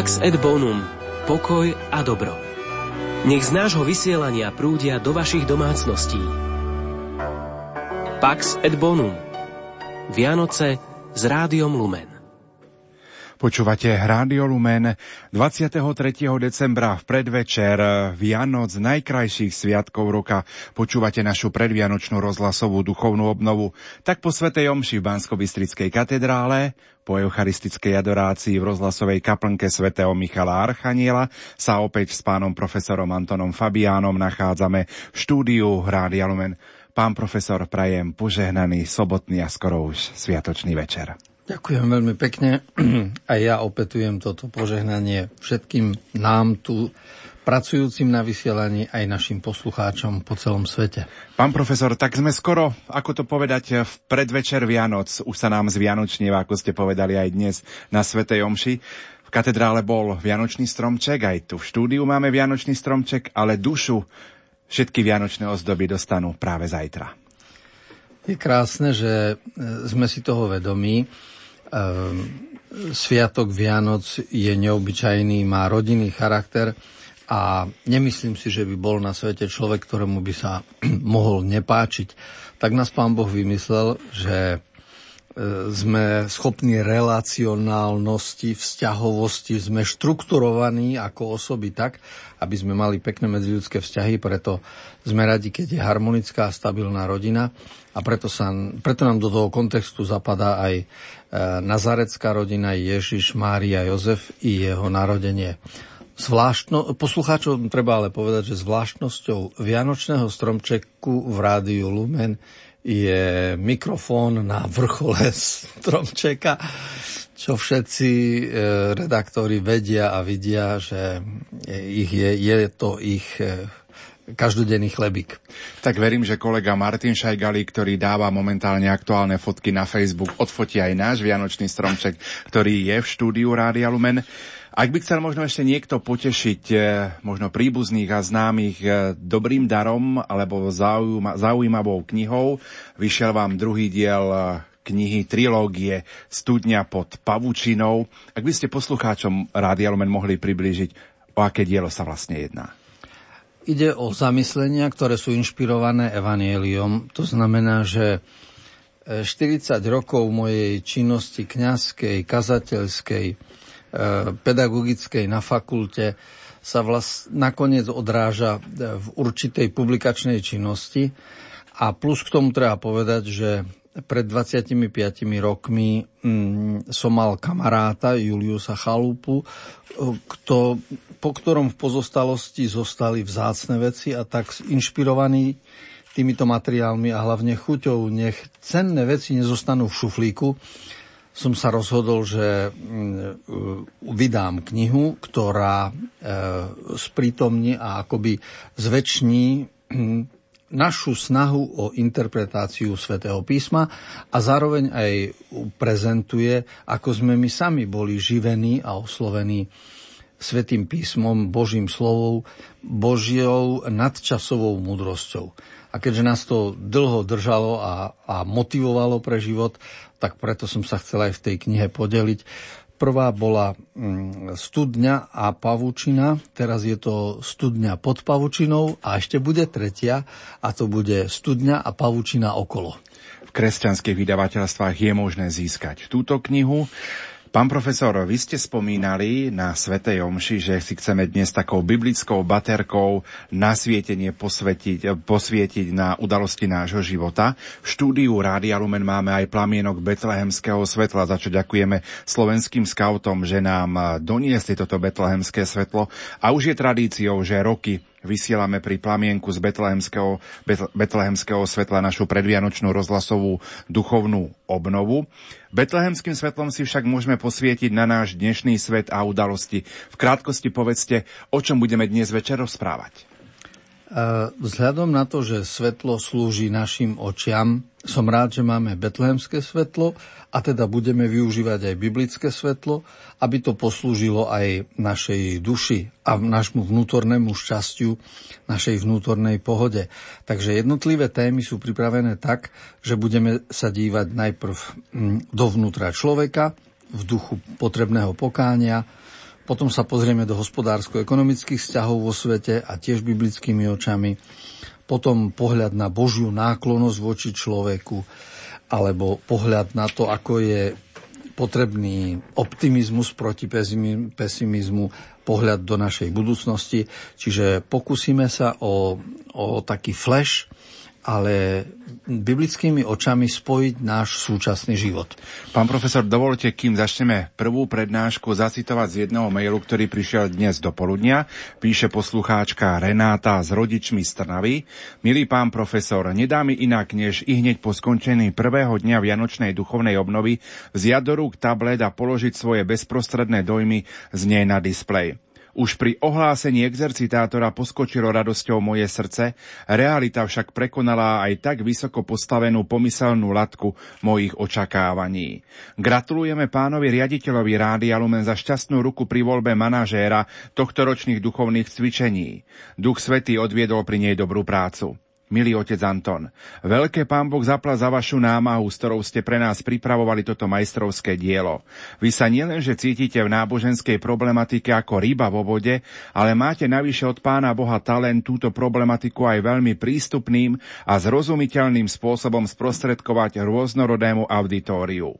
Pax et Bonum. Pokoj a dobro. Nech z nášho vysielania prúdia do vašich domácností. Pax et Bonum. Vianoce s rádiom Lumen. Počúvate Rádio Lumen 23. decembra v predvečer Vianoc najkrajších sviatkov roka. Počúvate našu predvianočnú rozhlasovú duchovnú obnovu. Tak po Svetej Omši v bansko katedrále, po eucharistickej adorácii v rozhlasovej kaplnke svätého Michala Archaniela sa opäť s pánom profesorom Antonom Fabiánom nachádzame v štúdiu Rádia Lumen. Pán profesor, prajem požehnaný sobotný a skoro už sviatočný večer. Ďakujem veľmi pekne. A ja opetujem toto požehnanie všetkým nám tu pracujúcim na vysielaní aj našim poslucháčom po celom svete. Pán profesor, tak sme skoro, ako to povedať, v predvečer Vianoc. Už sa nám zvianočnieva, ako ste povedali aj dnes na Svetej Omši. V katedrále bol Vianočný stromček, aj tu v štúdiu máme Vianočný stromček, ale dušu všetky Vianočné ozdoby dostanú práve zajtra. Je krásne, že e, sme si toho vedomí Sviatok Vianoc je neobyčajný, má rodinný charakter a nemyslím si, že by bol na svete človek, ktorému by sa mohol nepáčiť. Tak nás pán Boh vymyslel, že e, sme schopní relacionálnosti, vzťahovosti, sme štrukturovaní ako osoby tak, aby sme mali pekné medziľudské vzťahy, preto sme radi, keď je harmonická a stabilná rodina a preto, sa, preto nám do toho kontextu zapadá aj E, nazarecká rodina Ježiš, Mária, Jozef i jeho narodenie. Zvláštno, poslucháčom treba ale povedať, že zvláštnosťou Vianočného stromčeku v rádiu Lumen je mikrofón na vrchole stromčeka, čo všetci e, redaktori vedia a vidia, že ich je, je to ich e, každodenný chlebík. Tak verím, že kolega Martin Šajgali, ktorý dáva momentálne aktuálne fotky na Facebook, odfotí aj náš Vianočný stromček, ktorý je v štúdiu Rádia Lumen. Ak by chcel možno ešte niekto potešiť eh, možno príbuzných a známych eh, dobrým darom alebo zaujímavou knihou, vyšiel vám druhý diel eh, knihy, trilógie Studňa pod pavučinou. Ak by ste poslucháčom Rádia Lumen mohli priblížiť, o aké dielo sa vlastne jedná. Ide o zamyslenia, ktoré sú inšpirované evanieliom. To znamená, že 40 e, rokov mojej činnosti kňazskej, kazateľskej, e, pedagogickej na fakulte sa vlast, nakoniec odráža e, v určitej publikačnej činnosti. A plus k tomu treba povedať, že pred 25 rokmi mm, som mal kamaráta Juliusa Chalupu, kto, po ktorom v pozostalosti zostali vzácne veci a tak inšpirovaný týmito materiálmi a hlavne chuťou, nech cenné veci nezostanú v šuflíku, som sa rozhodol, že mm, vydám knihu, ktorá e, sprítomní a akoby zväčší mm, našu snahu o interpretáciu svätého písma a zároveň aj prezentuje, ako sme my sami boli živení a oslovení svetým písmom, Božím slovom, Božiou nadčasovou múdrosťou. A keďže nás to dlho držalo a, a motivovalo pre život, tak preto som sa chcel aj v tej knihe podeliť. Prvá bola mm, studňa a pavučina, teraz je to studňa pod pavučinou a ešte bude tretia a to bude studňa a pavučina okolo. V kresťanských vydavateľstvách je možné získať túto knihu. Pán profesor, vy ste spomínali na Svetej Omši, že si chceme dnes takou biblickou baterkou nasvietenie posvietiť, posvietiť na udalosti nášho života. V štúdiu Rádia Lumen máme aj plamienok betlehemského svetla, za čo ďakujeme slovenským skautom, že nám doniesli toto betlehemské svetlo. A už je tradíciou, že roky Vysielame pri plamienku z betlehemského, betlehemského svetla našu predvianočnú rozhlasovú duchovnú obnovu. Betlehemským svetlom si však môžeme posvietiť na náš dnešný svet a udalosti. V krátkosti povedzte, o čom budeme dnes večer rozprávať. Vzhľadom na to, že svetlo slúži našim očiam, som rád, že máme betlehemské svetlo a teda budeme využívať aj biblické svetlo, aby to poslúžilo aj našej duši a našmu vnútornému šťastiu, našej vnútornej pohode. Takže jednotlivé témy sú pripravené tak, že budeme sa dívať najprv mm, dovnútra človeka, v duchu potrebného pokánia, potom sa pozrieme do hospodársko-ekonomických vzťahov vo svete a tiež biblickými očami, potom pohľad na Božiu náklonosť voči človeku, alebo pohľad na to, ako je potrebný optimizmus proti pesimizmu, pohľad do našej budúcnosti. Čiže pokúsime sa o, o taký flash ale biblickými očami spojiť náš súčasný život. Pán profesor, dovolte, kým začneme prvú prednášku, zacitovať z jedného mailu, ktorý prišiel dnes do poludnia. Píše poslucháčka Renáta s rodičmi z Trnavy. Milý pán profesor, nedá mi inak, než i hneď po skončení prvého dňa Vianočnej duchovnej obnovy vziať do rúk tablet a položiť svoje bezprostredné dojmy z nej na displej. Už pri ohlásení exercitátora poskočilo radosťou moje srdce, realita však prekonala aj tak vysoko postavenú pomyselnú latku mojich očakávaní. Gratulujeme pánovi riaditeľovi Rádia Lumen za šťastnú ruku pri voľbe manažéra tohto ročných duchovných cvičení. Duch Svetý odviedol pri nej dobrú prácu. Milý otec Anton, veľké pán Boh zapla za vašu námahu, s ktorou ste pre nás pripravovali toto majstrovské dielo. Vy sa nielenže cítite v náboženskej problematike ako ryba vo vode, ale máte navyše od pána Boha talent túto problematiku aj veľmi prístupným a zrozumiteľným spôsobom sprostredkovať rôznorodému auditóriu.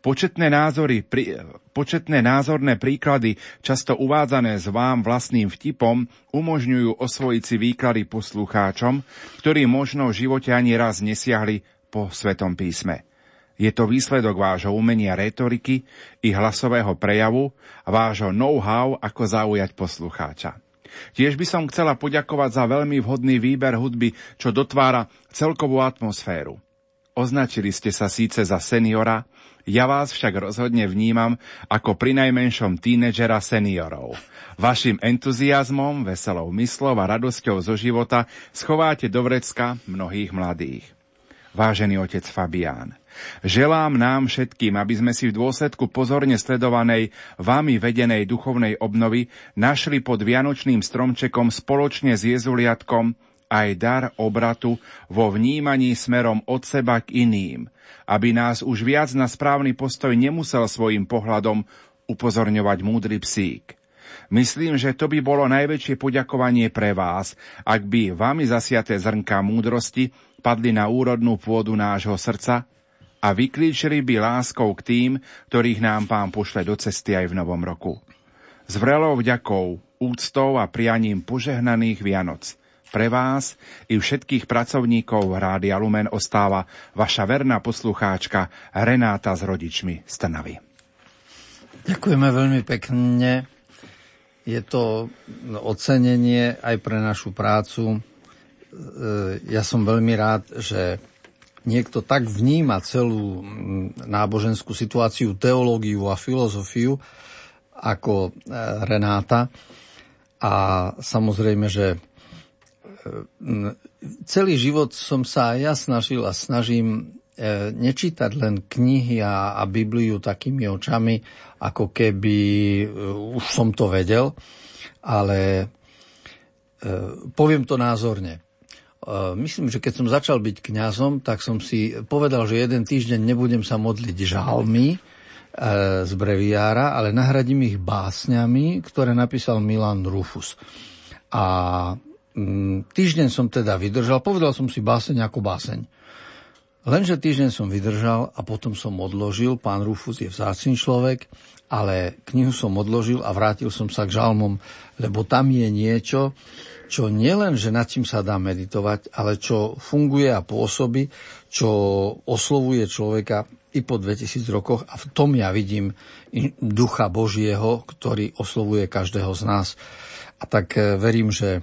Početné, názory, pri, početné názorné príklady, často uvádzané s vám vlastným vtipom, umožňujú osvojiť si výklady poslucháčom, ktorí možno v živote ani raz nesiahli po Svetom písme. Je to výsledok vášho umenia retoriky i hlasového prejavu a vášho know-how, ako zaujať poslucháča. Tiež by som chcela poďakovať za veľmi vhodný výber hudby, čo dotvára celkovú atmosféru. Označili ste sa síce za seniora, ja vás však rozhodne vnímam ako pri najmenšom tínedžera seniorov. Vašim entuziasmom, veselou myslou a radosťou zo života schováte do vrecka mnohých mladých. Vážený otec Fabián, želám nám všetkým, aby sme si v dôsledku pozorne sledovanej, vami vedenej duchovnej obnovy našli pod Vianočným stromčekom spoločne s Jezuliatkom aj dar obratu vo vnímaní smerom od seba k iným, aby nás už viac na správny postoj nemusel svojim pohľadom upozorňovať múdry psík. Myslím, že to by bolo najväčšie poďakovanie pre vás, ak by vami zasiaté zrnká múdrosti padli na úrodnú pôdu nášho srdca a vyklíčili by láskou k tým, ktorých nám pán pošle do cesty aj v novom roku. S vrelou vďakou, úctou a prianím požehnaných Vianoc pre vás i všetkých pracovníkov Rádia Lumen ostáva vaša verná poslucháčka Renáta s rodičmi z Trnavy. Ďakujeme veľmi pekne. Je to ocenenie aj pre našu prácu. E, ja som veľmi rád, že niekto tak vníma celú náboženskú situáciu, teológiu a filozofiu ako e, Renáta. A samozrejme, že celý život som sa ja snažil a snažím e, nečítať len knihy a, a Bibliu takými očami, ako keby e, už som to vedel, ale e, poviem to názorne. Myslím, že keď som začal byť kňazom, tak som si povedal, že jeden týždeň nebudem sa modliť žalmy z breviára, ale nahradím ich básňami, ktoré napísal Milan Rufus. A týždeň som teda vydržal, povedal som si báseň ako báseň. Lenže týždeň som vydržal a potom som odložil, pán Rufus je vzácný človek, ale knihu som odložil a vrátil som sa k žalmom, lebo tam je niečo, čo nielen, že nad čím sa dá meditovať, ale čo funguje a pôsobí, čo oslovuje človeka i po 2000 rokoch a v tom ja vidím ducha Božieho, ktorý oslovuje každého z nás. A tak eh, verím, že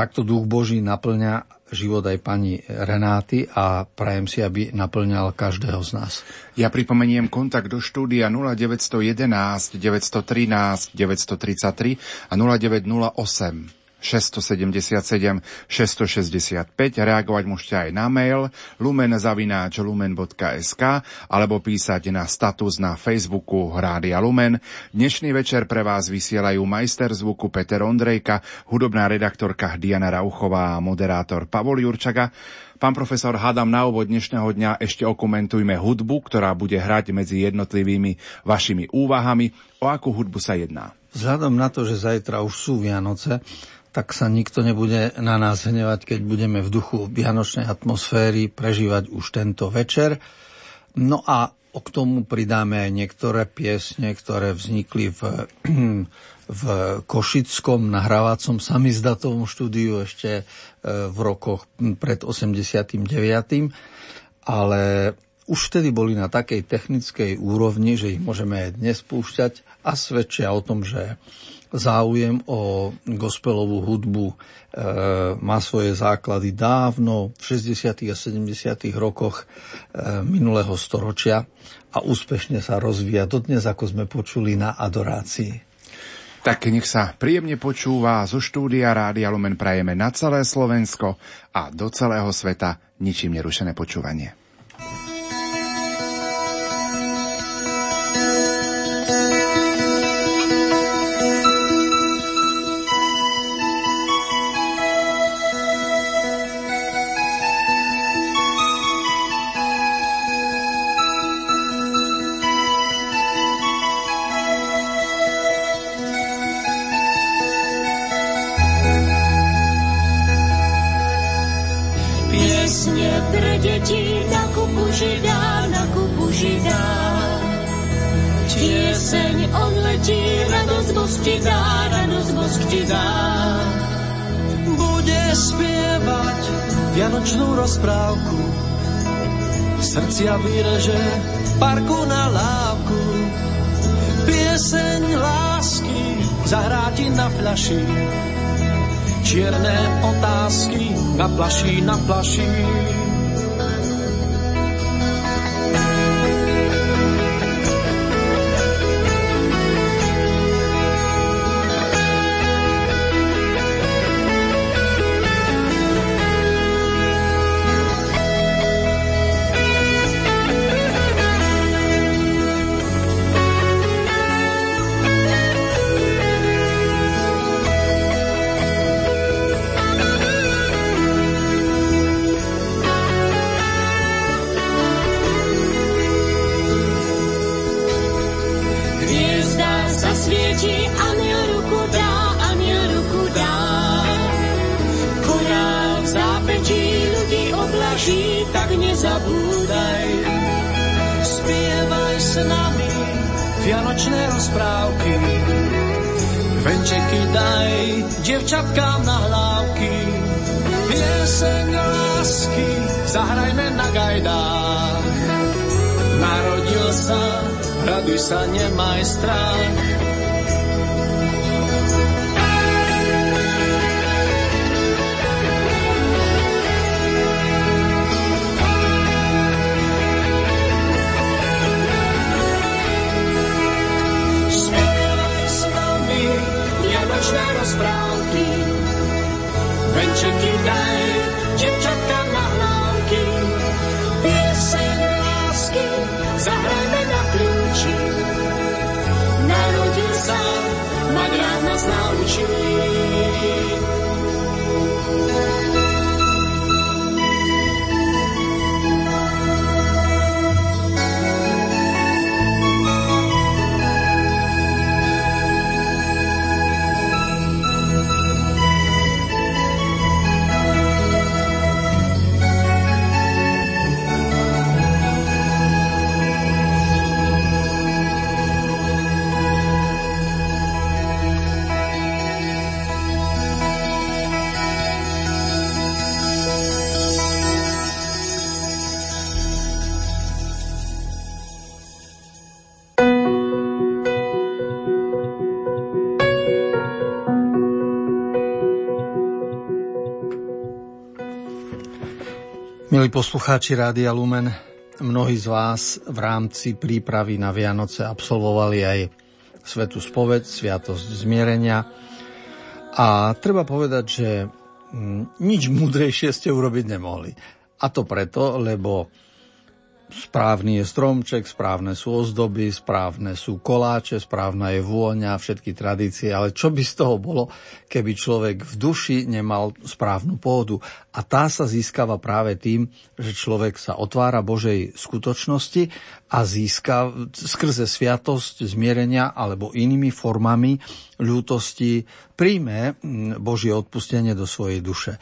takto duch Boží naplňa život aj pani Renáty a prajem si, aby naplňal každého z nás. Ja pripomeniem kontakt do štúdia 0911 913 933 a 0908 677 665. Reagovať môžete aj na mail lumen.lumen.sk alebo písať na status na Facebooku Rádia Lumen. Dnešný večer pre vás vysielajú majster zvuku Peter Ondrejka, hudobná redaktorka Diana Rauchová a moderátor Pavol Jurčaga. Pán profesor, hádam na úvod dnešného dňa ešte okomentujme hudbu, ktorá bude hrať medzi jednotlivými vašimi úvahami. O akú hudbu sa jedná? vzhľadom na to, že zajtra už sú Vianoce, tak sa nikto nebude na nás hnevať, keď budeme v duchu vianočnej atmosféry prežívať už tento večer. No a k tomu pridáme aj niektoré piesne, ktoré vznikli v, v Košickom nahrávacom samizdatovom štúdiu ešte e, v rokoch pred 89. Ale už vtedy boli na takej technickej úrovni, že ich môžeme aj dnes púšťať a svedčia o tom, že záujem o gospelovú hudbu e, má svoje základy dávno v 60. a 70. rokoch e, minulého storočia a úspešne sa rozvíja dodnes, ako sme počuli na adorácii. Tak nech sa príjemne počúva zo štúdia Rádia Lumen prajeme na celé Slovensko a do celého sveta ničím nerušené počúvanie. Srdcia vyreže parku na lávku. Pieseň lásky zahráti na fľaši. Čierne otázky na plaši, na plaši. Sa nemaj strach. Spievaj s nami vianočné rozprávky, venčeky daj devčatka nás naučí. Milí poslucháči Rádia Lumen, mnohí z vás v rámci prípravy na Vianoce absolvovali aj Svetu spoved, Sviatosť zmierenia. A treba povedať, že mm, nič múdrejšie ste urobiť nemohli. A to preto, lebo správny je stromček, správne sú ozdoby, správne sú koláče, správna je vôňa, všetky tradície, ale čo by z toho bolo, keby človek v duši nemal správnu pôdu. A tá sa získava práve tým, že človek sa otvára Božej skutočnosti a získa skrze sviatosť zmierenia alebo inými formami ľútosti príjme Božie odpustenie do svojej duše.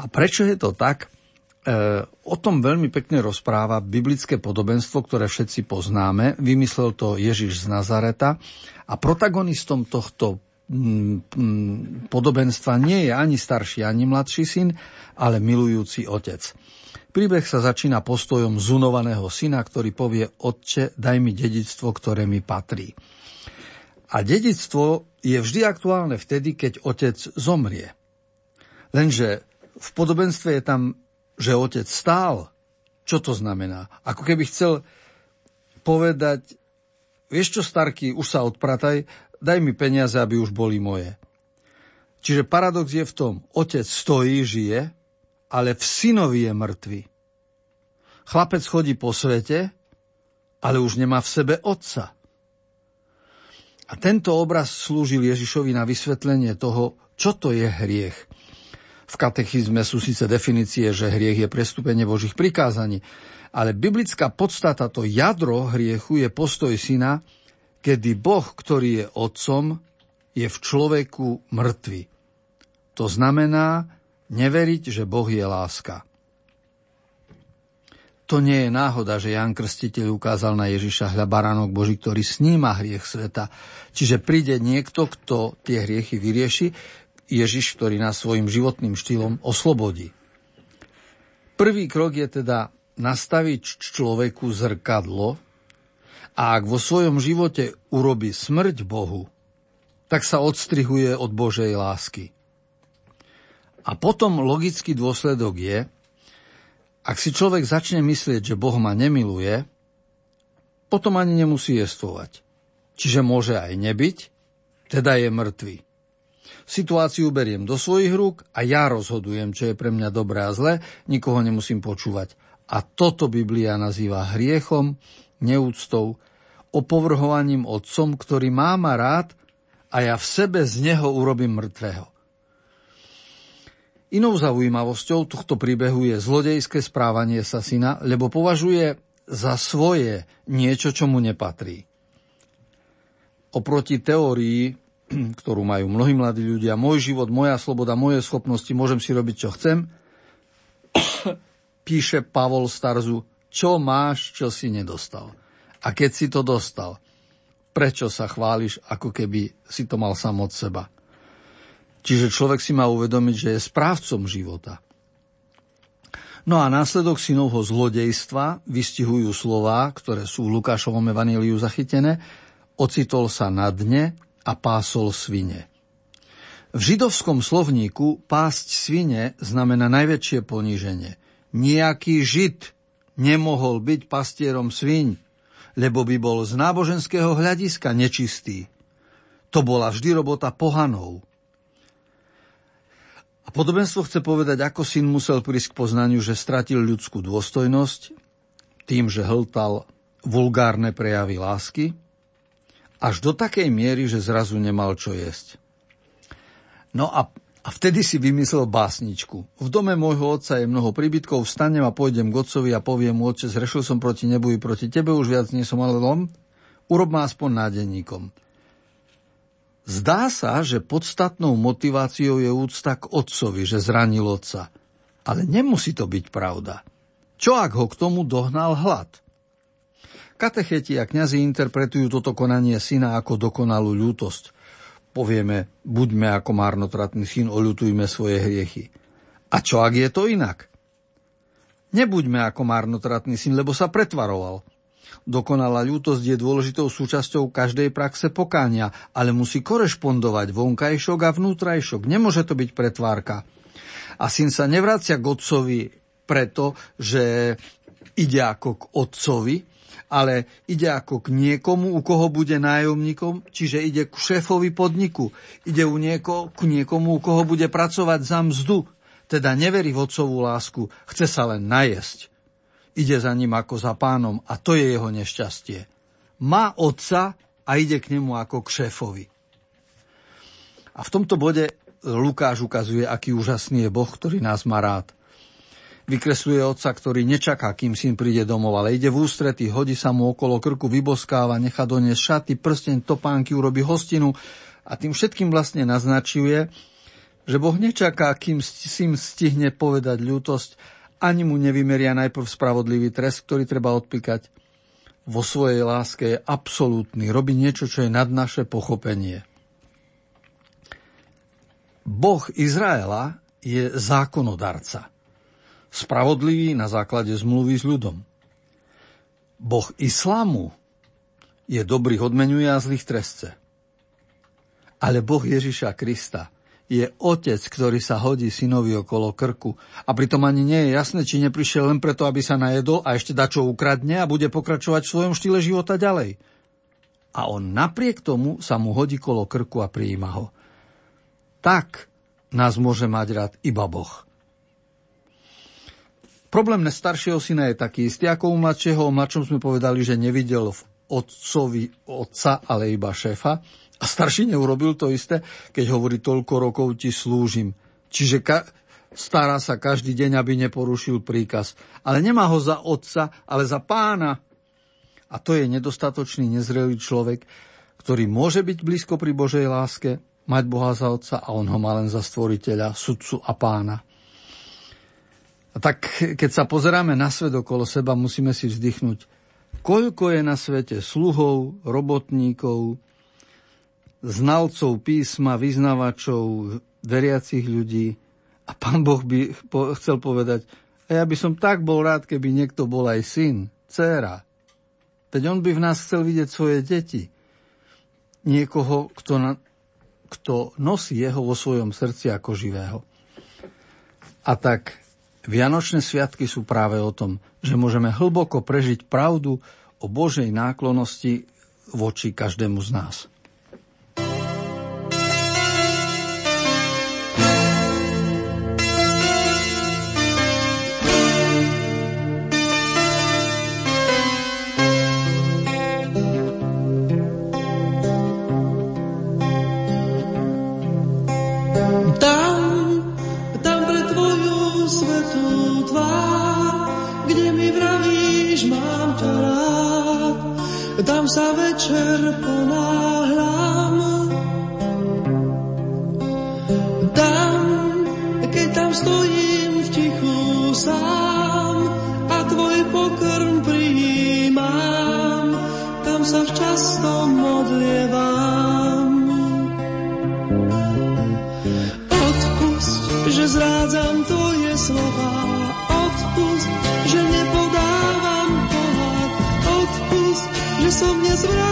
A prečo je to tak? E, o tom veľmi pekne rozpráva biblické podobenstvo, ktoré všetci poznáme. Vymyslel to Ježiš z Nazareta a protagonistom tohto mm, mm, podobenstva nie je ani starší, ani mladší syn, ale milujúci otec. Príbeh sa začína postojom zunovaného syna, ktorý povie, otče, daj mi dedictvo, ktoré mi patrí. A dedictvo je vždy aktuálne vtedy, keď otec zomrie. Lenže v podobenstve je tam že otec stál. Čo to znamená? Ako keby chcel povedať, vieš čo, Starky, už sa odprataj, daj mi peniaze, aby už boli moje. Čiže paradox je v tom, otec stojí, žije, ale v synovi je mŕtvy. Chlapec chodí po svete, ale už nemá v sebe otca. A tento obraz slúžil Ježišovi na vysvetlenie toho, čo to je hriech. V katechizme sú síce definície, že hriech je prestúpenie Božích prikázaní, ale biblická podstata, to jadro hriechu je postoj syna, kedy Boh, ktorý je otcom, je v človeku mŕtvy. To znamená neveriť, že Boh je láska. To nie je náhoda, že Jan Krstiteľ ukázal na Ježiša hľa baránok Boží, ktorý sníma hriech sveta. Čiže príde niekto, kto tie hriechy vyrieši, Ježiš, ktorý nás svojim životným štýlom oslobodí. Prvý krok je teda nastaviť človeku zrkadlo a ak vo svojom živote urobí smrť Bohu, tak sa odstrihuje od Božej lásky. A potom logický dôsledok je, ak si človek začne myslieť, že Boh ma nemiluje, potom ani nemusí jestvovať. Čiže môže aj nebyť, teda je mŕtvy. Situáciu beriem do svojich rúk a ja rozhodujem, čo je pre mňa dobré a zlé, nikoho nemusím počúvať. A toto Biblia nazýva hriechom, neúctou, opovrhovaním otcom, ktorý má ma rád a ja v sebe z neho urobím mŕtvého. Inou zaujímavosťou tohto príbehu je zlodejské správanie sa syna, lebo považuje za svoje niečo, čo mu nepatrí. Oproti teórii ktorú majú mnohí mladí ľudia, môj život, moja sloboda, moje schopnosti, môžem si robiť, čo chcem, píše Pavol Starzu, čo máš, čo si nedostal. A keď si to dostal, prečo sa chváliš, ako keby si to mal sám od seba. Čiže človek si má uvedomiť, že je správcom života. No a následok synovho zlodejstva vystihujú slová, ktoré sú v Lukášovom evaníliu zachytené, ocitol sa na dne a pásol svine. V židovskom slovníku pásť svine znamená najväčšie poníženie. Nijaký žid nemohol byť pastierom sviň, lebo by bol z náboženského hľadiska nečistý. To bola vždy robota pohanov. A podobenstvo chce povedať, ako syn musel prísť k poznaniu, že stratil ľudskú dôstojnosť tým, že hltal vulgárne prejavy lásky, až do takej miery, že zrazu nemal čo jesť. No a, a vtedy si vymyslel básničku. V dome môjho otca je mnoho príbytkov, vstanem a pôjdem k otcovi a poviem mu, otče, zrešil som proti nebu i proti tebe, už viac nie som ale lom, urob ma aspoň nádenníkom. Zdá sa, že podstatnou motiváciou je úcta k otcovi, že zranil otca. Ale nemusí to byť pravda. Čo ak ho k tomu dohnal hlad? Katecheti a kňazi interpretujú toto konanie syna ako dokonalú ľútosť. Povieme, buďme ako marnotratný syn, oľutujme svoje hriechy. A čo ak je to inak? Nebuďme ako marnotratný syn, lebo sa pretvaroval. Dokonalá ľútosť je dôležitou súčasťou každej praxe pokánia, ale musí korešpondovať vonkajšok a vnútrajšok. Nemôže to byť pretvárka. A syn sa nevracia k otcovi preto, že ide ako k otcovi, ale ide ako k niekomu, u koho bude nájomníkom, čiže ide k šéfovi podniku, ide u nieko, k niekomu, u koho bude pracovať za mzdu, teda neverí v otcovú lásku, chce sa len najesť. ide za ním ako za pánom a to je jeho nešťastie. Má otca a ide k nemu ako k šéfovi. A v tomto bode Lukáš ukazuje, aký úžasný je Boh, ktorý nás má rád. Vykresluje otca, ktorý nečaká, kým syn príde domov, ale ide v ústrety, hodí sa mu okolo krku, vyboskáva, nechá doniesť šaty, prsteň, topánky, urobí hostinu a tým všetkým vlastne naznačuje, že Boh nečaká, kým syn stihne povedať ľútosť, ani mu nevymeria najprv spravodlivý trest, ktorý treba odpíkať. Vo svojej láske je absolútny, robí niečo, čo je nad naše pochopenie. Boh Izraela je zákonodarca spravodlivý na základe zmluvy s ľudom. Boh islámu je dobrý odmenuje a zlých trestce. Ale Boh Ježiša Krista je otec, ktorý sa hodí synovi okolo krku. A pritom ani nie je jasné, či neprišiel len preto, aby sa najedol a ešte dačo ukradne a bude pokračovať v svojom štýle života ďalej. A on napriek tomu sa mu hodí kolo krku a prijíma ho. Tak nás môže mať rád iba Boh. Problém staršieho syna je taký istý ako u mladšieho. O mladšom sme povedali, že nevidel v otcovi otca, ale iba šéfa. A starší neurobil to isté, keď hovorí toľko rokov ti slúžim. Čiže ka- stará sa každý deň, aby neporušil príkaz. Ale nemá ho za otca, ale za pána. A to je nedostatočný, nezrelý človek, ktorý môže byť blízko pri Božej láske, mať Boha za otca a on ho má len za stvoriteľa, sudcu a pána. A tak keď sa pozeráme na svet okolo seba, musíme si vzdychnúť, koľko je na svete sluhov, robotníkov, znalcov písma, vyznavačov, veriacich ľudí. A pán Boh by chcel povedať, a ja by som tak bol rád, keby niekto bol aj syn, dcéra. Veď on by v nás chcel vidieť svoje deti. Niekoho, kto, na, kto nosí jeho vo svojom srdci ako živého. A tak Vianočné sviatky sú práve o tom, že môžeme hlboko prežiť pravdu o Božej náklonosti voči každému z nás. Sa večer ponáhľam. Tam, keď tam stojím v tichu sám a tvoj pokrm prijímam, tam sa včasto modlievam. Že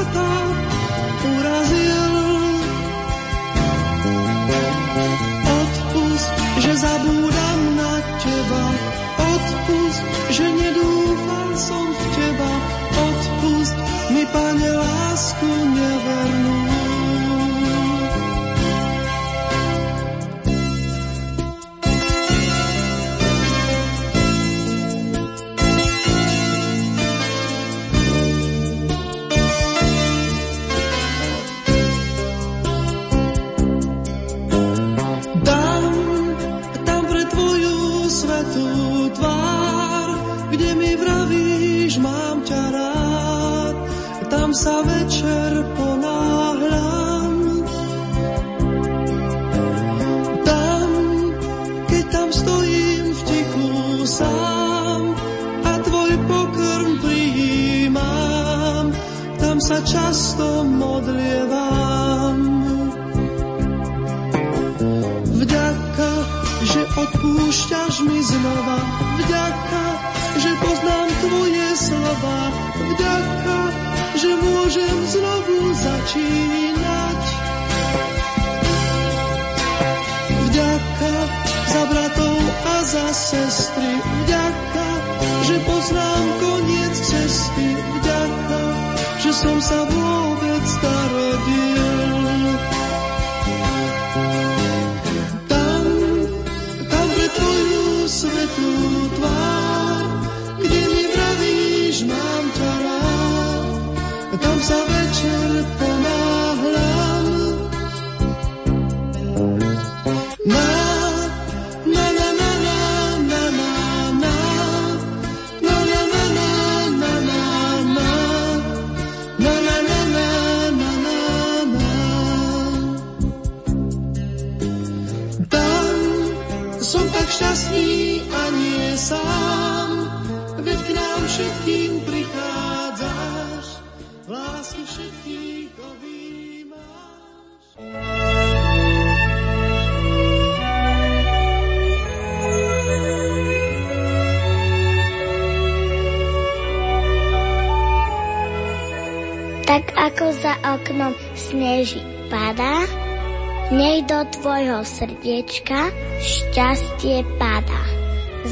srdiečka šťastie padá.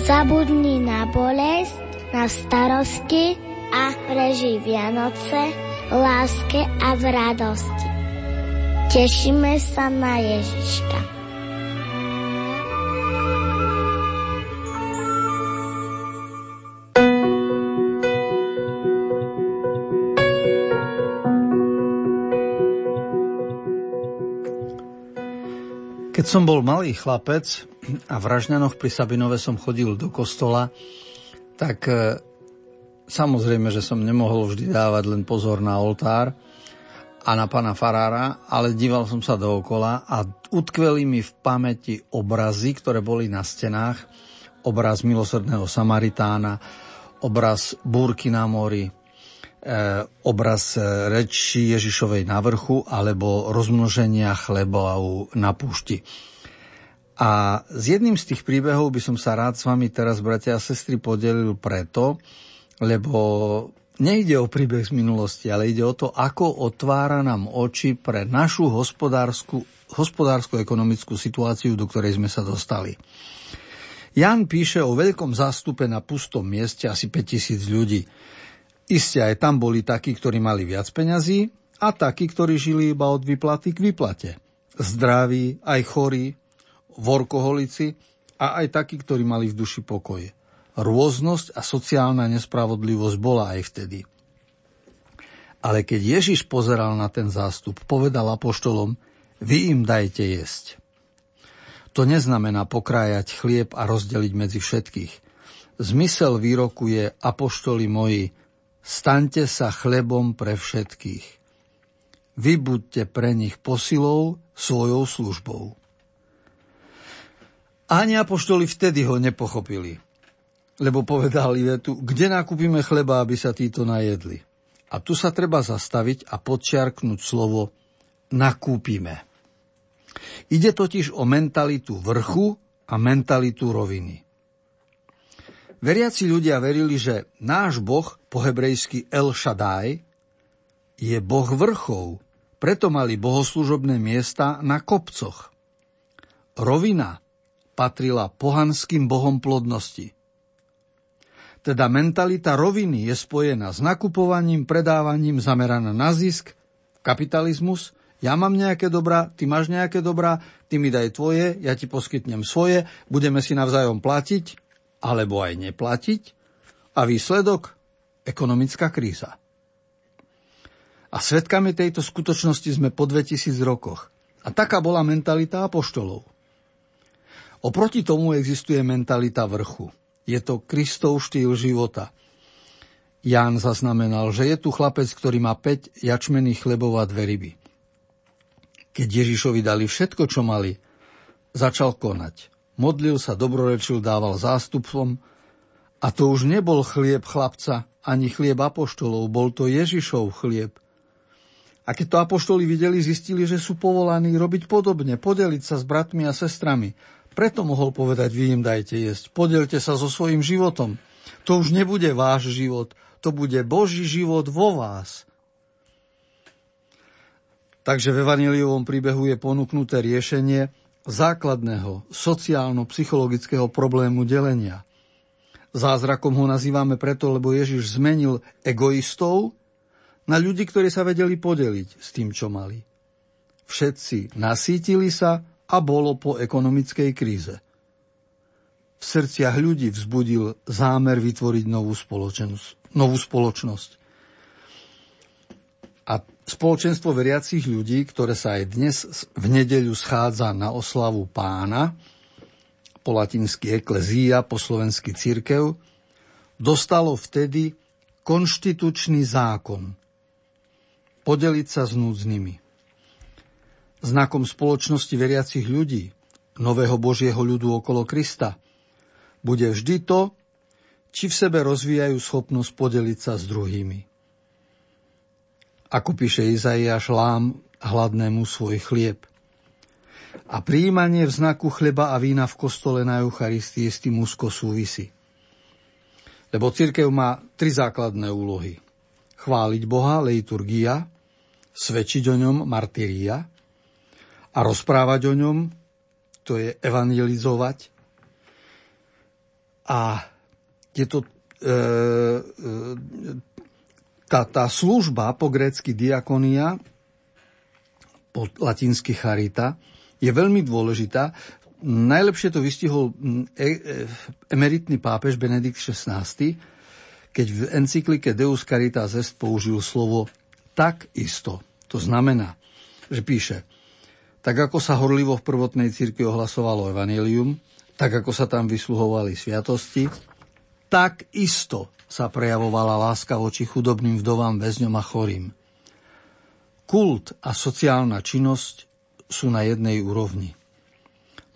Zabudni na bolesť, na starosti a preži Vianoce láske a v radosti. Tešíme sa na Ježiška. Keď som bol malý chlapec a v Ražňanoch pri Sabinove som chodil do kostola, tak e, samozrejme, že som nemohol vždy dávať len pozor na oltár a na pána Farára, ale díval som sa dookola a utkveli mi v pamäti obrazy, ktoré boli na stenách. Obraz milosrdného Samaritána, obraz búrky na mori, obraz e, reči Ježišovej na vrchu alebo rozmnoženia chleba na púšti. A s jedným z tých príbehov by som sa rád s vami teraz, bratia a sestry, podelil preto, lebo nejde o príbeh z minulosti, ale ide o to, ako otvára nám oči pre našu hospodárskú, hospodársko-ekonomickú situáciu, do ktorej sme sa dostali. Jan píše o veľkom zástupe na pustom mieste asi 5000 ľudí. Isté aj tam boli takí, ktorí mali viac peňazí a takí, ktorí žili iba od výplaty k výplate. Zdraví, aj chorí, vorkoholici a aj takí, ktorí mali v duši pokoj. Rôznosť a sociálna nespravodlivosť bola aj vtedy. Ale keď Ježiš pozeral na ten zástup, povedal apoštolom, vy im dajte jesť. To neznamená pokrájať chlieb a rozdeliť medzi všetkých. Zmysel výroku je, apoštoli moji, staňte sa chlebom pre všetkých. Vy buďte pre nich posilou svojou službou. Ani apoštoli vtedy ho nepochopili, lebo povedali vetu, kde nakúpime chleba, aby sa títo najedli. A tu sa treba zastaviť a podčiarknúť slovo nakúpime. Ide totiž o mentalitu vrchu a mentalitu roviny. Veriaci ľudia verili, že náš boh, po hebrejsky El Shaddai, je boh vrchov, preto mali bohoslužobné miesta na kopcoch. Rovina patrila pohanským bohom plodnosti. Teda mentalita roviny je spojená s nakupovaním, predávaním, zameraná na zisk, kapitalizmus, ja mám nejaké dobrá, ty máš nejaké dobrá, ty mi daj tvoje, ja ti poskytnem svoje, budeme si navzájom platiť, alebo aj neplatiť a výsledok ekonomická kríza. A svetkami tejto skutočnosti sme po 2000 rokoch. A taká bola mentalita apoštolov. Oproti tomu existuje mentalita vrchu. Je to Kristov štýl života. Ján zaznamenal, že je tu chlapec, ktorý má 5 jačmených chlebov a dve ryby. Keď Ježišovi dali všetko, čo mali, začal konať. Modlil sa, dobrorečil, dával zástupom a to už nebol chlieb chlapca, ani chlieb apoštolov, bol to Ježišov chlieb. A keď to apoštoli videli, zistili, že sú povolaní robiť podobne, podeliť sa s bratmi a sestrami. Preto mohol povedať, vy im dajte jesť, podelte sa so svojím životom. To už nebude váš život, to bude Boží život vo vás. Takže v evaniliovom príbehu je ponúknuté riešenie, základného sociálno-psychologického problému delenia. Zázrakom ho nazývame preto, lebo Ježiš zmenil egoistov na ľudí, ktorí sa vedeli podeliť s tým, čo mali. Všetci nasítili sa a bolo po ekonomickej kríze. V srdciach ľudí vzbudil zámer vytvoriť novú spoločnosť. Novú spoločnosť. A spoločenstvo veriacich ľudí, ktoré sa aj dnes v nedeľu schádza na oslavu pána, po latinsky eklezia, po slovensky církev, dostalo vtedy konštitučný zákon. Podeliť sa s núdznymi. Znakom spoločnosti veriacich ľudí, nového Božieho ľudu okolo Krista, bude vždy to, či v sebe rozvíjajú schopnosť podeliť sa s druhými. Ako píše Izaiáš, lám hladnému svoj chlieb. A príjmanie v znaku chleba a vína v kostole na Eucharistii s tým úzko súvisí. Lebo církev má tri základné úlohy. Chváliť Boha, leiturgia, svedčiť o ňom, martyria a rozprávať o ňom, to je evangelizovať. A je to e, e, tá, tá služba po grécky diakonia, po latinsky charita, je veľmi dôležitá. Najlepšie to vystihol e, e, emeritný pápež Benedikt XVI, keď v encyklike Deus Caritas Est použil slovo tak isto. To znamená, že píše, tak ako sa horlivo v prvotnej cirkvi ohlasovalo evanelium, tak ako sa tam vysluhovali sviatosti, tak isto sa prejavovala láska voči chudobným vdovám, väzňom a chorým. Kult a sociálna činnosť sú na jednej úrovni.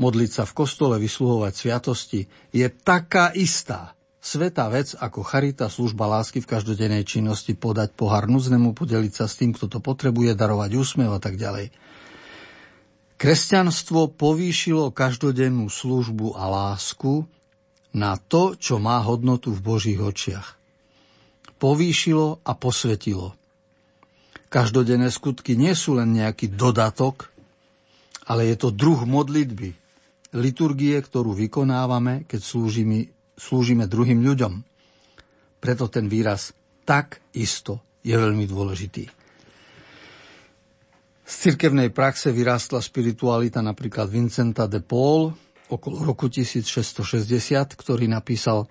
Modliť sa v kostole, vysluhovať sviatosti je taká istá svetá vec ako charita, služba lásky v každodennej činnosti, podať pohár núznemu, podeliť sa s tým, kto to potrebuje, darovať úsmev a tak ďalej. Kresťanstvo povýšilo každodennú službu a lásku na to, čo má hodnotu v Božích očiach. Povýšilo a posvetilo. Každodenné skutky nie sú len nejaký dodatok, ale je to druh modlitby, liturgie, ktorú vykonávame, keď slúžime, slúžime druhým ľuďom. Preto ten výraz tak isto je veľmi dôležitý. Z cirkevnej praxe vyrástla spiritualita napríklad Vincenta de Paul, okolo roku 1660, ktorý napísal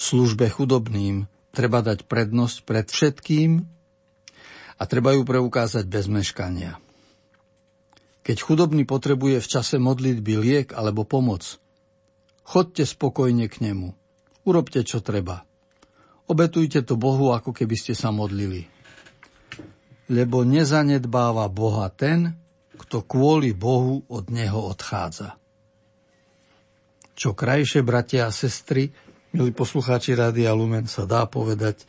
službe chudobným treba dať prednosť pred všetkým a treba ju preukázať bez meškania. Keď chudobný potrebuje v čase modlitby liek alebo pomoc, chodte spokojne k nemu. Urobte, čo treba. Obetujte to Bohu, ako keby ste sa modlili. Lebo nezanedbáva Boha ten, kto kvôli Bohu od Neho odchádza čo krajšie, bratia a sestry, milí poslucháči Rádia Lumen, sa dá povedať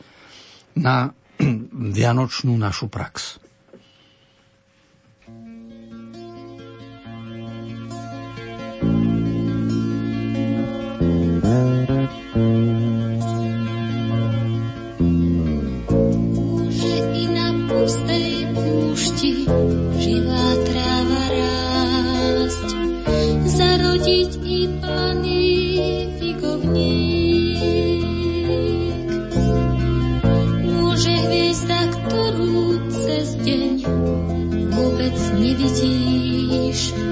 na vianočnú našu prax. dobrý pastier much.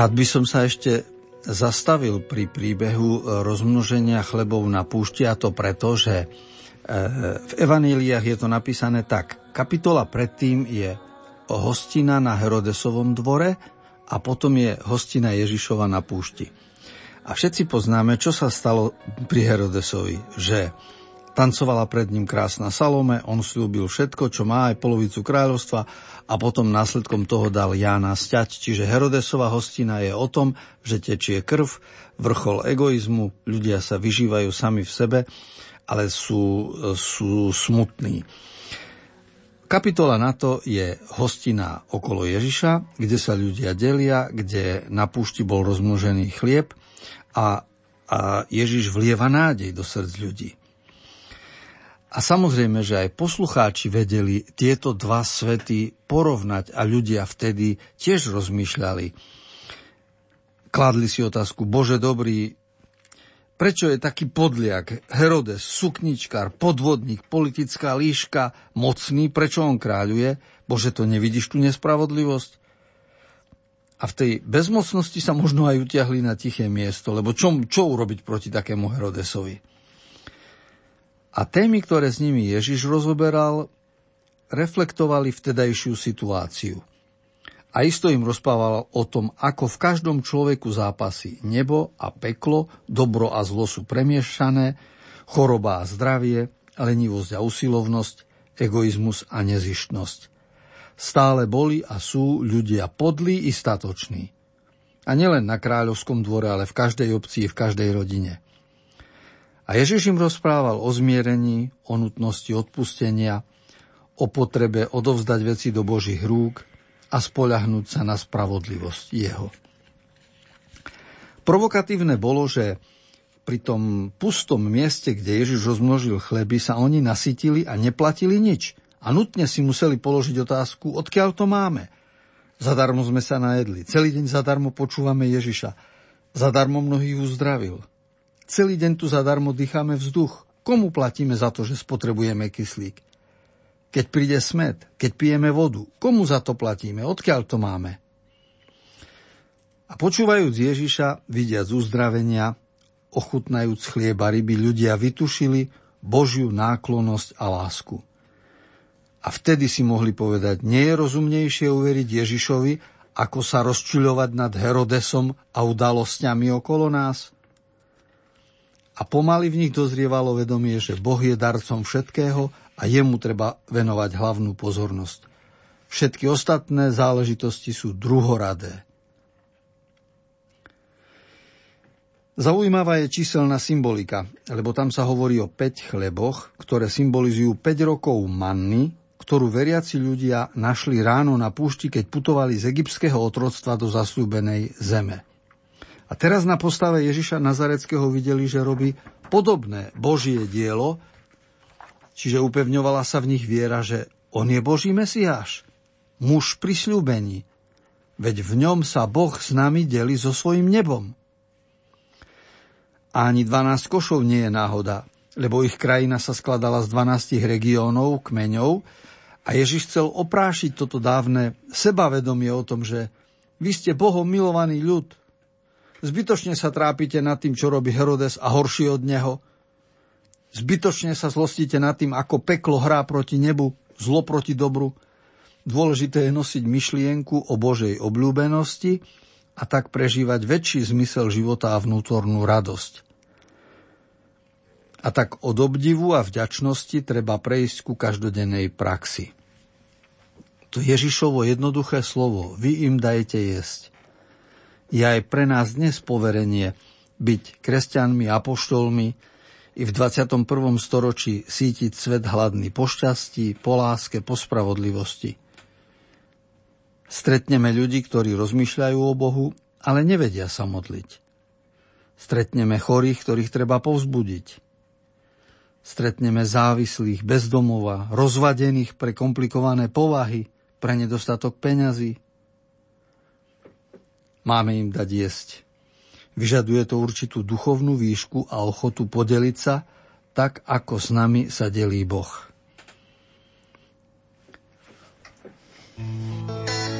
Rád by som sa ešte zastavil pri príbehu e, rozmnoženia chlebov na púšti a to preto, že e, v evaníliách je to napísané tak. Kapitola predtým je hostina na Herodesovom dvore a potom je hostina Ježišova na púšti. A všetci poznáme, čo sa stalo pri Herodesovi, že Tancovala pred ním krásna Salome, on slúbil všetko, čo má, aj polovicu kráľovstva a potom následkom toho dal Jána sťať. Čiže Herodesova hostina je o tom, že tečie krv, vrchol egoizmu, ľudia sa vyžívajú sami v sebe, ale sú, sú smutní. Kapitola na to je hostina okolo Ježiša, kde sa ľudia delia, kde na púšti bol rozmnožený chlieb a, a Ježiš vlieva nádej do srdc ľudí. A samozrejme, že aj poslucháči vedeli tieto dva svety porovnať a ľudia vtedy tiež rozmýšľali. Kladli si otázku, Bože dobrý, prečo je taký podliak, Herodes, sukničkár, podvodník, politická líška, mocný, prečo on kráľuje? Bože, to nevidíš tú nespravodlivosť? A v tej bezmocnosti sa možno aj utiahli na tiché miesto, lebo čo, čo urobiť proti takému Herodesovi? A témy, ktoré s nimi Ježiš rozoberal, reflektovali vtedajšiu situáciu. A isto im rozprával o tom, ako v každom človeku zápasí nebo a peklo, dobro a zlo sú premiešané, choroba a zdravie, lenivosť a usilovnosť, egoizmus a nezištnosť. Stále boli a sú ľudia podlí i statoční. A nielen na kráľovskom dvore, ale v každej obci, v každej rodine – a Ježiš im rozprával o zmierení, o nutnosti odpustenia, o potrebe odovzdať veci do Božích rúk a spoľahnúť sa na spravodlivosť Jeho. Provokatívne bolo, že pri tom pustom mieste, kde Ježiš rozmnožil chleby, sa oni nasytili a neplatili nič. A nutne si museli položiť otázku, odkiaľ to máme. Zadarmo sme sa najedli. Celý deň zadarmo počúvame Ježiša. Zadarmo mnohých uzdravil. Celý deň tu zadarmo dýchame vzduch. Komu platíme za to, že spotrebujeme kyslík? Keď príde smet, keď pijeme vodu, komu za to platíme? Odkiaľ to máme? A počúvajúc Ježiša, vidiac uzdravenia, ochutnajúc chlieba ryby, ľudia vytušili Božiu náklonosť a lásku. A vtedy si mohli povedať, nie je rozumnejšie uveriť Ježišovi, ako sa rozčuľovať nad Herodesom a udalosťami okolo nás? A pomaly v nich dozrievalo vedomie, že Boh je darcom všetkého a jemu treba venovať hlavnú pozornosť. Všetky ostatné záležitosti sú druhoradé. Zaujímavá je číselná symbolika, lebo tam sa hovorí o 5 chleboch, ktoré symbolizujú 5 rokov manny, ktorú veriaci ľudia našli ráno na púšti, keď putovali z egyptského otroctva do zasľúbenej zeme. A teraz na postave Ježiša Nazareckého videli, že robí podobné Božie dielo, čiže upevňovala sa v nich viera, že on je Boží Mesiáš, muž prisľúbení, veď v ňom sa Boh s nami deli so svojim nebom. A ani 12 košov nie je náhoda, lebo ich krajina sa skladala z 12 regiónov, kmeňov a Ježiš chcel oprášiť toto dávne sebavedomie o tom, že vy ste Bohom milovaný ľud, Zbytočne sa trápite nad tým, čo robí Herodes a horší od neho. Zbytočne sa zlostíte nad tým, ako peklo hrá proti nebu, zlo proti dobru. Dôležité je nosiť myšlienku o Božej obľúbenosti a tak prežívať väčší zmysel života a vnútornú radosť. A tak od obdivu a vďačnosti treba prejsť ku každodennej praxi. To Ježišovo jednoduché slovo, vy im dajte jesť. Je aj pre nás dnes poverenie byť kresťanmi, apoštolmi, i v 21. storočí sítiť svet hladný po šťastí, po láske, po spravodlivosti. Stretneme ľudí, ktorí rozmýšľajú o Bohu, ale nevedia sa modliť. Stretneme chorých, ktorých treba povzbudiť. Stretneme závislých, bezdomova, rozvadených pre komplikované povahy, pre nedostatok peňazí. Máme im dať jesť. Vyžaduje to určitú duchovnú výšku a ochotu podeliť sa, tak ako s nami sa delí Boh. Keď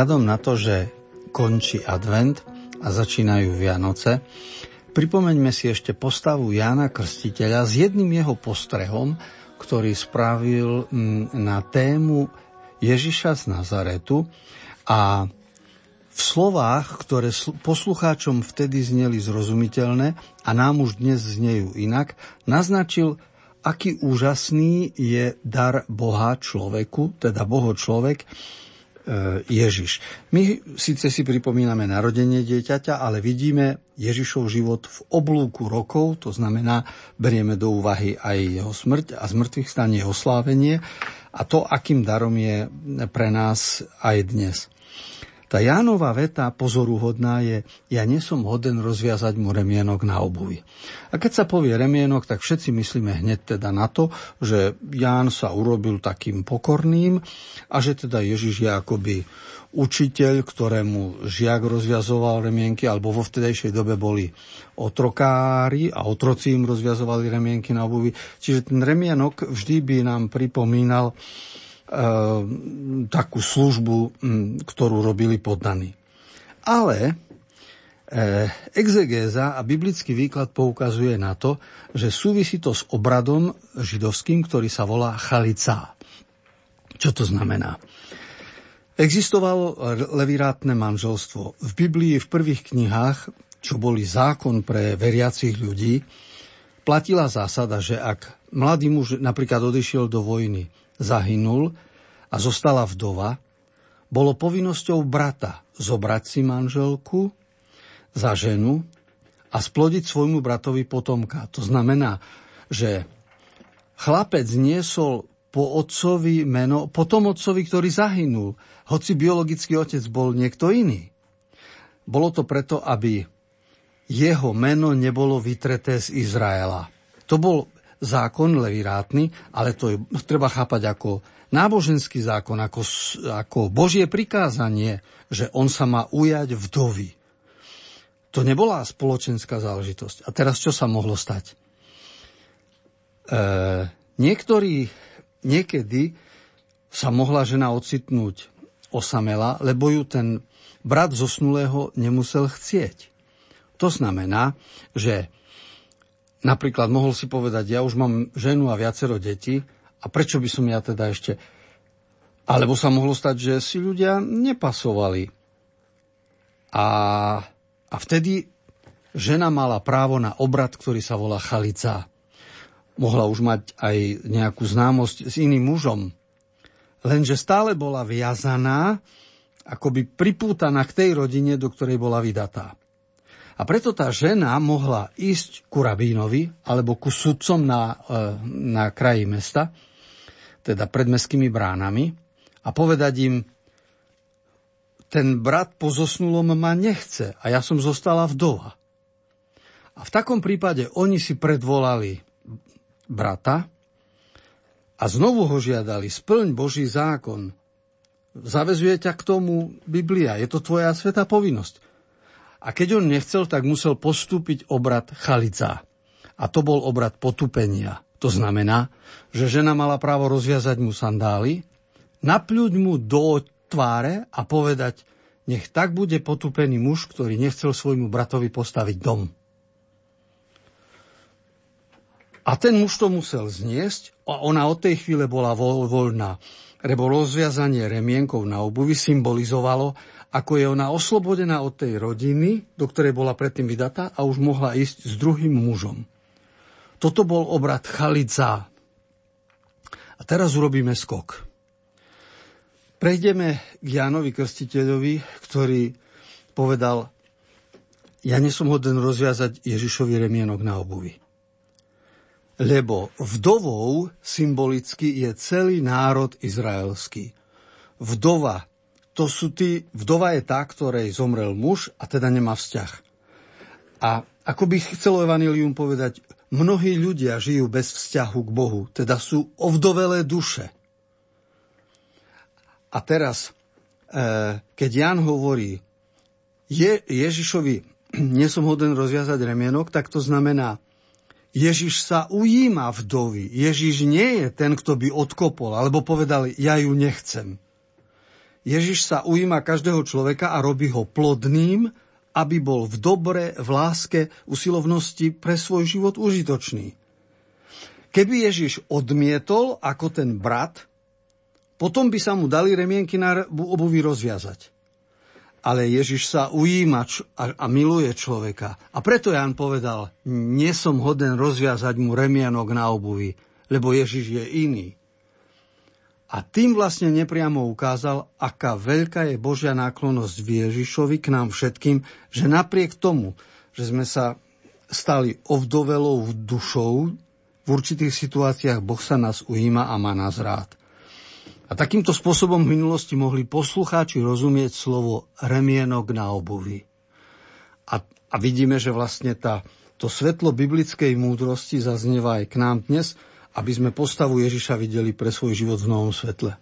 Vzhľadom na to, že končí advent a začínajú Vianoce, pripomeňme si ešte postavu Jána Krstiteľa s jedným jeho postrehom, ktorý spravil mm, na tému Ježiša z Nazaretu. A v slovách, ktoré poslucháčom vtedy zneli zrozumiteľné a nám už dnes znejú inak, naznačil, aký úžasný je dar Boha človeku, teda Boho človek, Ježiš. My síce si pripomíname narodenie dieťaťa, ale vidíme Ježišov život v oblúku rokov, to znamená, berieme do úvahy aj jeho smrť a zmrtvých stanie oslávenie a to, akým darom je pre nás aj dnes. Tá Jánova veta pozoruhodná je, ja nesom hoden rozviazať mu remienok na obuvi. A keď sa povie remienok, tak všetci myslíme hneď teda na to, že Ján sa urobil takým pokorným a že teda Ježiš je akoby učiteľ, ktorému žiak rozviazoval remienky, alebo vo vtedejšej dobe boli otrokári a otroci im rozviazovali remienky na obuvi. Čiže ten remienok vždy by nám pripomínal takú službu, ktorú robili poddaní. Ale e, exegéza a biblický výklad poukazuje na to, že súvisí to s obradom židovským, ktorý sa volá chalica. Čo to znamená? Existovalo levirátne manželstvo. V Biblii v prvých knihách, čo boli zákon pre veriacich ľudí, platila zásada, že ak mladý muž napríklad odišiel do vojny zahynul a zostala vdova, bolo povinnosťou brata zobrať si manželku za ženu a splodiť svojmu bratovi potomka. To znamená, že chlapec niesol po otcovi meno, po tom otcovi, ktorý zahynul, hoci biologický otec bol niekto iný. Bolo to preto, aby jeho meno nebolo vytreté z Izraela. To bol zákon levirátny, ale to je, treba chápať ako náboženský zákon, ako, ako Božie prikázanie, že on sa má ujať vdovy. To nebola spoločenská záležitosť. A teraz čo sa mohlo stať? E, niektorí, niekedy sa mohla žena ocitnúť osamela, lebo ju ten brat zosnulého nemusel chcieť. To znamená, že napríklad mohol si povedať, ja už mám ženu a viacero detí, a prečo by som ja teda ešte... Alebo sa mohlo stať, že si ľudia nepasovali. A, a vtedy žena mala právo na obrad, ktorý sa volá chalica. Mohla už mať aj nejakú známosť s iným mužom. Lenže stále bola viazaná, akoby pripútaná k tej rodine, do ktorej bola vydatá. A preto tá žena mohla ísť ku rabínovi alebo ku sudcom na, e, na kraji mesta teda pred mestskými bránami a povedať im, ten brat po zosnulom ma nechce a ja som zostala vdova. A v takom prípade oni si predvolali brata a znovu ho žiadali, splň Boží zákon. Zavezuje ťa k tomu Biblia, je to tvoja svetá povinnosť. A keď on nechcel, tak musel postúpiť obrad chalica. A to bol obrad potupenia. To znamená, že žena mala právo rozviazať mu sandály, napľuť mu do tváre a povedať, nech tak bude potupený muž, ktorý nechcel svojmu bratovi postaviť dom. A ten muž to musel zniesť a ona od tej chvíle bola voľná. Lebo rozviazanie remienkov na obuvi symbolizovalo, ako je ona oslobodená od tej rodiny, do ktorej bola predtým vydatá a už mohla ísť s druhým mužom. Toto bol obrad Chalica. A teraz urobíme skok. Prejdeme k Jánovi Krstiteľovi, ktorý povedal, ja nesom hoden rozviazať Ježišovi remienok na obuvi. Lebo vdovou symbolicky je celý národ izraelský. Vdova, to sú tí, vdova je tá, ktorej zomrel muž a teda nemá vzťah. A ako by chcelo Evangelium povedať, Mnohí ľudia žijú bez vzťahu k Bohu, teda sú ovdovelé duše. A teraz, e, keď Jan hovorí, je, Ježišovi, nie som hoden rozviazať remienok, tak to znamená, Ježiš sa ujíma vdovy. Ježiš nie je ten, kto by odkopol, alebo povedal, ja ju nechcem. Ježiš sa ujíma každého človeka a robí ho plodným, aby bol v dobre, v láske, usilovnosti pre svoj život užitočný. Keby Ježiš odmietol ako ten brat, potom by sa mu dali remienky na obuvi rozviazať. Ale Ježiš sa ujíma a, miluje človeka. A preto Jan povedal, nie som hoden rozviazať mu remienok na obuvi, lebo Ježiš je iný. A tým vlastne nepriamo ukázal, aká veľká je Božia náklonosť v Ježišovi k nám všetkým, že napriek tomu, že sme sa stali ovdovelou dušou, v určitých situáciách Boh sa nás ujíma a má nás rád. A takýmto spôsobom v minulosti mohli poslucháči rozumieť slovo remienok na obuvi. A, a vidíme, že vlastne tá, to svetlo biblickej múdrosti zaznieva aj k nám dnes – aby sme postavu Ježiša videli pre svoj život v novom svetle.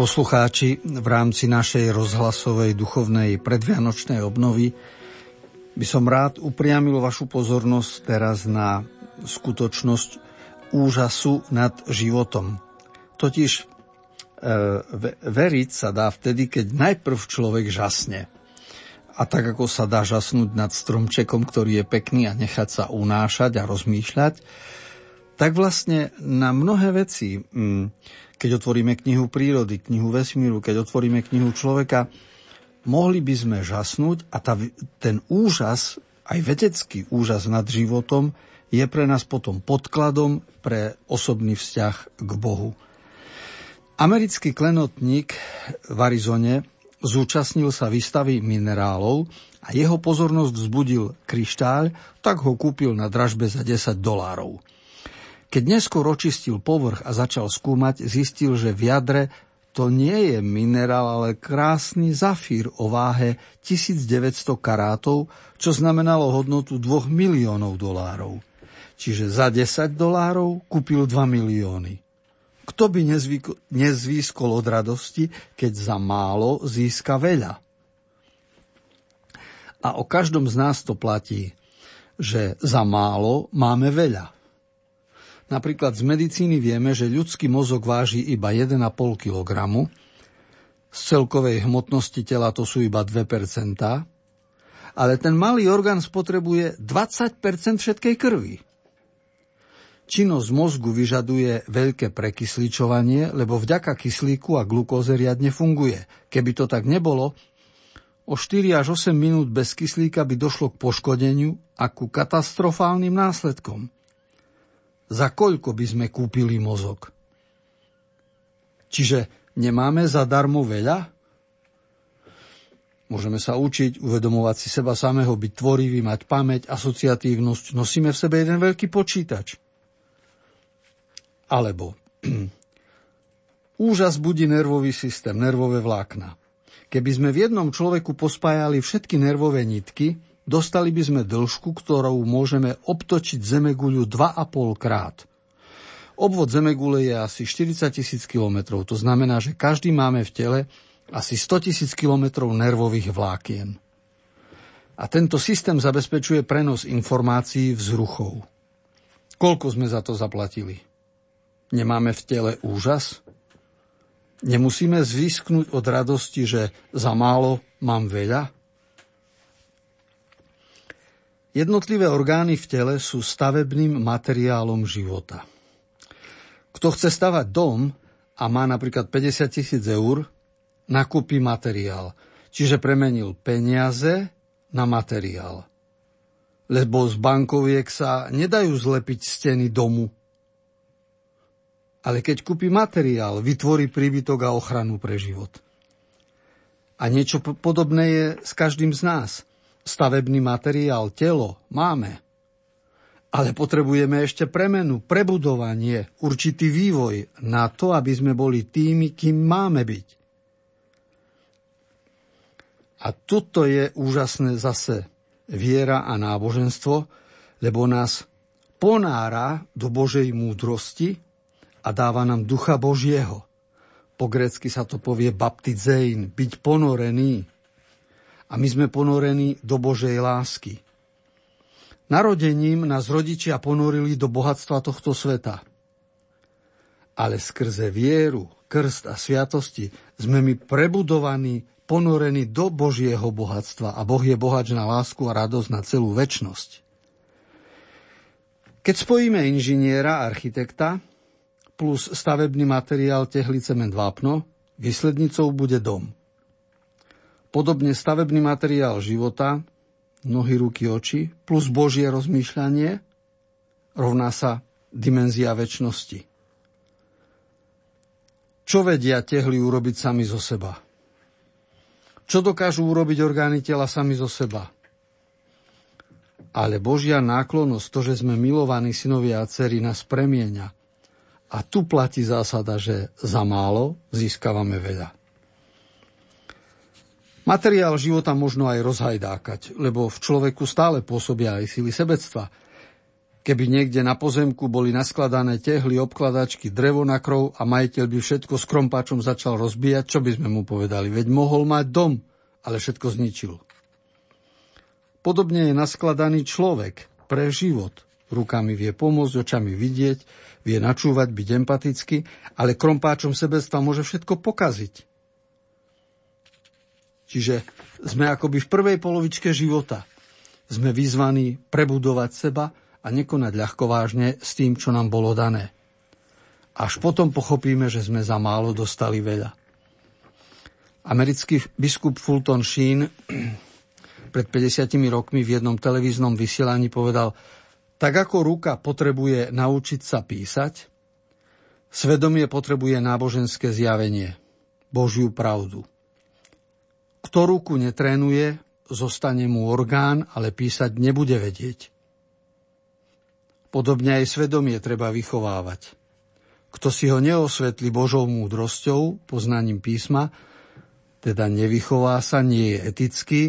Poslucháči, v rámci našej rozhlasovej duchovnej predvianočnej obnovy by som rád upriamil vašu pozornosť teraz na skutočnosť úžasu nad životom. Totiž e, veriť sa dá vtedy, keď najprv človek žasne. A tak ako sa dá žasnúť nad stromčekom, ktorý je pekný a nechať sa unášať a rozmýšľať, tak vlastne na mnohé veci mm, keď otvoríme knihu prírody, knihu vesmíru, keď otvoríme knihu človeka, mohli by sme žasnúť a tá, ten úžas, aj vedecký úžas nad životom, je pre nás potom podkladom pre osobný vzťah k Bohu. Americký klenotník v Arizone zúčastnil sa výstavy minerálov a jeho pozornosť vzbudil kryštáľ, tak ho kúpil na dražbe za 10 dolárov. Keď neskôr očistil povrch a začal skúmať, zistil, že v jadre to nie je minerál, ale krásny zafír o váhe 1900 karátov, čo znamenalo hodnotu 2 miliónov dolárov. Čiže za 10 dolárov kúpil 2 milióny. Kto by nezvyk- nezvýskol od radosti, keď za málo získa veľa? A o každom z nás to platí, že za málo máme veľa. Napríklad z medicíny vieme, že ľudský mozog váži iba 1,5 kg, z celkovej hmotnosti tela to sú iba 2% ale ten malý orgán spotrebuje 20% všetkej krvi. Činnosť mozgu vyžaduje veľké prekysličovanie, lebo vďaka kyslíku a glukóze riadne funguje. Keby to tak nebolo, o 4 až 8 minút bez kyslíka by došlo k poškodeniu a ku katastrofálnym následkom. Za koľko by sme kúpili mozog? Čiže nemáme zadarmo veľa? Môžeme sa učiť, uvedomovať si seba samého, byť tvorivý, mať pamäť, asociatívnosť. Nosíme v sebe jeden veľký počítač. Alebo úžas budí nervový systém, nervové vlákna. Keby sme v jednom človeku pospájali všetky nervové nitky, dostali by sme dĺžku, ktorou môžeme obtočiť Zemeguľu 2,5 krát. Obvod Zemegule je asi 40 tisíc kilometrov. To znamená, že každý máme v tele asi 100 tisíc kilometrov nervových vlákien. A tento systém zabezpečuje prenos informácií vzruchov. Koľko sme za to zaplatili? Nemáme v tele úžas? Nemusíme zvisknúť od radosti, že za málo mám veľa? Jednotlivé orgány v tele sú stavebným materiálom života. Kto chce stavať dom a má napríklad 50 tisíc eur, nakúpi materiál. Čiže premenil peniaze na materiál. Lebo z bankoviek sa nedajú zlepiť steny domu. Ale keď kúpi materiál, vytvorí príbytok a ochranu pre život. A niečo podobné je s každým z nás. Stavebný materiál, telo máme. Ale potrebujeme ešte premenu, prebudovanie, určitý vývoj na to, aby sme boli tými, kým máme byť. A toto je úžasné zase viera a náboženstvo, lebo nás ponára do Božej múdrosti a dáva nám ducha Božieho. Po grecky sa to povie baptizein, byť ponorený. A my sme ponorení do Božej lásky. Narodením nás rodičia ponorili do bohatstva tohto sveta. Ale skrze vieru, krst a sviatosti sme my prebudovaní ponorený do Božieho bohatstva a Boh je bohač na lásku a radosť na celú väčnosť. Keď spojíme inžiniera, architekta plus stavebný materiál tehly cement vápno, výslednicou bude dom. Podobne stavebný materiál života, nohy, ruky, oči plus Božie rozmýšľanie rovná sa dimenzia väčšnosti. Čo vedia tehly urobiť sami zo seba? Čo dokážu urobiť orgány tela sami zo seba? Ale Božia náklonosť, to, že sme milovaní synovia a dcery, nás premieňa. A tu platí zásada, že za málo získavame veľa. Materiál života možno aj rozhajdákať, lebo v človeku stále pôsobia aj sily sebectva. Keby niekde na pozemku boli naskladané tehly, obkladačky, drevo na krov a majiteľ by všetko s krompáčom začal rozbíjať, čo by sme mu povedali? Veď mohol mať dom, ale všetko zničil. Podobne je naskladaný človek pre život. Rukami vie pomôcť, očami vidieť, vie načúvať, byť empatický, ale krompáčom sebectva môže všetko pokaziť. Čiže sme akoby v prvej polovičke života. Sme vyzvaní prebudovať seba, a nekonať ľahkovážne s tým, čo nám bolo dané. Až potom pochopíme, že sme za málo dostali veľa. Americký biskup Fulton Sheen pred 50 rokmi v jednom televíznom vysielaní povedal, tak ako ruka potrebuje naučiť sa písať, svedomie potrebuje náboženské zjavenie, Božiu pravdu. Kto ruku netrénuje, zostane mu orgán, ale písať nebude vedieť. Podobne aj svedomie treba vychovávať. Kto si ho neosvetlí Božou múdrosťou, poznaním písma, teda nevychová sa, nie je etický,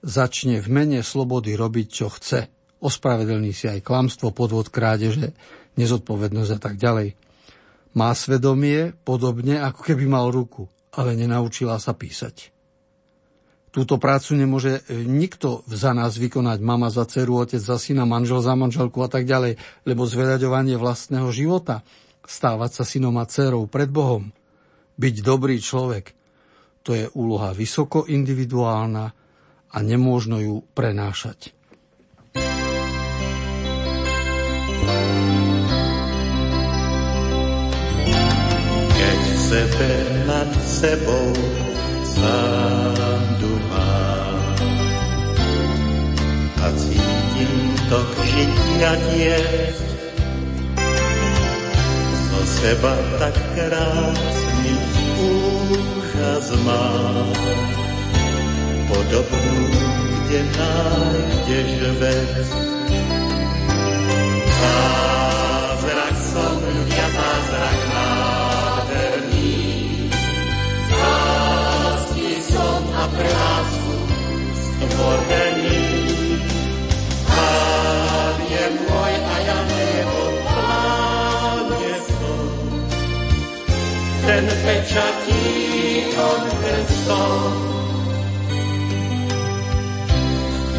začne v mene slobody robiť, čo chce. Ospravedlní si aj klamstvo, podvod, krádeže, nezodpovednosť a tak ďalej. Má svedomie podobne, ako keby mal ruku, ale nenaučila sa písať. Túto prácu nemôže e, nikto za nás vykonať, mama za dceru, otec za syna, manžel za manželku a tak ďalej, lebo zveľaďovanie vlastného života, stávať sa synom a dcerou pred Bohom, byť dobrý človek, to je úloha vysoko individuálna a nemôžno ju prenášať. Keď sebe nad sebou sám dumám a cítim to žitia tiesť, zo seba tak krásny úžas má. Podobnú, kde nájdeš vec. Zázrak Ten pečatí on krstom.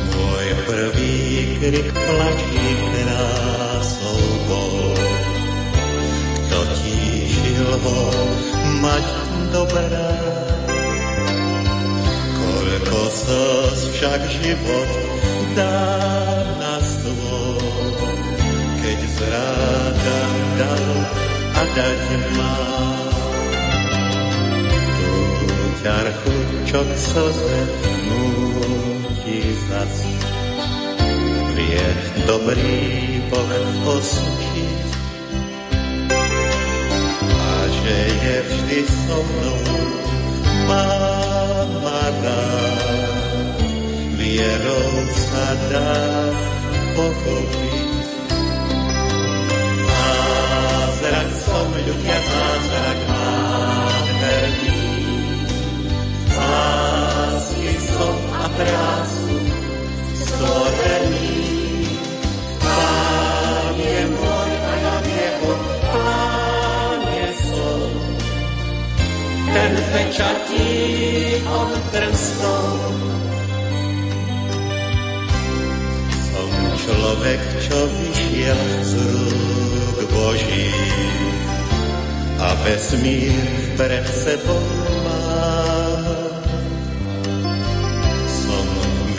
Môj prvý krik plačí krásou bol. Kto tíšil ho mať dobrá? Koľko slz však život dá na stôl, keď zráda dal a dať má. Tú ťarchu, čo k slze núti zas, vie dobrý Boh osučiť a že je vždy so mnou, mám rád, vierou sa dá pochopiť. Zázrak som ľudia, zázrak nádherný, lásky som a pre lásku stvorený. Ten pečatí on prstom. Som človek, čo vyšiel z rúk Boží a vesmír pred sebou má. Som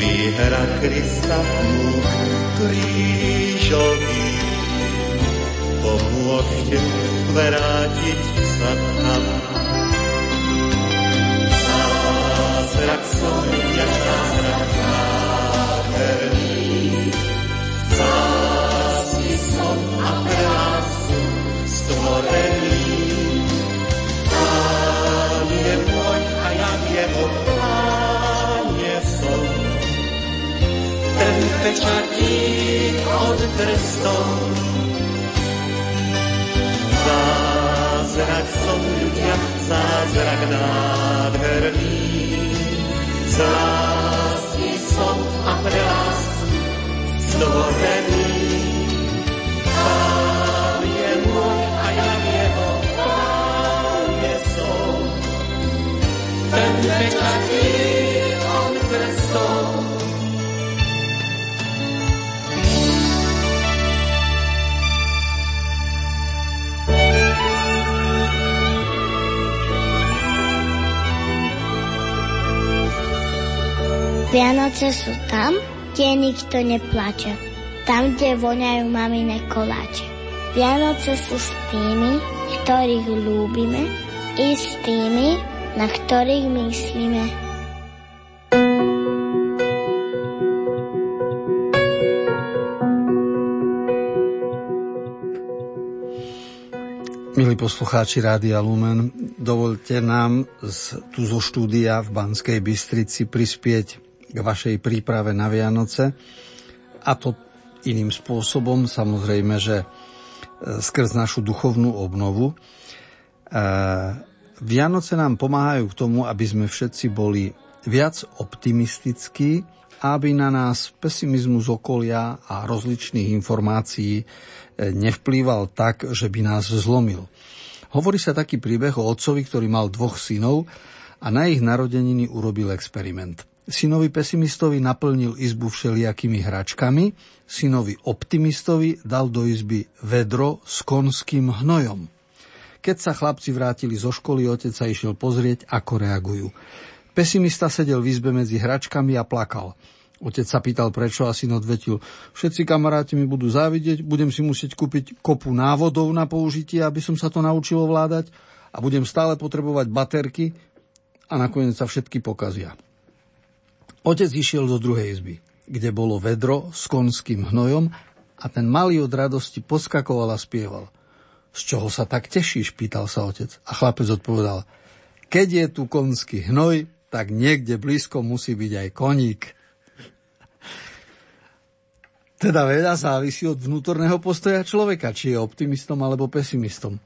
výhra Krista múk krížový. Pomôžte vrátiť sa tam. Zázrak ja, zázrak nádherný. Z lásky som a. Pán je môj a. Ten pečatí od prstov. Zázrak som ľudia, zázrak nádherný. Z lásky som a pre lásku stvorený. Pán je môj a ja jeho páne som. Ten pečatí od prstov. Vianoce sú tam, kde nikto neplače. Tam, kde voňajú mamine koláče. Vianoce sú s tými, ktorých ľúbime, i s tými, na ktorých myslíme. Milí poslucháči Rádia Lumen, dovolte nám z, tu zo štúdia v Banskej Bystrici prispieť k vašej príprave na Vianoce a to iným spôsobom, samozrejme, že e, skrz našu duchovnú obnovu. E, Vianoce nám pomáhajú k tomu, aby sme všetci boli viac optimistickí a aby na nás pesimizmus okolia a rozličných informácií nevplýval tak, že by nás zlomil. Hovorí sa taký príbeh o otcovi, ktorý mal dvoch synov a na ich narodeniny urobil experiment. Synovi pesimistovi naplnil izbu všelijakými hračkami, synovi optimistovi dal do izby vedro s konským hnojom. Keď sa chlapci vrátili zo školy, otec sa išiel pozrieť, ako reagujú. Pesimista sedel v izbe medzi hračkami a plakal. Otec sa pýtal, prečo a syn odvetil. Všetci kamaráti mi budú závidieť, budem si musieť kúpiť kopu návodov na použitie, aby som sa to naučil ovládať a budem stále potrebovať baterky a nakoniec sa všetky pokazia. Otec išiel do druhej izby, kde bolo vedro s konským hnojom a ten malý od radosti poskakoval a spieval. Z čoho sa tak tešíš? pýtal sa otec. A chlapec odpovedal, keď je tu konský hnoj, tak niekde blízko musí byť aj koník. Teda veľa závisí od vnútorného postoja človeka, či je optimistom alebo pesimistom.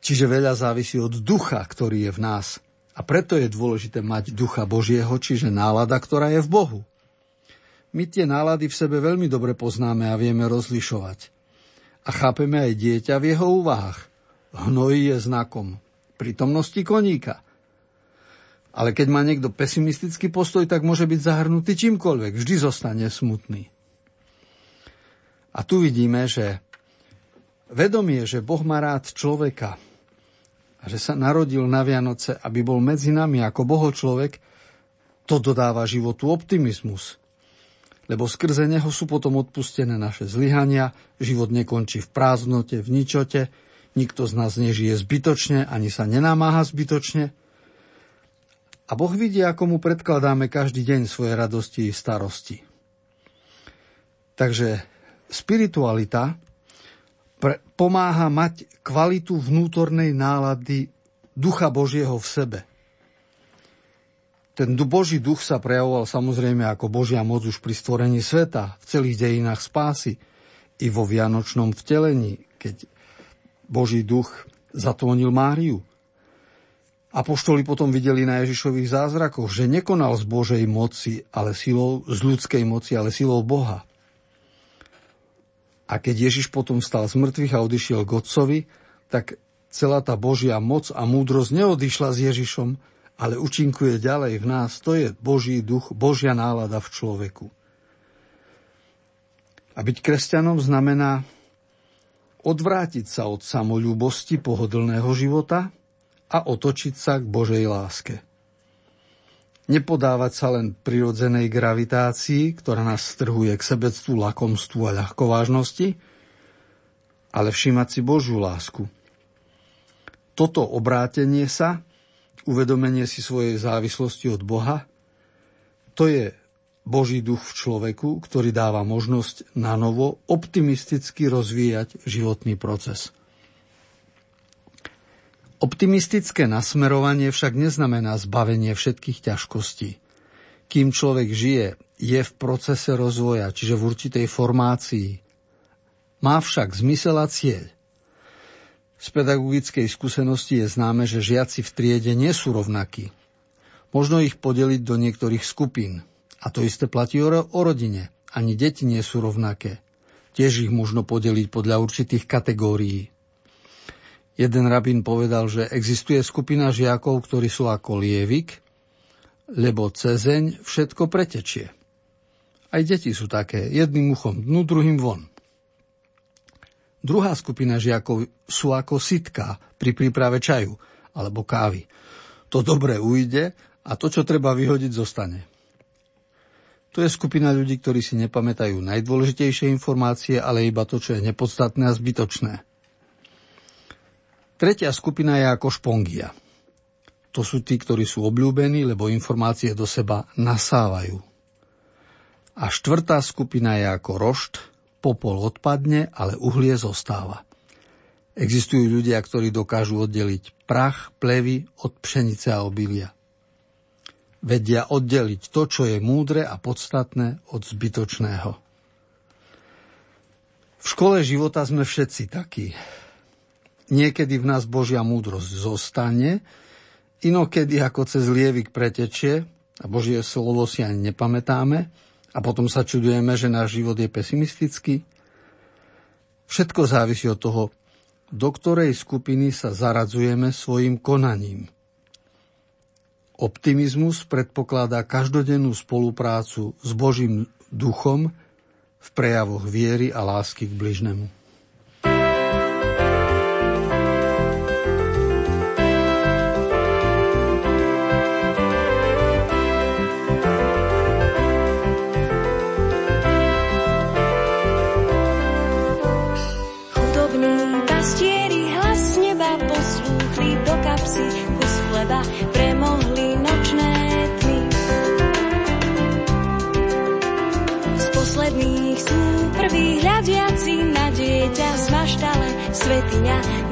Čiže veľa závisí od ducha, ktorý je v nás. A preto je dôležité mať ducha Božieho, čiže nálada, ktorá je v Bohu. My tie nálady v sebe veľmi dobre poznáme a vieme rozlišovať. A chápeme aj dieťa v jeho úvahách. Hnoj je znakom prítomnosti koníka. Ale keď má niekto pesimistický postoj, tak môže byť zahrnutý čímkoľvek. Vždy zostane smutný. A tu vidíme, že vedomie, že Boh má rád človeka, a že sa narodil na Vianoce, aby bol medzi nami ako boho človek, to dodáva životu optimizmus. Lebo skrze neho sú potom odpustené naše zlyhania, život nekončí v prázdnote, v ničote, nikto z nás nežije zbytočne, ani sa nenamáha zbytočne. A Boh vidí, ako mu predkladáme každý deň svoje radosti i starosti. Takže spiritualita pre, pomáha mať kvalitu vnútornej nálady ducha Božieho v sebe. Ten Boží duch sa prejavoval samozrejme ako Božia moc už pri stvorení sveta, v celých dejinách spásy, i vo vianočnom vtelení, keď Boží duch zatónil Máriu. Apoštoli potom videli na Ježišových zázrakoch, že nekonal z Božej moci, ale silou, z ľudskej moci, ale silou Boha. A keď Ježiš potom stal z mŕtvych a odišiel k Otcovi, tak celá tá Božia moc a múdrosť neodišla s Ježišom, ale učinkuje ďalej v nás. To je Boží duch, Božia nálada v človeku. A byť kresťanom znamená odvrátiť sa od samolúbosti pohodlného života a otočiť sa k Božej láske nepodávať sa len prirodzenej gravitácii, ktorá nás strhuje k sebectvu, lakomstvu a ľahkovážnosti, ale všímať si Božiu lásku. Toto obrátenie sa, uvedomenie si svojej závislosti od Boha, to je Boží duch v človeku, ktorý dáva možnosť na novo optimisticky rozvíjať životný proces. Optimistické nasmerovanie však neznamená zbavenie všetkých ťažkostí. Kým človek žije, je v procese rozvoja, čiže v určitej formácii. Má však zmysel a cieľ. Z pedagogickej skúsenosti je známe, že žiaci v triede nie sú rovnakí. Možno ich podeliť do niektorých skupín. A to isté platí o, rodine. Ani deti nie sú rovnaké. Tiež ich možno podeliť podľa určitých kategórií. Jeden rabín povedal, že existuje skupina žiakov, ktorí sú ako lievik, lebo cezeň všetko pretečie. Aj deti sú také, jedným uchom dnu, druhým von. Druhá skupina žiakov sú ako sitka pri príprave čaju alebo kávy. To dobre ujde a to, čo treba vyhodiť, zostane. To je skupina ľudí, ktorí si nepamätajú najdôležitejšie informácie, ale iba to, čo je nepodstatné a zbytočné. Tretia skupina je ako špongia. To sú tí, ktorí sú obľúbení, lebo informácie do seba nasávajú. A štvrtá skupina je ako rošt, popol odpadne, ale uhlie zostáva. Existujú ľudia, ktorí dokážu oddeliť prach, plevy od pšenice a obilia. Vedia oddeliť to, čo je múdre a podstatné od zbytočného. V škole života sme všetci takí Niekedy v nás Božia múdrosť zostane, inokedy ako cez lievik pretečie a Božie slovo si ani nepamätáme a potom sa čudujeme, že náš život je pesimistický. Všetko závisí od toho, do ktorej skupiny sa zaradzujeme svojim konaním. Optimizmus predpokladá každodennú spoluprácu s Božím duchom v prejavoch viery a lásky k bližnemu. 呀.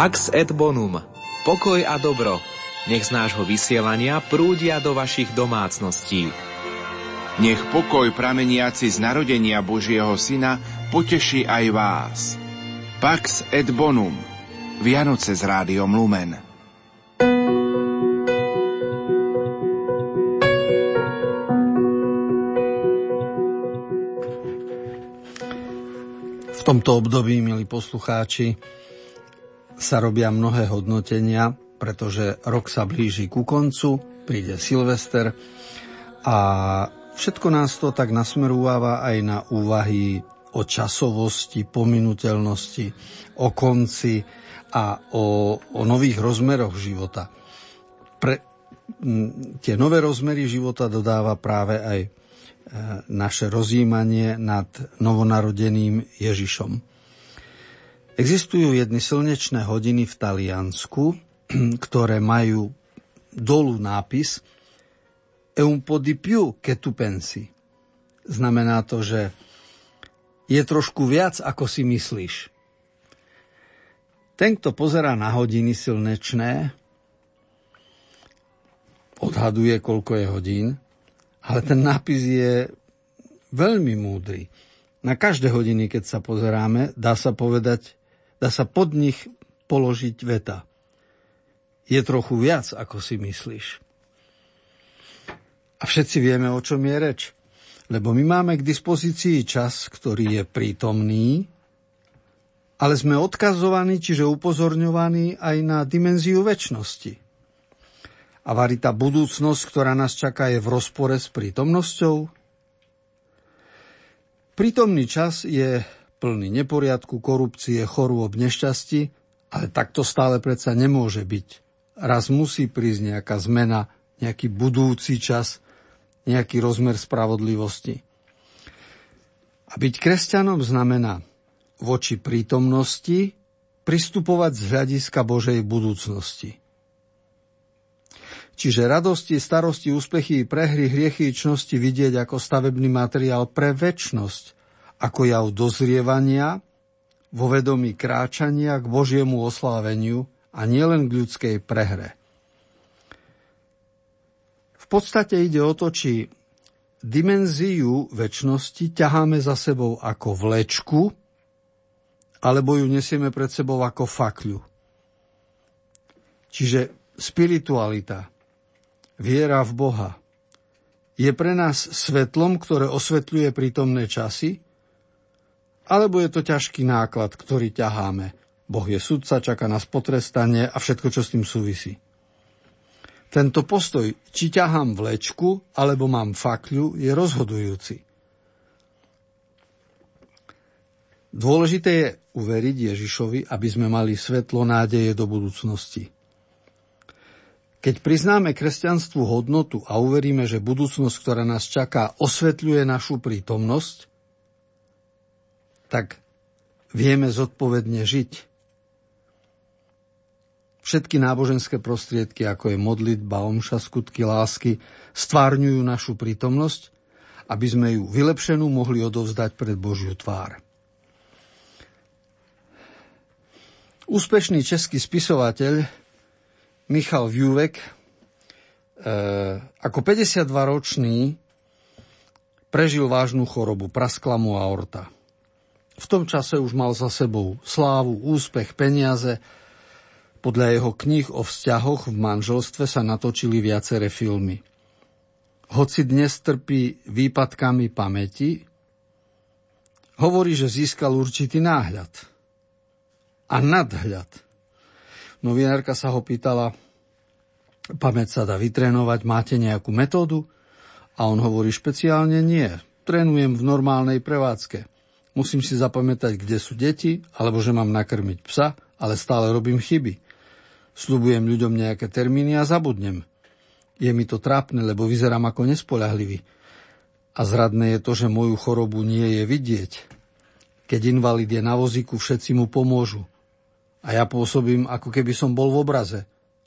Pax et bonum. Pokoj a dobro. Nech z nášho vysielania prúdia do vašich domácností. Nech pokoj prameniaci z narodenia Božieho Syna poteší aj vás. Pax et bonum. Vianoce s rádiom Lumen. V tomto období, milí poslucháči, sa robia mnohé hodnotenia, pretože rok sa blíži ku koncu, príde Silvester a všetko nás to tak nasmerúva aj na úvahy o časovosti, pominuteľnosti, o konci a o, o nových rozmeroch života. Pre, m, tie nové rozmery života dodáva práve aj e, naše rozjímanie nad novonarodeným Ježišom. Existujú jedny slnečné hodiny v Taliansku, ktoré majú dolu nápis E un po di più che tu pensi. Znamená to, že je trošku viac, ako si myslíš. Ten, kto pozerá na hodiny slnečné, odhaduje, koľko je hodín, ale ten nápis je veľmi múdry. Na každé hodiny, keď sa pozeráme, dá sa povedať, dá sa pod nich položiť veta. Je trochu viac, ako si myslíš. A všetci vieme, o čom je reč. Lebo my máme k dispozícii čas, ktorý je prítomný, ale sme odkazovaní, čiže upozorňovaní aj na dimenziu väčšnosti. A varí tá budúcnosť, ktorá nás čaká, je v rozpore s prítomnosťou? Prítomný čas je plný neporiadku, korupcie, chorôb, nešťastí, ale takto stále predsa nemôže byť. Raz musí prísť nejaká zmena, nejaký budúci čas, nejaký rozmer spravodlivosti. A byť kresťanom znamená voči prítomnosti pristupovať z hľadiska Božej budúcnosti. Čiže radosti, starosti, úspechy, prehry, hriechy, čnosti vidieť ako stavebný materiál pre väčnosť, ako jav dozrievania, vo vedomí kráčania k Božiemu osláveniu a nielen k ľudskej prehre. V podstate ide o to, či dimenziu väčšnosti ťaháme za sebou ako vlečku, alebo ju nesieme pred sebou ako fakľu. Čiže spiritualita, viera v Boha, je pre nás svetlom, ktoré osvetľuje prítomné časy, alebo je to ťažký náklad, ktorý ťaháme. Boh je sudca, čaká nás potrestanie a všetko, čo s tým súvisí. Tento postoj, či ťahám vlečku, alebo mám fakľu, je rozhodujúci. Dôležité je uveriť Ježišovi, aby sme mali svetlo nádeje do budúcnosti. Keď priznáme kresťanstvu hodnotu a uveríme, že budúcnosť, ktorá nás čaká, osvetľuje našu prítomnosť, tak vieme zodpovedne žiť. Všetky náboženské prostriedky, ako je modlitba, omša, skutky lásky, stvárňujú našu prítomnosť, aby sme ju vylepšenú mohli odovzdať pred Božiu tvár. Úspešný český spisovateľ Michal Vjúvek e, ako 52-ročný prežil vážnu chorobu, praskla mu aorta. V tom čase už mal za sebou slávu, úspech, peniaze. Podľa jeho kníh o vzťahoch v manželstve sa natočili viaceré filmy. Hoci dnes trpí výpadkami pamäti, hovorí, že získal určitý náhľad a nadhľad Novinárka sa ho pýtala, pamäť sa dá vytrénovať, máte nejakú metódu? A on hovorí špeciálne nie. Trénujem v normálnej prevádzke. Musím si zapamätať, kde sú deti, alebo že mám nakrmiť psa, ale stále robím chyby. Sľubujem ľuďom nejaké termíny a zabudnem. Je mi to trápne, lebo vyzerám ako nespoľahlivý. A zradné je to, že moju chorobu nie je vidieť. Keď invalid je na vozíku, všetci mu pomôžu. A ja pôsobím, ako keby som bol v obraze.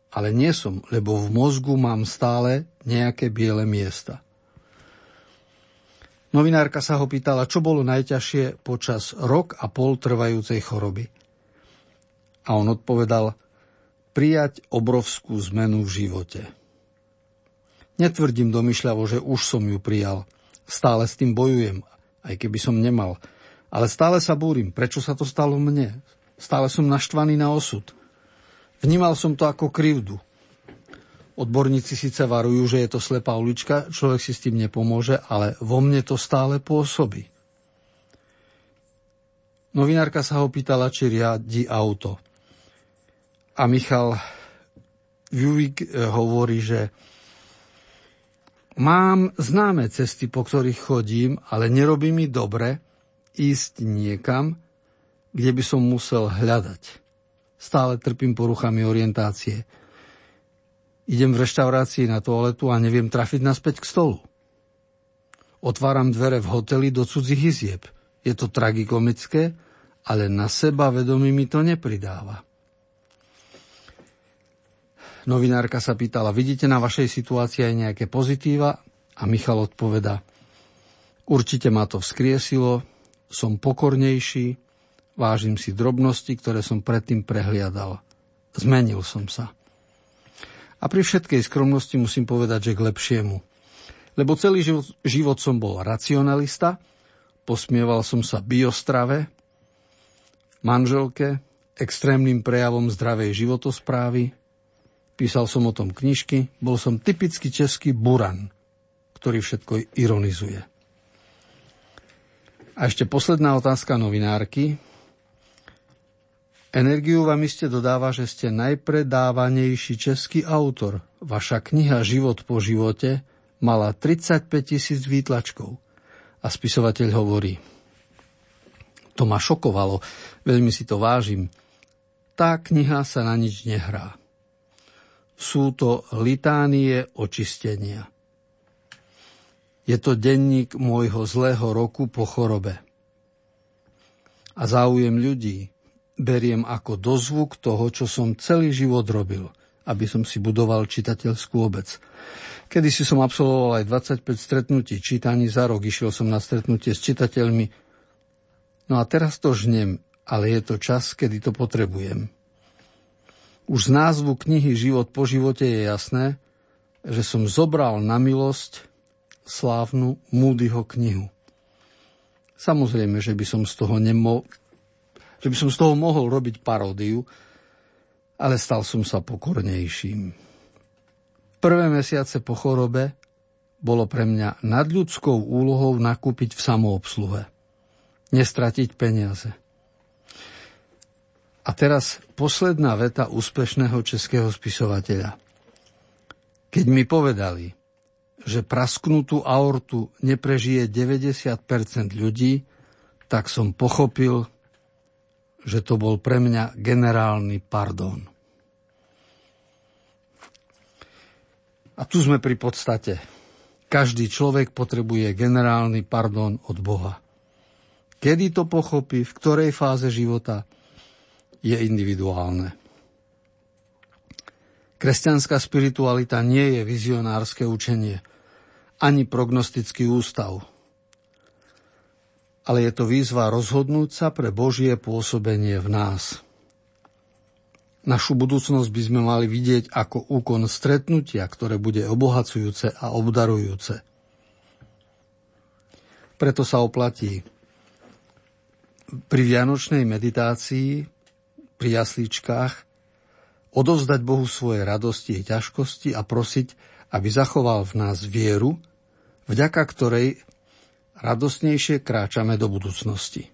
Ale nie som, lebo v mozgu mám stále nejaké biele miesta. Novinárka sa ho pýtala, čo bolo najťažšie počas rok a pol trvajúcej choroby. A on odpovedal, prijať obrovskú zmenu v živote. Netvrdím domyšľavo, že už som ju prijal. Stále s tým bojujem, aj keby som nemal. Ale stále sa búrim, prečo sa to stalo mne. Stále som naštvaný na osud. Vnímal som to ako krivdu. Odborníci síce varujú, že je to slepá ulička, človek si s tým nepomôže, ale vo mne to stále pôsobí. Novinárka sa ho pýtala, či riadi auto. A Michal Juvik eh, hovorí, že mám známe cesty, po ktorých chodím, ale nerobí mi dobre ísť niekam, kde by som musel hľadať. Stále trpím poruchami orientácie. Idem v reštaurácii na toaletu a neviem trafiť naspäť k stolu. Otváram dvere v hoteli do cudzích izieb. Je to tragikomické, ale na seba vedomí mi to nepridáva. Novinárka sa pýtala, vidíte na vašej situácii aj nejaké pozitíva? A Michal odpoveda, určite ma to vzkriesilo, som pokornejší, Vážim si drobnosti, ktoré som predtým prehliadal. Zmenil som sa. A pri všetkej skromnosti musím povedať, že k lepšiemu. Lebo celý život, som bol racionalista, Posmieval som sa biostrave, manželke, extrémnym prejavom zdravej životosprávy. Písal som o tom knižky. Bol som typický český buran, ktorý všetko ironizuje. A ešte posledná otázka novinárky. Energiu vám iste dodáva, že ste najpredávanejší český autor. Vaša kniha Život po živote mala 35 tisíc výtlačkov. A spisovateľ hovorí, to ma šokovalo, veľmi si to vážim. Tá kniha sa na nič nehrá. Sú to litánie očistenia. Je to denník môjho zlého roku po chorobe. A záujem ľudí beriem ako dozvuk toho, čo som celý život robil, aby som si budoval čitateľskú obec. Kedy si som absolvoval aj 25 stretnutí čítaní za rok, išiel som na stretnutie s čitateľmi. No a teraz to žnem, ale je to čas, kedy to potrebujem. Už z názvu knihy Život po živote je jasné, že som zobral na milosť slávnu Moodyho knihu. Samozrejme, že by som z toho nemo... že by som z toho mohol robiť paródiu, ale stal som sa pokornejším. Prvé mesiace po chorobe bolo pre mňa nadľudskou úlohou nakúpiť v samoobsluhe. Nestratiť peniaze. A teraz posledná veta úspešného českého spisovateľa. Keď mi povedali, že prasknutú aortu neprežije 90% ľudí, tak som pochopil, že to bol pre mňa generálny pardon. A tu sme pri podstate. Každý človek potrebuje generálny pardon od Boha. Kedy to pochopí, v ktorej fáze života, je individuálne. Kresťanská spiritualita nie je vizionárske učenie, ani prognostický ústav. Ale je to výzva rozhodnúť sa pre Božie pôsobenie v nás. Našu budúcnosť by sme mali vidieť ako úkon stretnutia, ktoré bude obohacujúce a obdarujúce. Preto sa oplatí pri vianočnej meditácii, pri jaslíčkách, odovzdať Bohu svoje radosti a ťažkosti a prosiť, aby zachoval v nás vieru, vďaka ktorej radosnejšie kráčame do budúcnosti.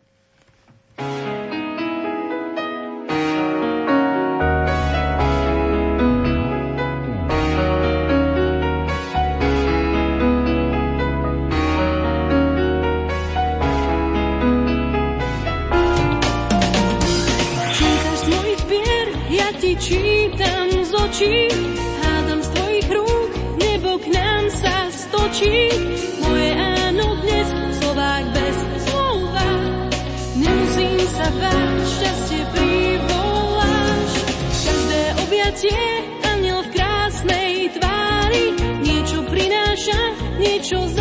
čítam z očí, hádam z tvojich rúk, nebo k nám sa stočí. tretie aniel v krásnej tvári niečo prináša, niečo zaujíma.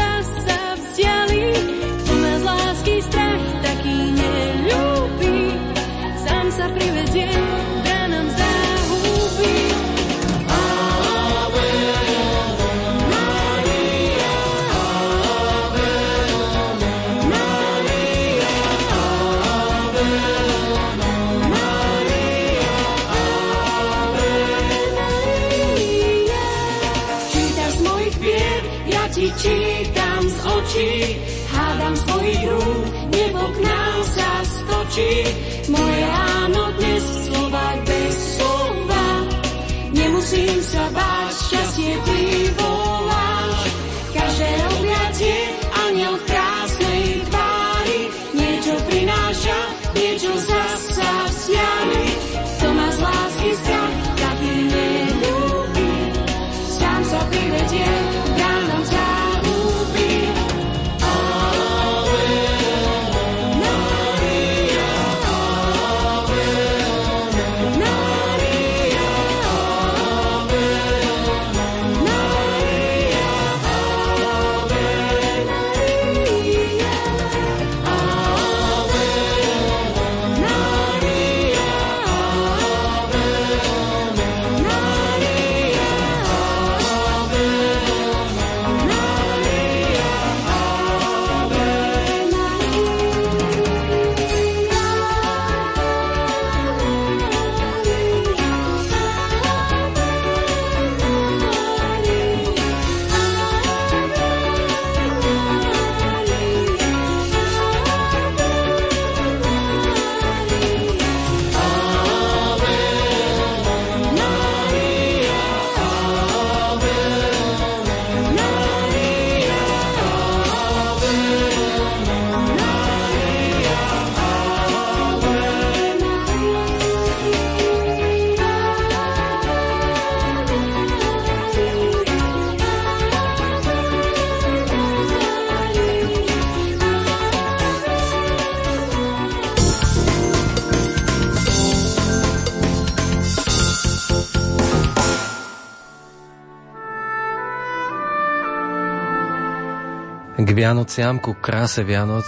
Vianociam, ku kráse Vianoc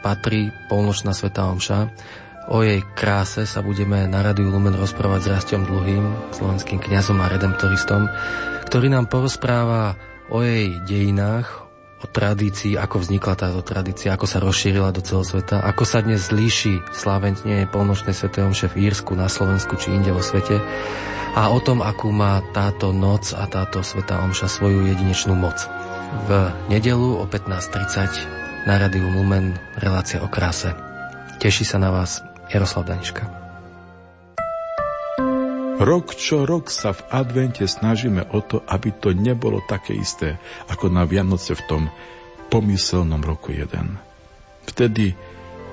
patrí polnočná Sveta Omša. O jej kráse sa budeme na Radiu Lumen rozprávať s Rastom Dlhým, slovenským kňazom a redemptoristom, ktorý nám porozpráva o jej dejinách, o tradícii, ako vznikla táto tradícia, ako sa rozšírila do celého sveta, ako sa dnes líši slávenie polnočnej Svetej Omše v Írsku, na Slovensku či inde vo svete a o tom, akú má táto noc a táto Svetá Omša svoju jedinečnú moc. V nedelu o 15.30 na Radiu Lumen relácia o kráse. Teší sa na vás Jaroslav Daniška. Rok čo rok sa v advente snažíme o to, aby to nebolo také isté ako na Vianoce v tom pomyselnom roku jeden. Vtedy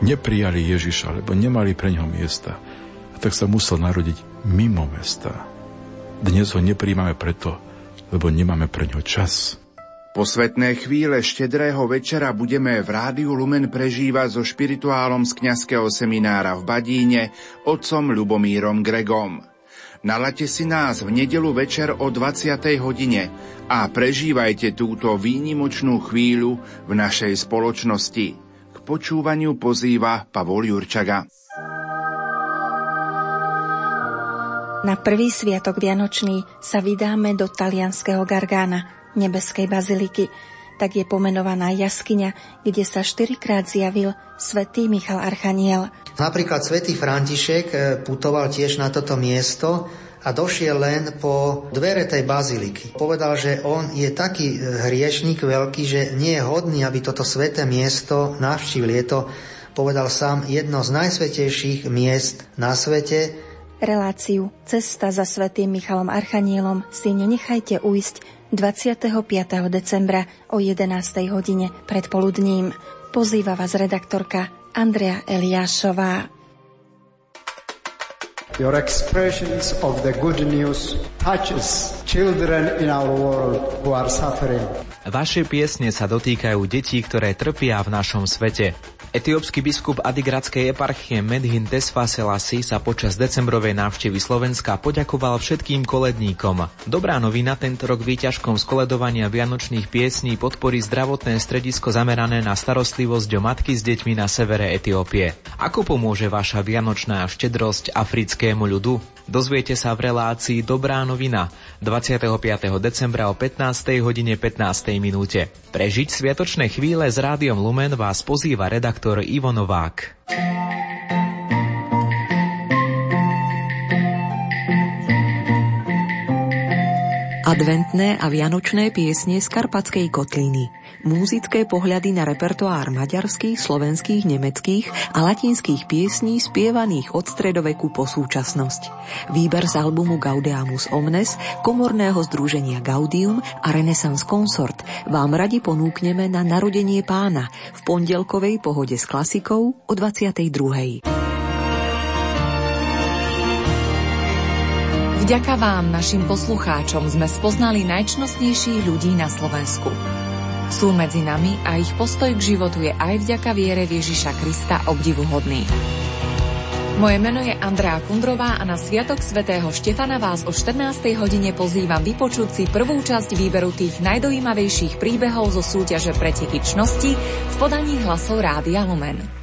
neprijali Ježiša, lebo nemali pre ňoho miesta. A tak sa musel narodiť mimo mesta. Dnes ho nepríjmame preto, lebo nemáme pre ňo čas. Posvetné chvíle štedrého večera budeme v Rádiu Lumen prežívať so špirituálom z kňazského seminára v Badíne, otcom Ľubomírom Gregom. Nalate si nás v nedelu večer o 20. hodine a prežívajte túto výnimočnú chvíľu v našej spoločnosti. K počúvaniu pozýva Pavol Jurčaga. Na prvý sviatok Vianočný sa vydáme do talianského Gargána – nebeskej baziliky, tak je pomenovaná jaskyňa, kde sa štyrikrát zjavil svätý Michal Archaniel. Napríklad svätý František e, putoval tiež na toto miesto a došiel len po dvere tej baziliky. Povedal, že on je taký e, hriešnik veľký, že nie je hodný, aby toto sveté miesto navštívil. Je to, povedal sám, jedno z najsvetejších miest na svete. Reláciu Cesta za svätým Michalom Archanielom si nenechajte ujsť 25. decembra o 11. hodine predpoludním. Pozýva vás redaktorka Andrea Eliášová. Your expressions of the good news touches children in our world who are suffering. Vaše piesne sa dotýkajú detí, ktoré trpia v našom svete. Etiópsky biskup Adigradskej eparchie Medhin Tesfa Selasi sa počas decembrovej návštevy Slovenska poďakoval všetkým koledníkom. Dobrá novina tento rok výťažkom skoledovania vianočných piesní podporí zdravotné stredisko zamerané na starostlivosť o matky s deťmi na severe Etiópie. Ako pomôže vaša vianočná štedrosť africkému ľudu? Dozviete sa v relácii Dobrá novina 25. decembra o 15. hodine 15. minúte. Prežiť sviatočné chvíle s rádiom Lumen vás pozýva redaktor Ivo Novák. Adventné a vianočné piesne z Karpatskej kotliny – múzické pohľady na repertoár maďarských, slovenských, nemeckých a latinských piesní spievaných od stredoveku po súčasnosť. Výber z albumu Gaudeamus Omnes, komorného združenia Gaudium a Renaissance Consort vám radi ponúkneme na narodenie pána v pondelkovej pohode s klasikou o 22. Vďaka vám, našim poslucháčom, sme spoznali najčnostnejších ľudí na Slovensku. Sú medzi nami a ich postoj k životu je aj vďaka viere Ježiša Krista obdivuhodný. Moje meno je Andrea Kundrová a na Sviatok svätého Štefana vás o 14. hodine pozývam vypočuť si prvú časť výberu tých najdojímavejších príbehov zo súťaže Preteky čnosti v podaní hlasov Rádia Lumen.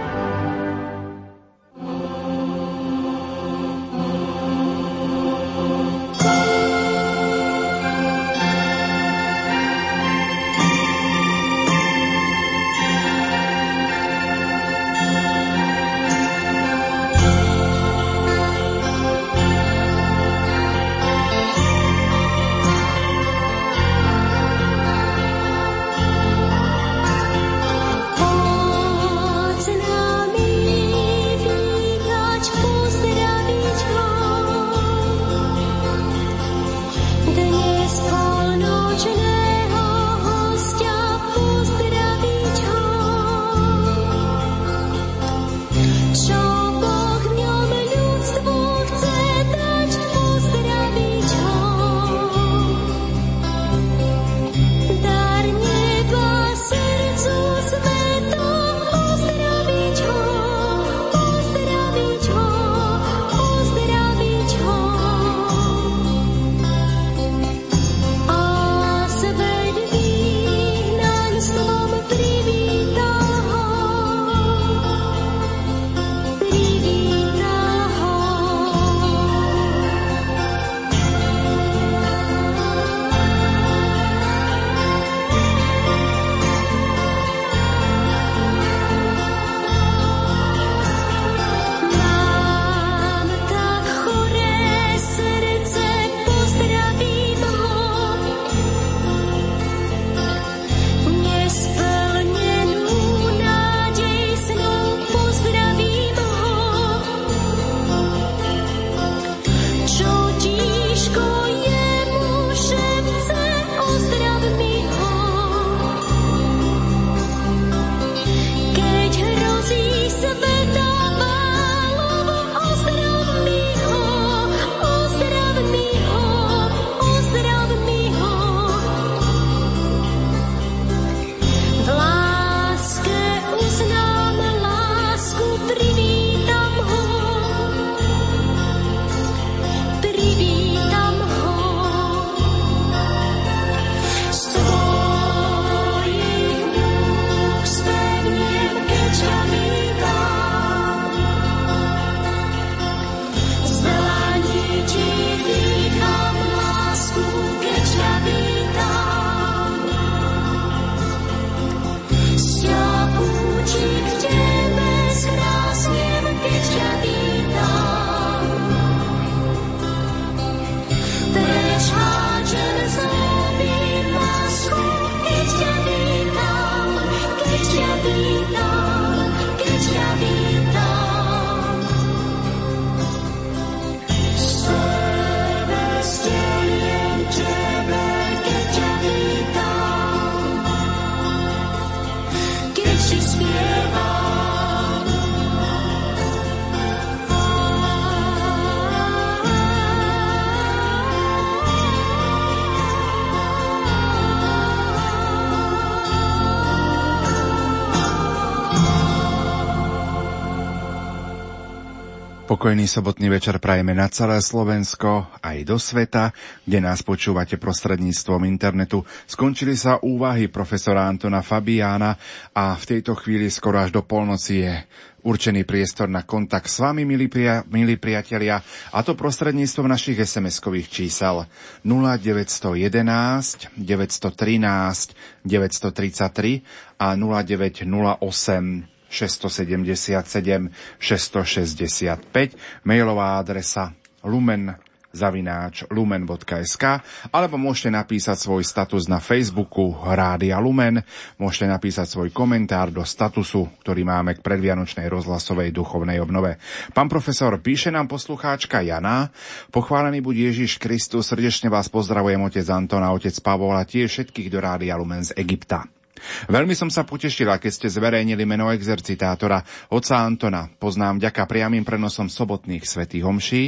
Pokojný sobotný večer prajeme na celé Slovensko, aj do sveta, kde nás počúvate prostredníctvom internetu. Skončili sa úvahy profesora Antona Fabiána a v tejto chvíli skoro až do polnoci je určený priestor na kontakt s vami, milí, pria, milí priatelia, a to prostredníctvom našich SMS-kových čísel 0911 913 933 a 0908 677 665, mailová adresa lumen zavináč lumen.sk alebo môžete napísať svoj status na Facebooku Rádia Lumen, môžete napísať svoj komentár do statusu, ktorý máme k predvianočnej rozhlasovej duchovnej obnove. Pán profesor, píše nám poslucháčka Jana, pochválený buď Ježiš Kristus, srdečne vás pozdravujem otec Antona, otec Pavol a tiež všetkých do Rádia Lumen z Egypta. Veľmi som sa potešila, keď ste zverejnili meno exercitátora oca Antona. Poznám ďaká priamým prenosom sobotných svetých homší.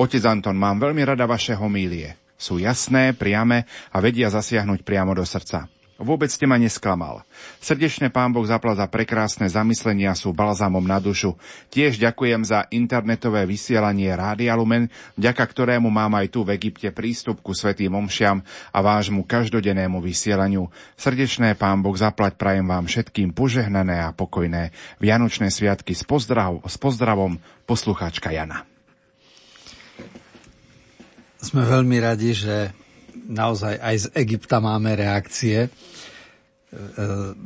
Otec Anton, mám veľmi rada vaše homílie. Sú jasné, priame a vedia zasiahnuť priamo do srdca. Vôbec ste ma nesklamal. Srdečne pán Boh zapla za prekrásne zamyslenia sú balzámom na dušu. Tiež ďakujem za internetové vysielanie Rádia Lumen, vďaka ktorému mám aj tu v Egypte prístup ku svetým omšiam a vášmu každodennému vysielaniu. Srdečné pán Boh zaplať prajem vám všetkým požehnané a pokojné Vianočné sviatky s, pozdrav, s pozdravom poslucháčka Jana. Sme veľmi radi, že naozaj aj z Egypta máme reakcie. E,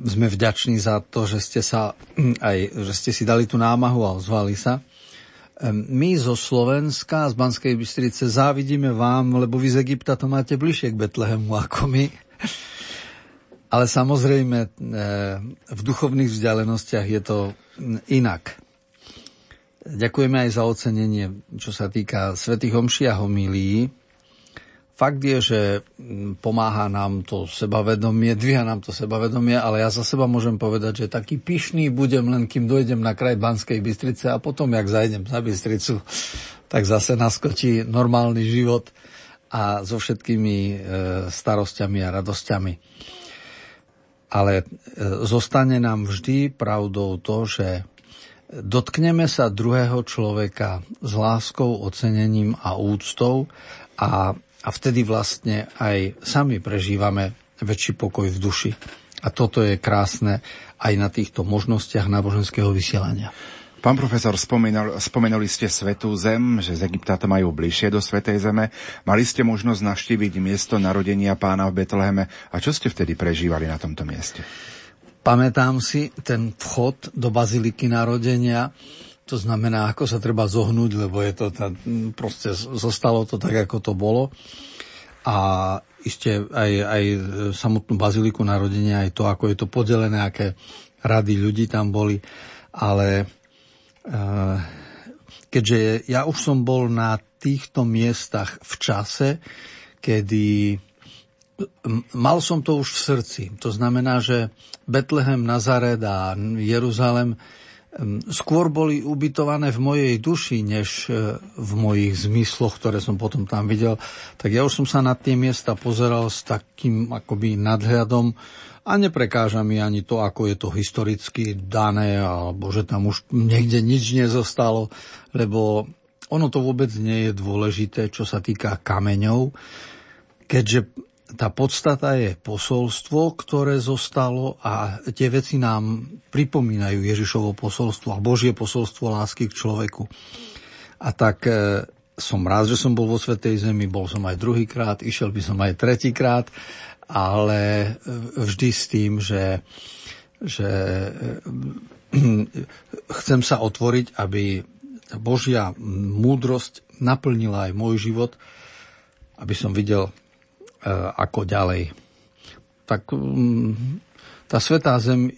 sme vďační za to, že ste, sa, aj, že ste si dali tú námahu a ozvali sa. E, my zo Slovenska, z Banskej Bystrice závidíme vám, lebo vy z Egypta to máte bližšie k Betlehemu ako my. Ale samozrejme e, v duchovných vzdialenostiach je to inak. Ďakujeme aj za ocenenie, čo sa týka svätých homší a homílií. Fakt je, že mm, pomáha nám to sebavedomie, dvíha nám to sebavedomie, ale ja za seba môžem povedať, že taký pyšný budem len, kým dojdem na kraj Banskej Bystrice a potom, jak zajdem za Bystricu, tak zase naskočí normálny život a so všetkými e, starostiami a radosťami. Ale e, zostane nám vždy pravdou to, že dotkneme sa druhého človeka s láskou, ocenením a úctou a a vtedy vlastne aj sami prežívame väčší pokoj v duši. A toto je krásne aj na týchto možnostiach náboženského vysielania. Pán profesor, spomenul, spomenuli ste Svetú zem, že z Egypta to majú bližšie do Svetej zeme. Mali ste možnosť navštíviť miesto narodenia pána v Betleheme. A čo ste vtedy prežívali na tomto mieste? Pamätám si ten vchod do Baziliky narodenia to znamená, ako sa treba zohnúť, lebo je to tá, proste zostalo to tak, ako to bolo. A ešte aj, aj samotnú baziliku narodenia, aj to, ako je to podelené, aké rady ľudí tam boli. Ale uh, keďže ja už som bol na týchto miestach v čase, kedy mal som to už v srdci. To znamená, že Betlehem, Nazaret a Jeruzalem skôr boli ubytované v mojej duši, než e, v mojich zmysloch, ktoré som potom tam videl, tak ja už som sa na tie miesta pozeral s takým akoby nadhľadom a neprekáža mi ani to, ako je to historicky dané, alebo že tam už niekde nič nezostalo, lebo ono to vôbec nie je dôležité, čo sa týka kameňov, keďže tá podstata je posolstvo, ktoré zostalo a tie veci nám pripomínajú Ježišovo posolstvo a Božie posolstvo lásky k človeku. A tak e, som rád, že som bol vo Svetej Zemi, bol som aj druhýkrát, išiel by som aj tretíkrát, ale e, vždy s tým, že, že e, chcem sa otvoriť, aby Božia múdrosť naplnila aj môj život, aby som videl ako ďalej. Tak mm, tá Svetá Zem, e,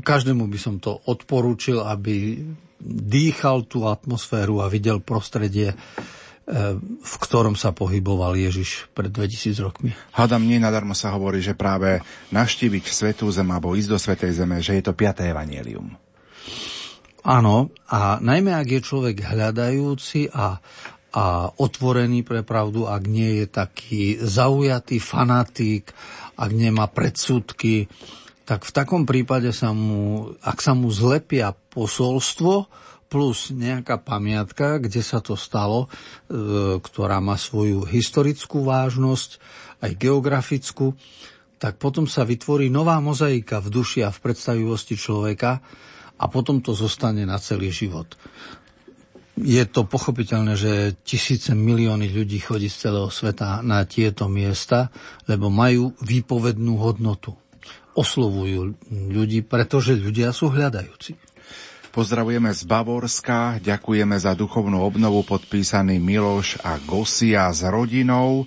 každému by som to odporúčil, aby dýchal tú atmosféru a videl prostredie, e, v ktorom sa pohyboval Ježiš pred 2000 rokmi. Hádam, nie nadarmo sa hovorí, že práve naštíviť Svetú Zem alebo ísť do Svetej Zeme, že je to piaté evanielium. Áno, a najmä ak je človek hľadajúci a, a otvorený pre pravdu, ak nie je taký zaujatý fanatík, ak nemá predsudky, tak v takom prípade sa mu, ak sa mu zlepia posolstvo, plus nejaká pamiatka, kde sa to stalo, e, ktorá má svoju historickú vážnosť, aj geografickú, tak potom sa vytvorí nová mozaika v duši a v predstavivosti človeka a potom to zostane na celý život. Je to pochopiteľné, že tisíce milióny ľudí chodí z celého sveta na tieto miesta, lebo majú výpovednú hodnotu. Oslovujú ľudí, pretože ľudia sú hľadajúci. Pozdravujeme z Bavorska, ďakujeme za duchovnú obnovu podpísaný Miloš a Gosia s rodinou.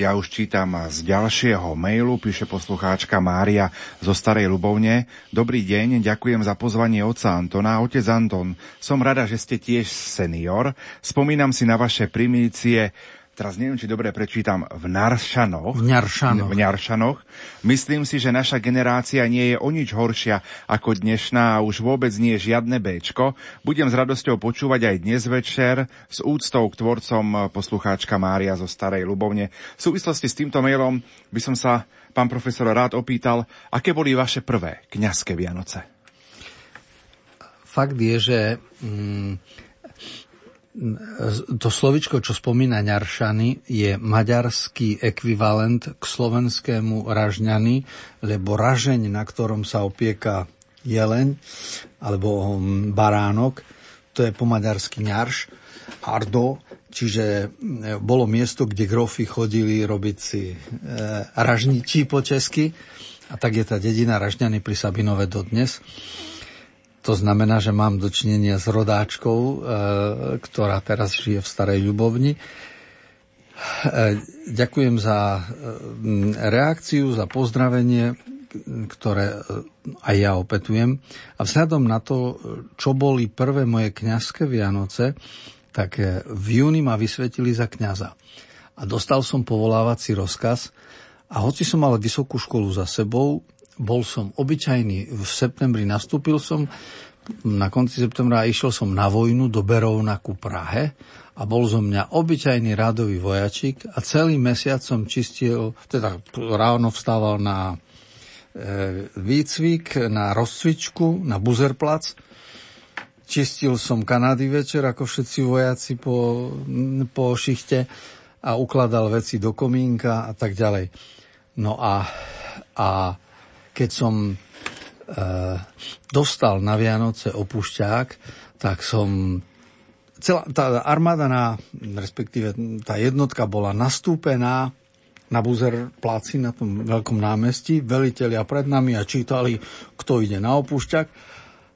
Ja už čítam z ďalšieho mailu, píše poslucháčka Mária zo Starej Lubovne. Dobrý deň, ďakujem za pozvanie otca Antona. Otec Anton, som rada, že ste tiež senior. Spomínam si na vaše primície teraz neviem, či dobre prečítam, v Naršanoch. V Ňaršanoch. V Ňaršanoch. Myslím si, že naša generácia nie je o nič horšia ako dnešná a už vôbec nie je žiadne Bčko. Budem s radosťou počúvať aj dnes večer s úctou k tvorcom poslucháčka Mária zo Starej Lubovne. V súvislosti s týmto mailom by som sa, pán profesor, rád opýtal, aké boli vaše prvé kňazské Vianoce? Fakt je, že mm, to slovičko, čo spomína ňaršany, je maďarský ekvivalent k slovenskému ražňany, lebo ražeň, na ktorom sa opieka jeleň alebo hm, baránok, to je po maďarsky ňarš, ardo, čiže hm, bolo miesto, kde grofy chodili robiť si e, ražničí po česky a tak je tá dedina Ražňany pri Sabinove dodnes. dnes. To znamená, že mám dočinenia s rodáčkou, e, ktorá teraz žije v Starej Ľubovni. E, ďakujem za e, reakciu, za pozdravenie, ktoré aj ja opetujem. A vzhľadom na to, čo boli prvé moje kňazské Vianoce, tak v júni ma vysvetili za kňaza. A dostal som povolávací rozkaz a hoci som mal vysokú školu za sebou, bol som obyčajný, v septembri nastúpil som, na konci septembra išiel som na vojnu do Berovna ku Prahe a bol zo mňa obyčajný rádový vojačik a celý mesiac som čistil, teda ráno vstával na e, výcvik, na rozcvičku, na buzerplac. Čistil som Kanady večer, ako všetci vojaci po, po šichte a ukladal veci do komínka a tak ďalej. No a, a keď som e, dostal na Vianoce opušťák, tak som celá tá armáda na, respektíve tá jednotka bola nastúpená na Buzer pláci na tom veľkom námestí, veliteľia pred nami a čítali, kto ide na opúšťak.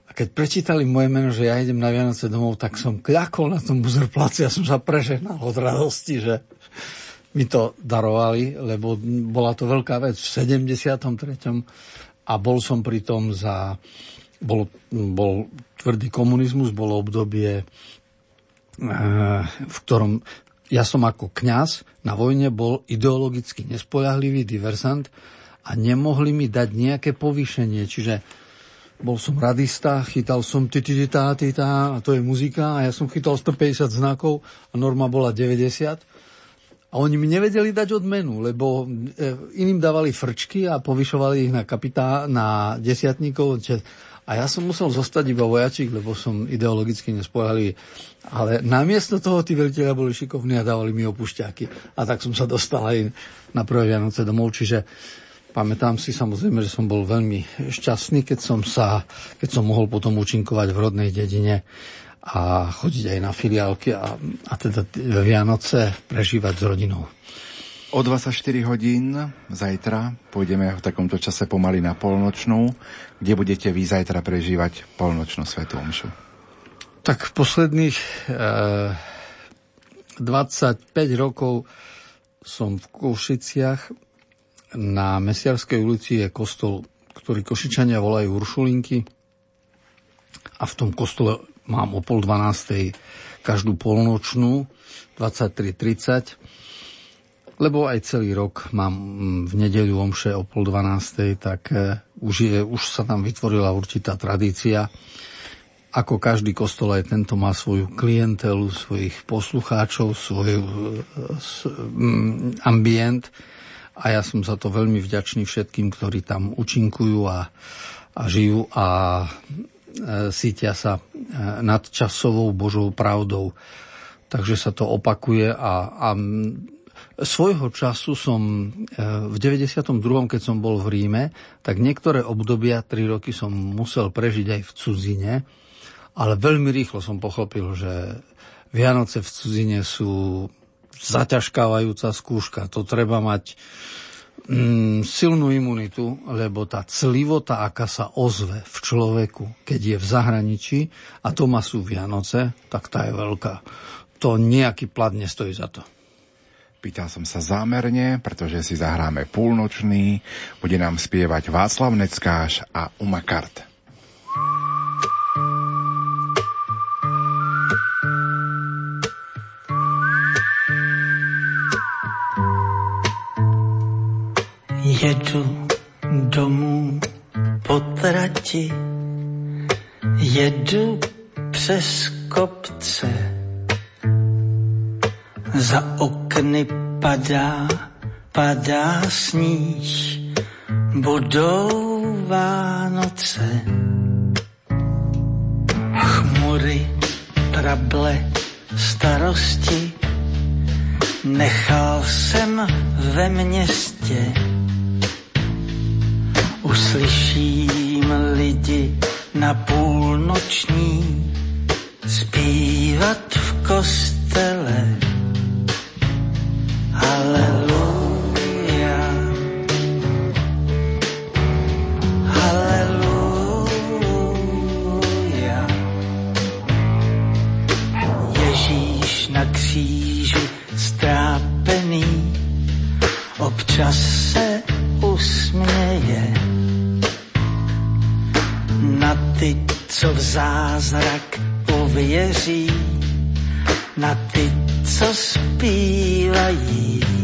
A keď prečítali moje meno, že ja idem na Vianoce domov, tak som kľakol na tom Buzer pláci a som sa prežehnal od radosti, že mi to darovali, lebo bola to veľká vec. V 73. a bol som pritom za... Bol, bol tvrdý komunizmus, bolo obdobie, eh, v ktorom ja som ako kňaz na vojne bol ideologicky nespoľahlivý diverzant a nemohli mi dať nejaké povýšenie. Čiže bol som radista, chytal som tititá, a to je muzika a ja som chytal 150 znakov a norma bola 90 a oni mi nevedeli dať odmenu, lebo e, iným dávali frčky a povyšovali ich na kapitá, na desiatníkov. A ja som musel zostať iba vojačík, lebo som ideologicky nespojalý. Ale namiesto toho tí veliteľia boli šikovní a dávali mi opušťáky. A tak som sa dostal aj na prvé Vianoce domov. Čiže pamätám si samozrejme, že som bol veľmi šťastný, keď som, sa, keď som mohol potom účinkovať v rodnej dedine a chodiť aj na filiálky a, a teda Vianoce prežívať s rodinou. O 24 hodín zajtra pôjdeme v takomto čase pomaly na polnočnú, kde budete vy zajtra prežívať polnočnú svetú omšu. Tak posledných e, 25 rokov som v Košiciach na Mesiarskej ulici je kostol, ktorý Košičania volajú Uršulinky a v tom kostole mám o pol dvanástej každú polnočnú 23.30, lebo aj celý rok mám mm, v nedeľu omše o pol dvanástej, tak e, už, je, už sa tam vytvorila určitá tradícia. Ako každý kostol aj tento má svoju klientelu, svojich poslucháčov, svoj e, mm, ambient a ja som za to veľmi vďačný všetkým, ktorí tam účinkujú a, a žijú a sítia sa nadčasovou Božou pravdou. Takže sa to opakuje a, a svojho času som v 92., keď som bol v Ríme, tak niektoré obdobia, tri roky som musel prežiť aj v cudzine, ale veľmi rýchlo som pochopil, že Vianoce v cudzine sú zaťažkávajúca skúška. To treba mať mm, silnú imunitu, lebo tá clivota, aká sa ozve v človeku, keď je v zahraničí, a to má sú Vianoce, tak tá je veľká. To nejaký plat nestojí za to. Pýtal som sa zámerne, pretože si zahráme púlnočný, bude nám spievať Václav Neckáš a Umakart. Jedu domů po trati, jedu přes kopce. Za okny padá, padá sníh, budou Vánoce. Chmury, trable, starosti, nechal jsem ve městě Uslyším lidi na půlnoční zpívat v kostele. Haleluja. Haleluja. Ježíš na kříži strápený občas se usměje ty, co v zázrak uvěří, na ty, co zpívají.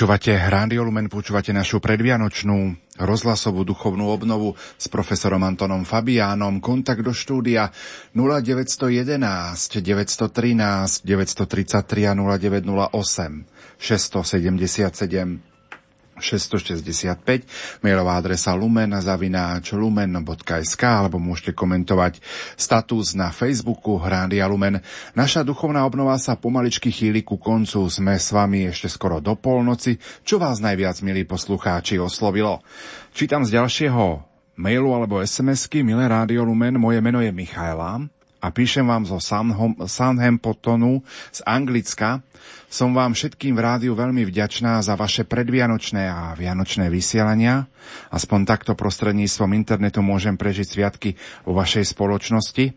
Počúvate Rádio Lumen, počúvate našu predvianočnú rozhlasovú duchovnú obnovu s profesorom Antonom Fabiánom. Kontakt do štúdia 0911 913 933 a 0908 677 665, mailová adresa lumen zavináč lumen.sk alebo môžete komentovať status na Facebooku Rádia Lumen. Naša duchovná obnova sa pomaličky chýli ku koncu. Sme s vami ešte skoro do polnoci. Čo vás najviac, milí poslucháči, oslovilo? Čítam z ďalšieho mailu alebo SMS-ky, milé Rádio Lumen, moje meno je Michaela a píšem vám zo Southamptonu z Anglicka. Som vám všetkým v rádiu veľmi vďačná za vaše predvianočné a vianočné vysielania. Aspoň takto prostredníctvom internetu môžem prežiť sviatky vo vašej spoločnosti.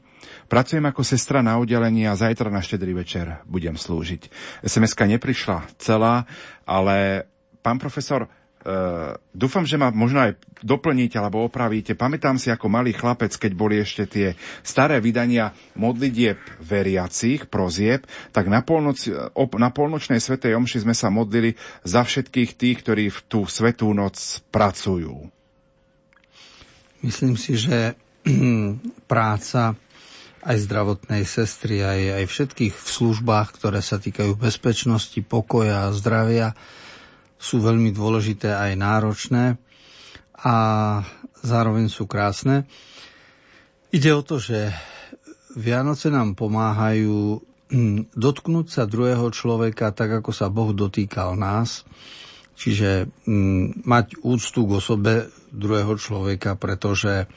Pracujem ako sestra na oddelení a zajtra na štedrý večer budem slúžiť. SMS-ka neprišla celá, ale pán profesor, Uh, dúfam, že ma možno aj doplníte alebo opravíte. Pamätám si ako malý chlapec, keď boli ešte tie staré vydania modlitieb veriacich, prozieb, tak na, polnoc, op, na polnočnej svetej omši sme sa modlili za všetkých tých, ktorí v tú svetú noc pracujú. Myslím si, že práca aj zdravotnej sestry, aj, aj všetkých v službách, ktoré sa týkajú bezpečnosti, pokoja a zdravia, sú veľmi dôležité aj náročné a zároveň sú krásne. Ide o to, že Vianoce nám pomáhajú hm, dotknúť sa druhého človeka tak, ako sa Boh dotýkal nás. Čiže hm, mať úctu k osobe druhého človeka, pretože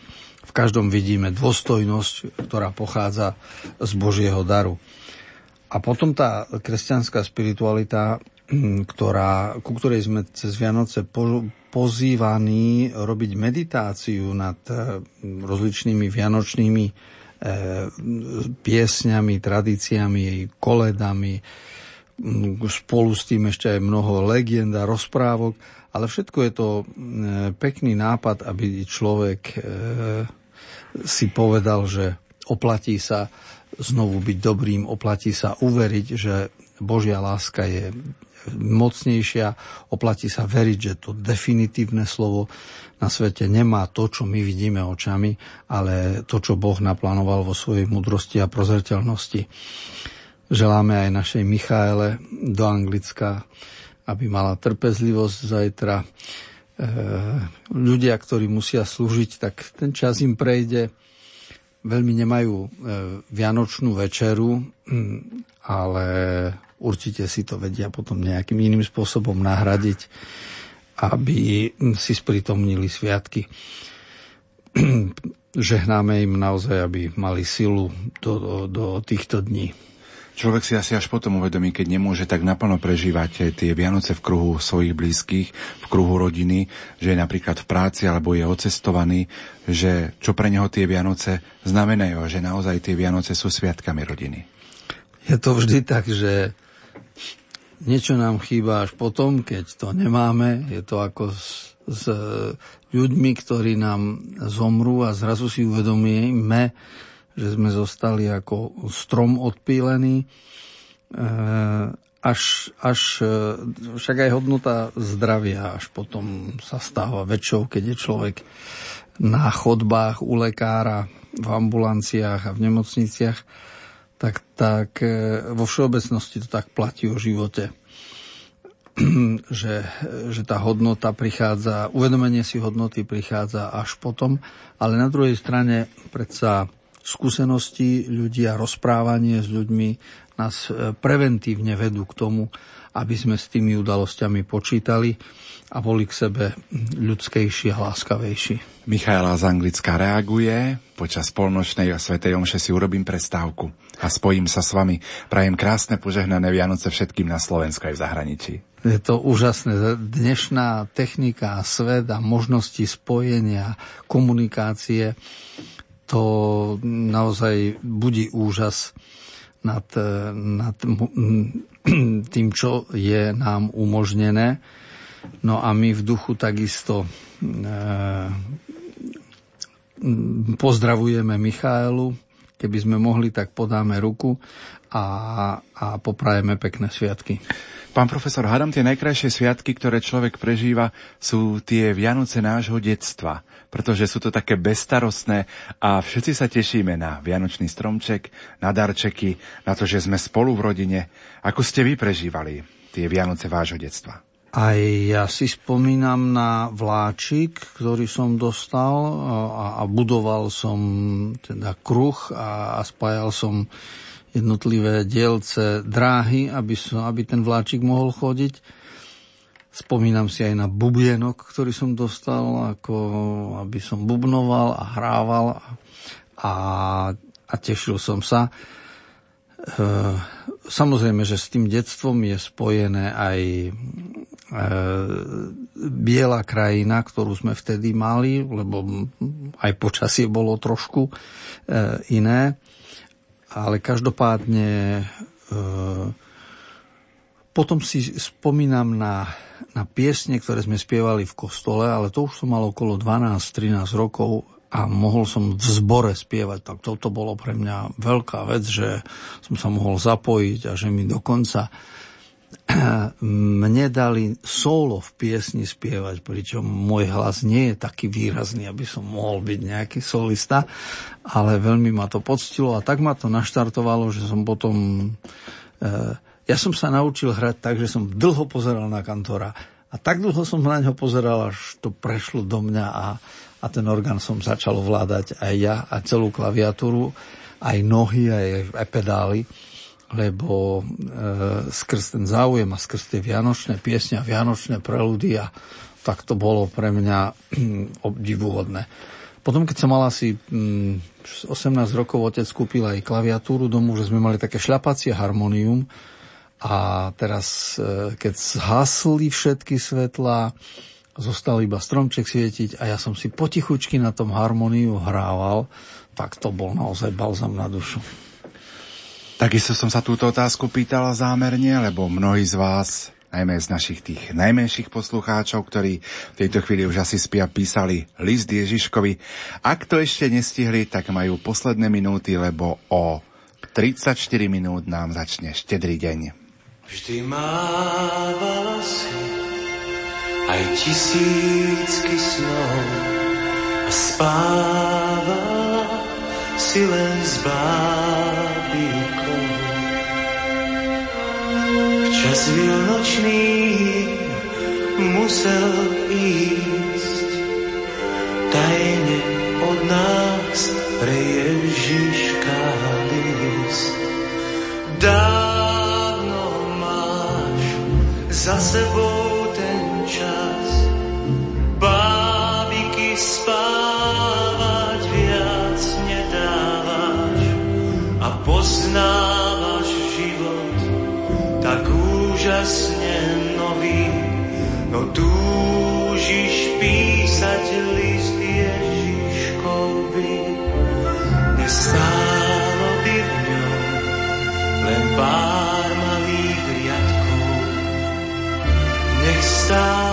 v každom vidíme dôstojnosť, ktorá pochádza z Božieho daru. A potom tá kresťanská spiritualita ktorá, ku ktorej sme cez Vianoce po, pozývaní robiť meditáciu nad eh, rozličnými vianočnými e, piesňami, tradíciami, koledami, mm, spolu s tým ešte aj mnoho legend a rozprávok, ale všetko je to mm, pekný nápad, aby človek si povedal, že oplatí sa znovu byť dobrým, oplatí sa uveriť, že Božia láska je mocnejšia. Oplatí sa veriť, že to definitívne slovo na svete nemá to, čo my vidíme očami, ale to, čo Boh naplánoval vo svojej mudrosti a prozreteľnosti. Želáme aj našej Michaele do Anglicka, aby mala trpezlivosť zajtra. E, ľudia, ktorí musia slúžiť, tak ten čas im prejde. Veľmi nemajú e, vianočnú večeru, ale určite si to vedia potom nejakým iným spôsobom nahradiť, aby si spritomnili sviatky. Žehnáme im naozaj, aby mali silu do, do, do týchto dní. Človek si asi až potom uvedomí, keď nemôže tak naplno prežívať tie Vianoce v kruhu svojich blízkych, v kruhu rodiny, že je napríklad v práci alebo je ocestovaný, že čo pre neho tie Vianoce znamenajú, že naozaj tie Vianoce sú sviatkami rodiny. Je to vždy tak, že niečo nám chýba až potom, keď to nemáme. Je to ako s, s ľuďmi, ktorí nám zomrú a zrazu si uvedomíme, že sme zostali ako strom odpílený. E, až, až e, však aj hodnota zdravia až potom sa stáva väčšou, keď je človek na chodbách u lekára, v ambulanciách a v nemocniciach tak, tak e, vo všeobecnosti to tak platí o živote. že, že tá hodnota prichádza, uvedomenie si hodnoty prichádza až potom, ale na druhej strane predsa skúsenosti ľudí a rozprávanie s ľuďmi nás e, preventívne vedú k tomu, aby sme s tými udalosťami počítali a boli k sebe ľudskejší a láskavejší. Michaela z Anglicka reaguje. Počas polnočnej a svetej omše si urobím prestávku a spojím sa s vami. Prajem krásne požehnané Vianoce všetkým na Slovensku aj v zahraničí. Je to úžasné. Dnešná technika, svet a možnosti spojenia, komunikácie, to naozaj budí úžas nad, nad tým, čo je nám umožnené. No a my v duchu takisto e, pozdravujeme Michaelu, keby sme mohli, tak podáme ruku a, a poprajeme pekné sviatky. Pán profesor, hádam tie najkrajšie sviatky, ktoré človek prežíva, sú tie Vianoce nášho detstva, pretože sú to také bestarostné a všetci sa tešíme na Vianočný stromček, na darčeky, na to, že sme spolu v rodine. Ako ste vy prežívali tie Vianoce vášho detstva? Aj ja si spomínam na vláčik, ktorý som dostal a, a budoval som teda kruh a, a spájal som jednotlivé dielce dráhy, aby, som, aby ten vláčik mohol chodiť. Spomínam si aj na bubienok, ktorý som dostal, ako aby som bubnoval a hrával a, a tešil som sa. E, samozrejme, že s tým detstvom je spojené aj e, biela krajina, ktorú sme vtedy mali, lebo aj počasie bolo trošku e, iné. Ale každopádne potom si spomínam na na piesne, ktoré sme spievali v kostole, ale to už som mal okolo 12-13 rokov a mohol som v zbore spievať, tak toto bolo pre mňa veľká vec, že som sa mohol zapojiť a že mi dokonca mne dali solo v piesni spievať, pričom môj hlas nie je taký výrazný, aby som mohol byť nejaký solista, ale veľmi ma to poctilo a tak ma to naštartovalo, že som potom e, ja som sa naučil hrať tak, že som dlho pozeral na kantora a tak dlho som na ňo pozeral, až to prešlo do mňa a, a ten orgán som začal ovládať aj ja a celú klaviatúru, aj nohy, aj, aj pedály, lebo e, skrz ten záujem a skrz tie vianočné piesne a vianočné preludy a tak to bolo pre mňa obdivuhodné. Potom, keď som mal asi 18 rokov, otec kúpil aj klaviatúru domu, že sme mali také šľapacie harmonium, a teraz, e, keď zhasli všetky svetla, zostal iba stromček svietiť a ja som si potichučky na tom harmoniu hrával, tak to bol naozaj balzam na dušu. Takisto som sa túto otázku pýtala zámerne, lebo mnohí z vás, najmä z našich tých najmenších poslucháčov, ktorí v tejto chvíli už asi spia, písali list Ježiškovi. Ak to ešte nestihli, tak majú posledné minúty, lebo o 34 minút nám začne štedrý deň. Vždy mávala si aj tisícky snov a spávala si len s bábikou. Čas vianočný musel ísť nech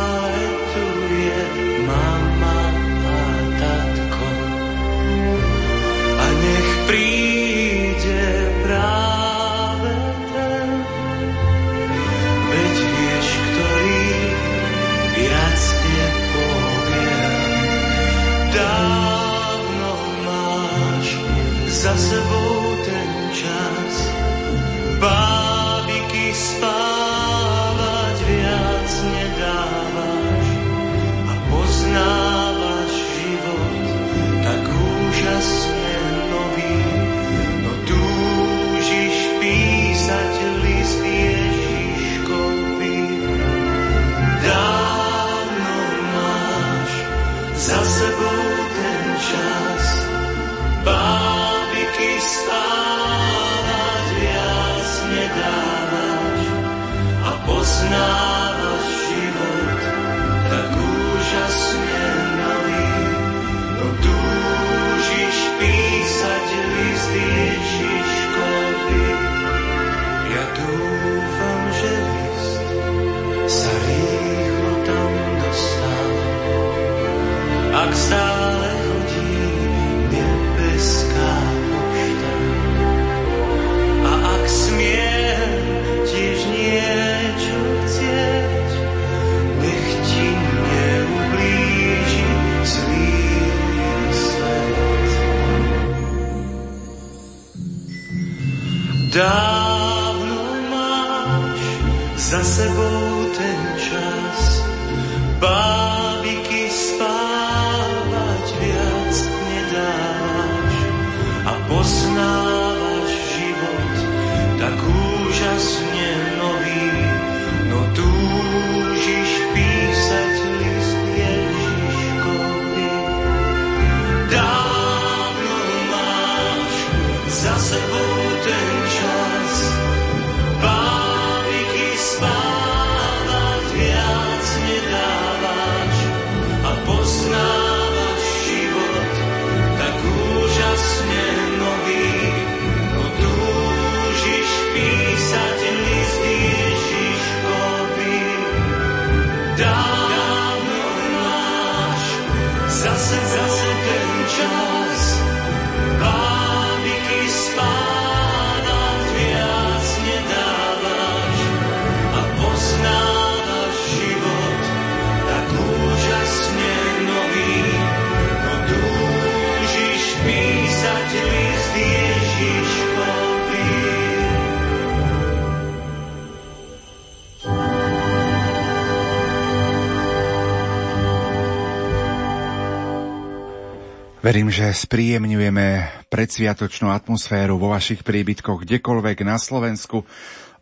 Verím, že spríjemňujeme predsviatočnú atmosféru vo vašich príbytkoch kdekoľvek na Slovensku,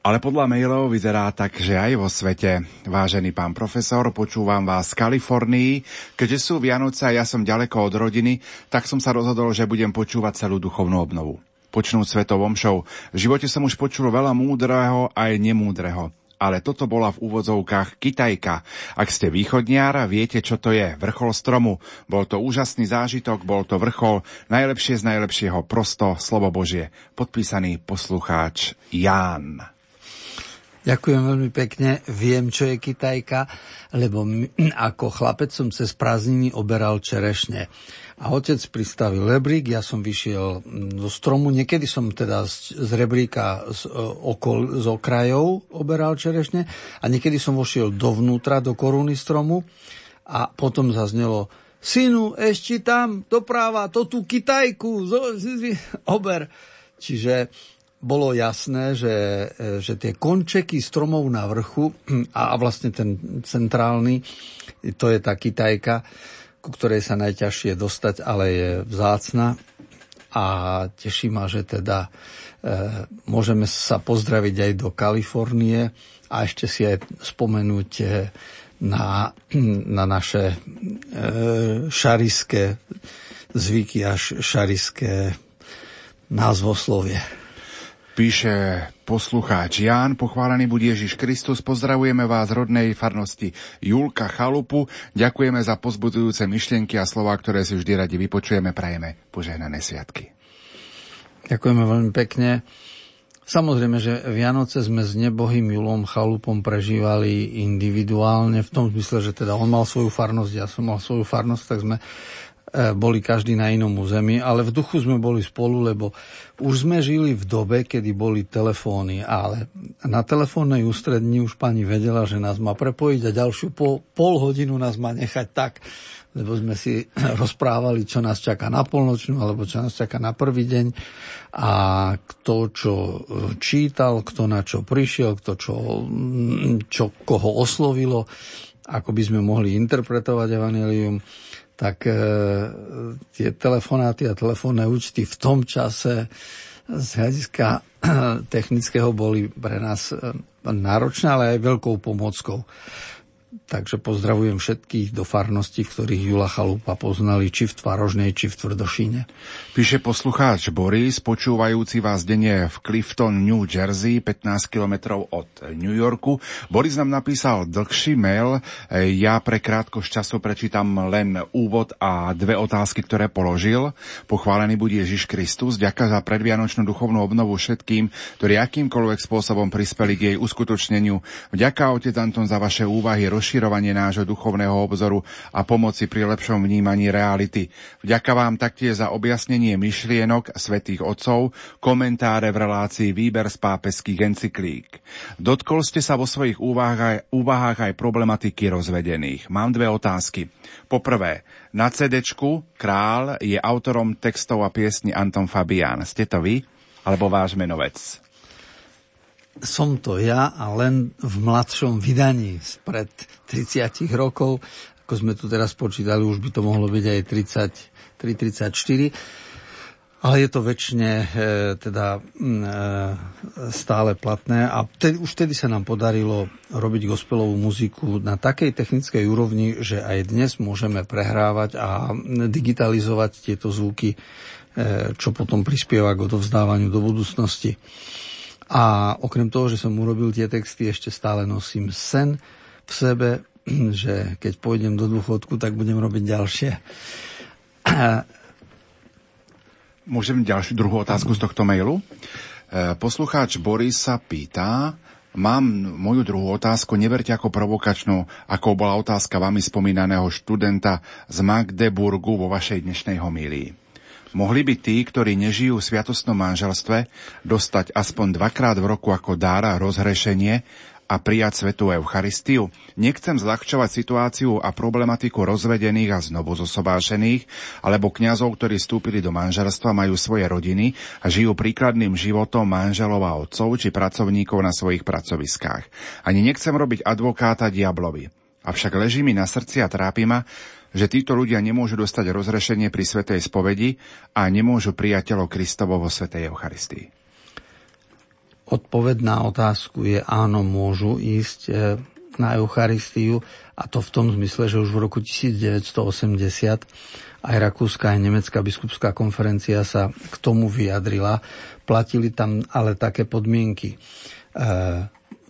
ale podľa mailov vyzerá tak, že aj vo svete. Vážený pán profesor, počúvam vás z Kalifornii. Keďže sú Vianoce a ja som ďaleko od rodiny, tak som sa rozhodol, že budem počúvať celú duchovnú obnovu. Počnúť svetovom show. V živote som už počul veľa múdreho aj nemúdreho ale toto bola v úvodzovkách Kitajka. Ak ste východniar, viete, čo to je. Vrchol stromu. Bol to úžasný zážitok, bol to vrchol najlepšie z najlepšieho, prosto slovo Božie. Podpísaný poslucháč Ján. Ďakujem veľmi pekne. Viem, čo je kitajka, lebo my, ako chlapec som cez prázdniny oberal čerešne. A otec pristavil rebrík, ja som vyšiel do stromu, niekedy som teda z, z rebríka z, e, okol, z okrajov oberal čerešne a niekedy som vošiel dovnútra, do koruny stromu a potom zaznelo synu, ešte tam, doprava, to tú kitajku, zo, z, z, ober. Čiže bolo jasné, že, že tie končeky stromov na vrchu a vlastne ten centrálny, to je tá kytajka, ku ktorej sa najťažšie dostať, ale je vzácna a teší ma, že teda e, môžeme sa pozdraviť aj do Kalifornie a ešte si aj spomenúť e, na, na naše e, šariské zvyky a šariské názvoslovie. Píše poslucháč Ján, pochválený bude Ježiš Kristus, pozdravujeme vás z rodnej farnosti Julka Chalupu, ďakujeme za pozbudujúce myšlienky a slova, ktoré si vždy radi vypočujeme, prajeme požehnané sviatky. Ďakujeme veľmi pekne. Samozrejme, že Vianoce sme s nebohým Julom Chalupom prežívali individuálne, v tom zmysle, že teda on mal svoju farnosť, ja som mal svoju farnosť, tak sme boli každý na inom území, ale v duchu sme boli spolu, lebo už sme žili v dobe, kedy boli telefóny, ale na telefónnej ústredni už pani vedela, že nás má prepojiť a ďalšiu pol, pol hodinu nás má nechať tak, lebo sme si rozprávali, čo nás čaká na polnočnú, alebo čo nás čaká na prvý deň. A kto čo e, čítal, kto na čo prišiel, kto čo, čo koho oslovilo, ako by sme mohli interpretovať Evangelium tak e, tie telefonáty a telefónne účty v tom čase z hľadiska technického boli pre nás e, náročné, ale aj veľkou pomockou. Takže pozdravujem všetkých do farnosti, v ktorých Jula Chalupa poznali, či v Tvarožnej, či v Tvrdošíne. Píše poslucháč Boris, počúvajúci vás denne v Clifton, New Jersey, 15 kilometrov od New Yorku. Boris nám napísal dlhší mail, ja pre krátkosť času prečítam len úvod a dve otázky, ktoré položil. Pochválený bude Ježiš Kristus, ďaká za predvianočnú duchovnú obnovu všetkým, ktorí akýmkoľvek spôsobom prispeli k jej uskutočneniu. Vďaka otec Anton za vaše úvahy, rozširovanie nášho duchovného obzoru a pomoci pri lepšom vnímaní reality. Vďaka vám taktiež za objasnenie myšlienok svätých otcov, komentáre v relácii Výber z pápeských encyklík. Dotkol ste sa vo svojich úvahách aj, úvahách aj problematiky rozvedených. Mám dve otázky. Poprvé, na cd Král je autorom textov a piesni Anton Fabián. Ste to vy? Alebo váš menovec? Som to ja a len v mladšom vydaní spred 30 rokov, ako sme tu teraz počítali, už by to mohlo byť aj 33-34, ale je to väčšine e, teda e, stále platné a vtedy, už vtedy sa nám podarilo robiť gospelovú muziku na takej technickej úrovni, že aj dnes môžeme prehrávať a digitalizovať tieto zvuky, e, čo potom prispieva k odovzdávaniu do budúcnosti. A okrem toho, že som urobil tie texty, ešte stále nosím sen v sebe, že keď pôjdem do dôchodku, tak budem robiť ďalšie. Môžem ďalšiu druhú otázku z tohto mailu? E, poslucháč Boris sa pýta, Mám moju druhú otázku, neberte ako provokačnú, ako bola otázka vami spomínaného študenta z Magdeburgu vo vašej dnešnej homílii. Mohli by tí, ktorí nežijú v sviatostnom manželstve, dostať aspoň dvakrát v roku ako dára rozhrešenie a prijať svetú Eucharistiu? Nechcem zľahčovať situáciu a problematiku rozvedených a znovu zosobášených, alebo kňazov, ktorí vstúpili do manželstva, majú svoje rodiny a žijú príkladným životom manželov a otcov či pracovníkov na svojich pracoviskách. Ani nechcem robiť advokáta diablovi. Avšak leží mi na srdci a trápi ma, že títo ľudia nemôžu dostať rozrešenie pri Svetej spovedi a nemôžu prijať Kristovo vo Svetej Eucharistii. Odpoveď na otázku je áno, môžu ísť e, na Eucharistiu a to v tom zmysle, že už v roku 1980 aj Rakúska, aj Nemecká biskupská konferencia sa k tomu vyjadrila. Platili tam ale také podmienky. E,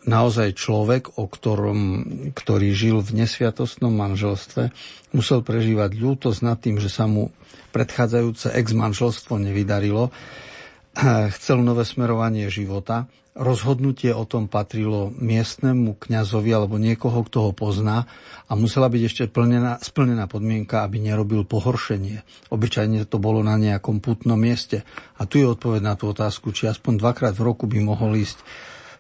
naozaj človek, o ktorom, ktorý žil v nesviatostnom manželstve, musel prežívať ľútosť nad tým, že sa mu predchádzajúce ex-manželstvo nevydarilo chcel nové smerovanie života. Rozhodnutie o tom patrilo miestnemu kňazovi alebo niekoho, kto ho pozná a musela byť ešte plnená, splnená podmienka, aby nerobil pohoršenie. Obyčajne to bolo na nejakom putnom mieste. A tu je odpoveď na tú otázku, či aspoň dvakrát v roku by mohol ísť.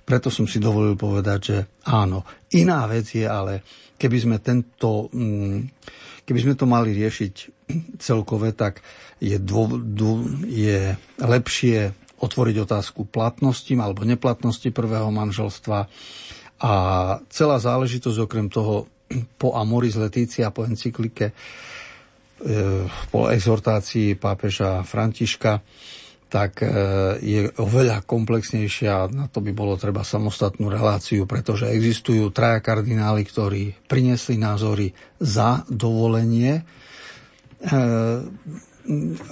Preto som si dovolil povedať, že áno. Iná vec je ale, keby sme tento, mm, keby sme to mali riešiť celkové, tak je, dô, dô, je lepšie otvoriť otázku platnosti alebo neplatnosti prvého manželstva. A celá záležitosť okrem toho po Amoris Letícia, po encyklike, e, po exhortácii pápeža Františka, tak e, je oveľa komplexnejšia. Na to by bolo treba samostatnú reláciu, pretože existujú traja kardinály, ktorí priniesli názory za dovolenie e,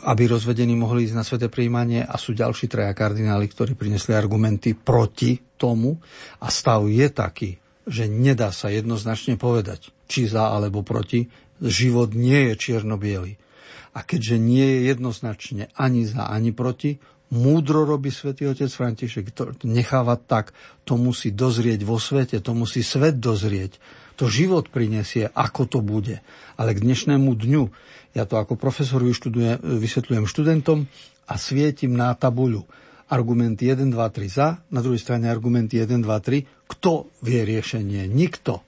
aby rozvedení mohli ísť na sveté príjmanie a sú ďalší traja kardináli, ktorí prinesli argumenty proti tomu a stav je taký, že nedá sa jednoznačne povedať, či za alebo proti. Život nie je čierno A keďže nie je jednoznačne ani za, ani proti, múdro robí svätý otec František, to necháva tak, to musí dozrieť vo svete, to musí svet dozrieť. To život prinesie, ako to bude. Ale k dnešnému dňu ja to ako profesor vysvetľujem študentom a svietim na tabuľu argumenty 1, 2, 3 za, na druhej strane argumenty 1, 2, 3. Kto vie riešenie? Nikto.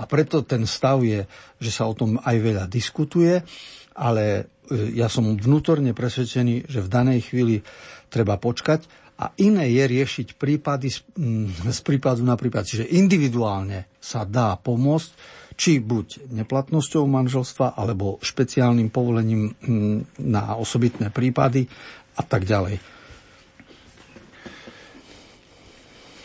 A preto ten stav je, že sa o tom aj veľa diskutuje, ale e, ja som vnútorne presvedčený, že v danej chvíli treba počkať a iné je riešiť prípady z, z prípadu na prípad. Čiže individuálne sa dá pomôcť, či buď neplatnosťou manželstva, alebo špeciálnym povolením na osobitné prípady a tak ďalej.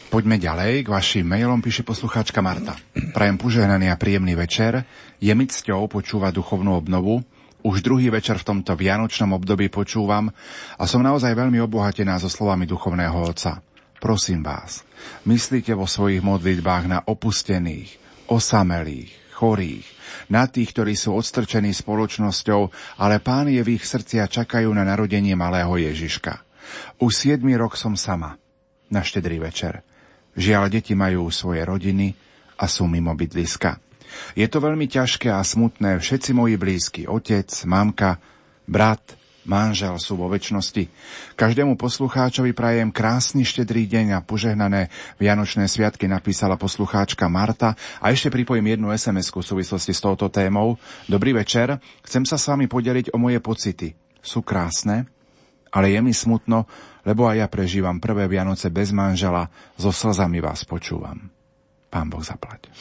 Poďme ďalej. K vašim mailom píše poslucháčka Marta. Prajem požehnaný a príjemný večer. Je mi cťou počúvať duchovnú obnovu. Už druhý večer v tomto vianočnom období počúvam a som naozaj veľmi obohatená so slovami duchovného otca. Prosím vás, myslíte vo svojich modlitbách na opustených, osamelých, chorých, na tých, ktorí sú odstrčení spoločnosťou, ale pán je v ich srdci a čakajú na narodenie malého Ježiška. Už 7 rok som sama, na štedrý večer. Žiaľ, deti majú svoje rodiny a sú mimo bydliska. Je to veľmi ťažké a smutné, všetci moji blízky, otec, mamka, brat, manžel sú vo väčšnosti. Každému poslucháčovi prajem krásny štedrý deň a požehnané Vianočné sviatky napísala poslucháčka Marta a ešte pripojím jednu sms v súvislosti s touto témou. Dobrý večer, chcem sa s vami podeliť o moje pocity. Sú krásne ale je mi smutno, lebo aj ja prežívam prvé Vianoce bez manžela, so slzami vás počúvam. Pán Boh zaplať.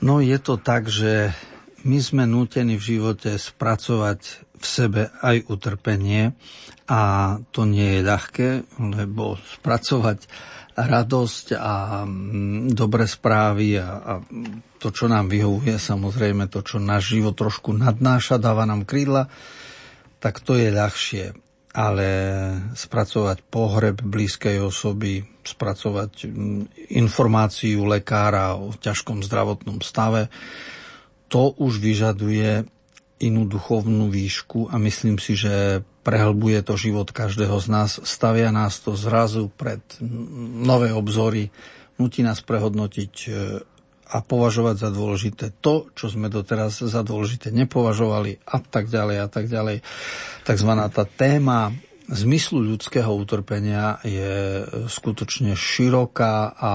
No je to tak, že my sme nútení v živote spracovať v sebe aj utrpenie a to nie je ľahké, lebo spracovať radosť a mm, dobré správy a, a to, čo nám vyhovuje, samozrejme to, čo náš život trošku nadnáša, dáva nám krídla, tak to je ľahšie. Ale spracovať pohreb blízkej osoby, spracovať mm, informáciu lekára o ťažkom zdravotnom stave, to už vyžaduje inú duchovnú výšku a myslím si, že prehlbuje to život každého z nás, stavia nás to zrazu pred nové obzory, nutí nás prehodnotiť e, a považovať za dôležité to, čo sme doteraz za dôležité nepovažovali a tak ďalej a tak ďalej. Takzvaná tá téma zmyslu ľudského utrpenia je skutočne široká a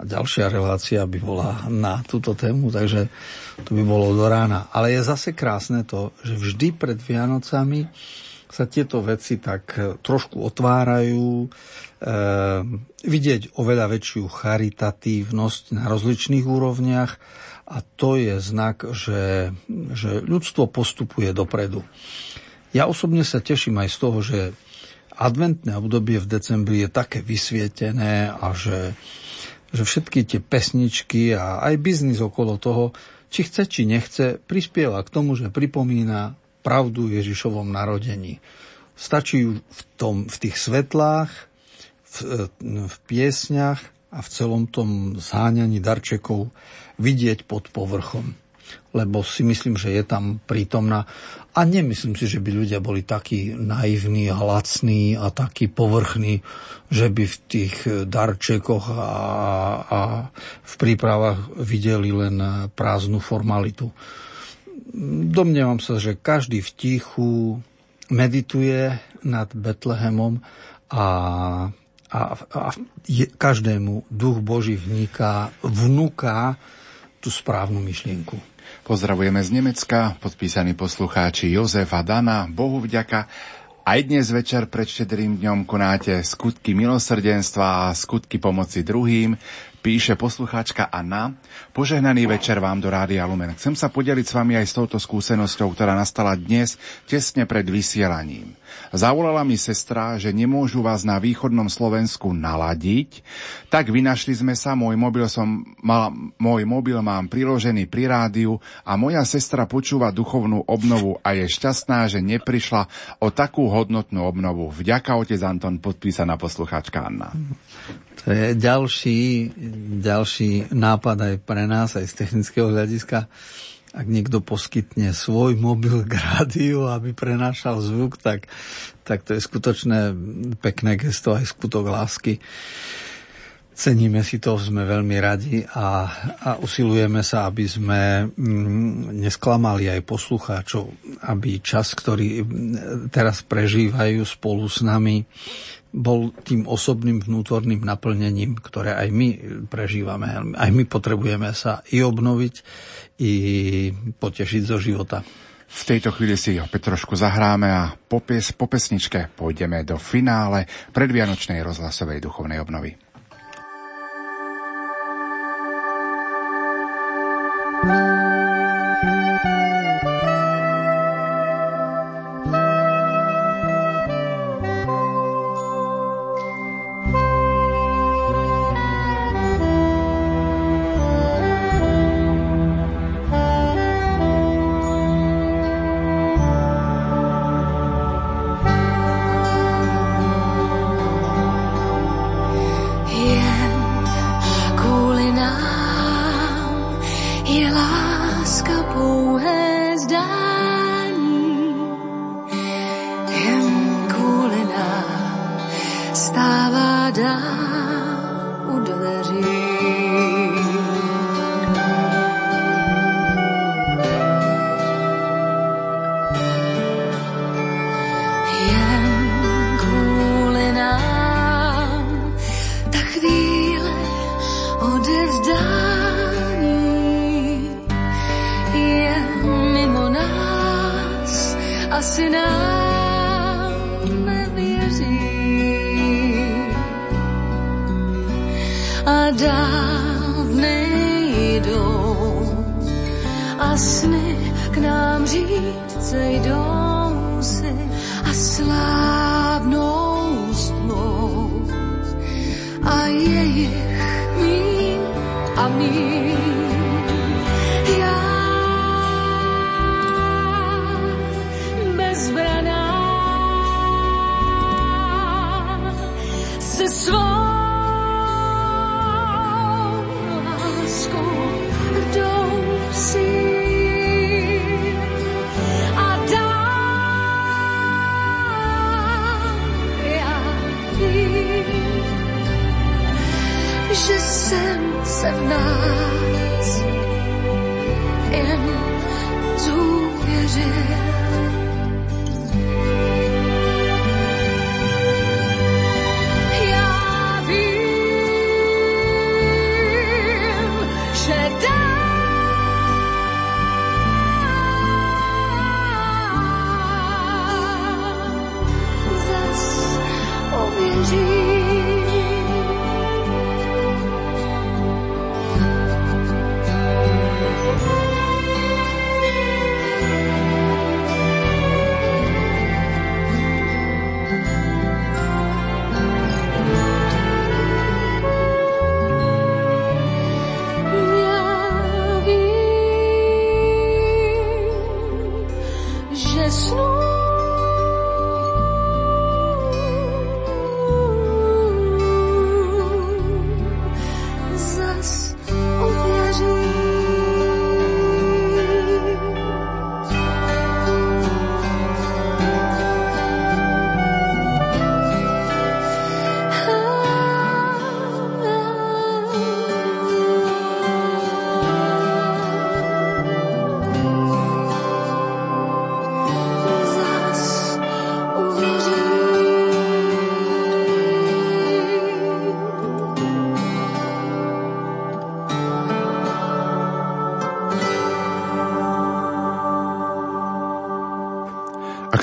a ďalšia relácia by bola na túto tému, takže to by bolo do rána. Ale je zase krásne to, že vždy pred Vianocami sa tieto veci tak trošku otvárajú, vidieť oveľa väčšiu charitatívnosť na rozličných úrovniach a to je znak, že, že ľudstvo postupuje dopredu. Ja osobne sa teším aj z toho, že adventné obdobie v decembri je také vysvietené a že že všetky tie pesničky a aj biznis okolo toho, či chce, či nechce, prispieva k tomu, že pripomína pravdu Ježišovom narodení. Stačí v, tom, v tých svetlách, v, v piesňach a v celom tom zháňaní darčekov vidieť pod povrchom lebo si myslím, že je tam prítomná. A nemyslím si, že by ľudia boli takí naivní, hlacní a takí povrchní, že by v tých darčekoch a, a v prípravách videli len prázdnu formalitu. Domnievam sa, že každý v tichu medituje nad Betlehemom a, a, a je, každému duch Boží vniká, vnúka tú správnu myšlienku. Pozdravujeme z Nemecka, podpísaní poslucháči Jozef Dana, Bohu vďaka. Aj dnes večer pred štedrým dňom konáte skutky milosrdenstva a skutky pomoci druhým. Píše poslucháčka Anna. Požehnaný večer vám do Rádia Lumen. Chcem sa podeliť s vami aj s touto skúsenosťou, ktorá nastala dnes, tesne pred vysielaním. Zavolala mi sestra, že nemôžu vás na východnom Slovensku naladiť, tak vynašli sme sa, môj mobil, som mal, môj mobil mám priložený pri rádiu a moja sestra počúva duchovnú obnovu a je šťastná, že neprišla o takú hodnotnú obnovu. Vďaka otec Anton, podpísaná poslucháčka Anna. To je ďalší, ďalší nápad aj pre nás, aj z technického hľadiska. Ak niekto poskytne svoj mobil k rádiu, aby prenášal zvuk, tak, tak to je skutočné pekné gesto, aj skutok lásky. Ceníme si to, sme veľmi radi a, a usilujeme sa, aby sme mm, nesklamali aj poslucháčov, aby čas, ktorý teraz prežívajú spolu s nami, bol tým osobným vnútorným naplnením, ktoré aj my prežívame. Aj my potrebujeme sa i obnoviť, i potešiť zo života. V tejto chvíli si opäť trošku zahráme a po, pies, po pesničke pôjdeme do finále predvianočnej rozhlasovej duchovnej obnovy. thank you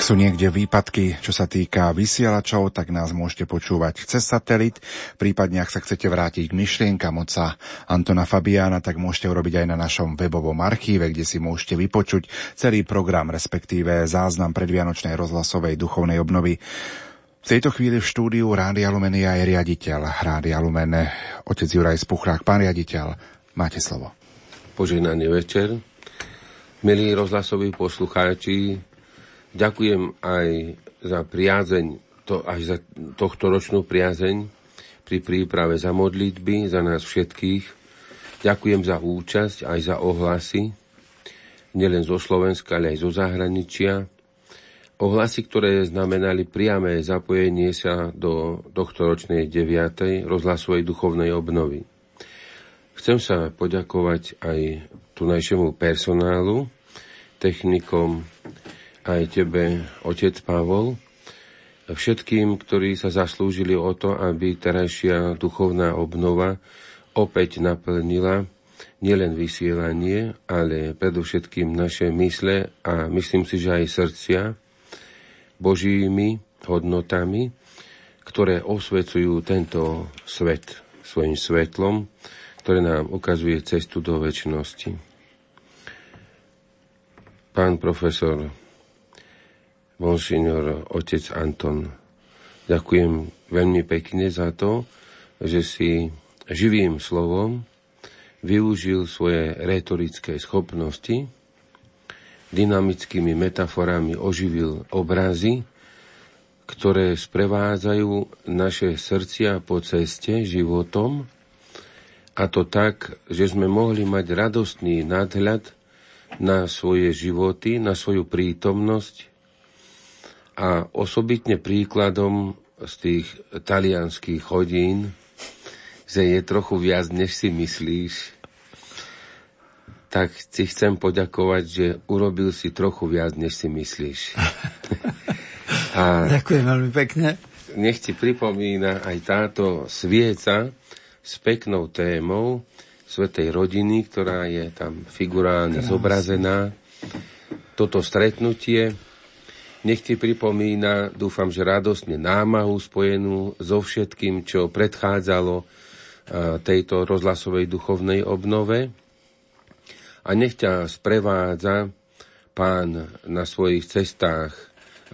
sú niekde výpadky, čo sa týka vysielačov, tak nás môžete počúvať cez satelit. Prípadne, ak sa chcete vrátiť k myšlienkam oca Antona Fabiána, tak môžete urobiť aj na našom webovom archíve, kde si môžete vypočuť celý program, respektíve záznam predvianočnej rozhlasovej duchovnej obnovy. V tejto chvíli v štúdiu Rádia Lumenia je riaditeľ Rádia Lumen, otec Juraj Spuchrák. Pán riaditeľ, máte slovo. Požehnaný večer. Milí rozhlasoví poslucháči, ďakujem aj za priazeň, to, aj za tohto ročnú priazeň pri príprave za modlitby, za nás všetkých. Ďakujem za účasť, aj za ohlasy, nielen zo Slovenska, ale aj zo zahraničia. Ohlasy, ktoré znamenali priame zapojenie sa do tohto ročnej 9. rozhlasovej duchovnej obnovy. Chcem sa poďakovať aj tunajšiemu personálu, technikom, aj tebe, otec Pavol, všetkým, ktorí sa zaslúžili o to, aby terajšia duchovná obnova opäť naplnila nielen vysielanie, ale predovšetkým naše mysle a myslím si, že aj srdcia Božími hodnotami, ktoré osvecujú tento svet svojim svetlom, ktoré nám ukazuje cestu do väčšnosti. Pán profesor, monsignor otec Anton, ďakujem veľmi pekne za to, že si živým slovom využil svoje retorické schopnosti, dynamickými metaforami oživil obrazy, ktoré sprevádzajú naše srdcia po ceste životom, a to tak, že sme mohli mať radostný nadhľad na svoje životy, na svoju prítomnosť a osobitne príkladom z tých talianských hodín, že je trochu viac, než si myslíš, tak ti chcem poďakovať, že urobil si trochu viac, než si myslíš. a Ďakujem veľmi pekne. Nech ti pripomína aj táto svieca s peknou témou Svetej rodiny, ktorá je tam figurálne Krásne. zobrazená. Toto stretnutie nech ti pripomína, dúfam, že radostne námahu spojenú so všetkým, čo predchádzalo tejto rozhlasovej duchovnej obnove. A nech ťa sprevádza pán na svojich cestách,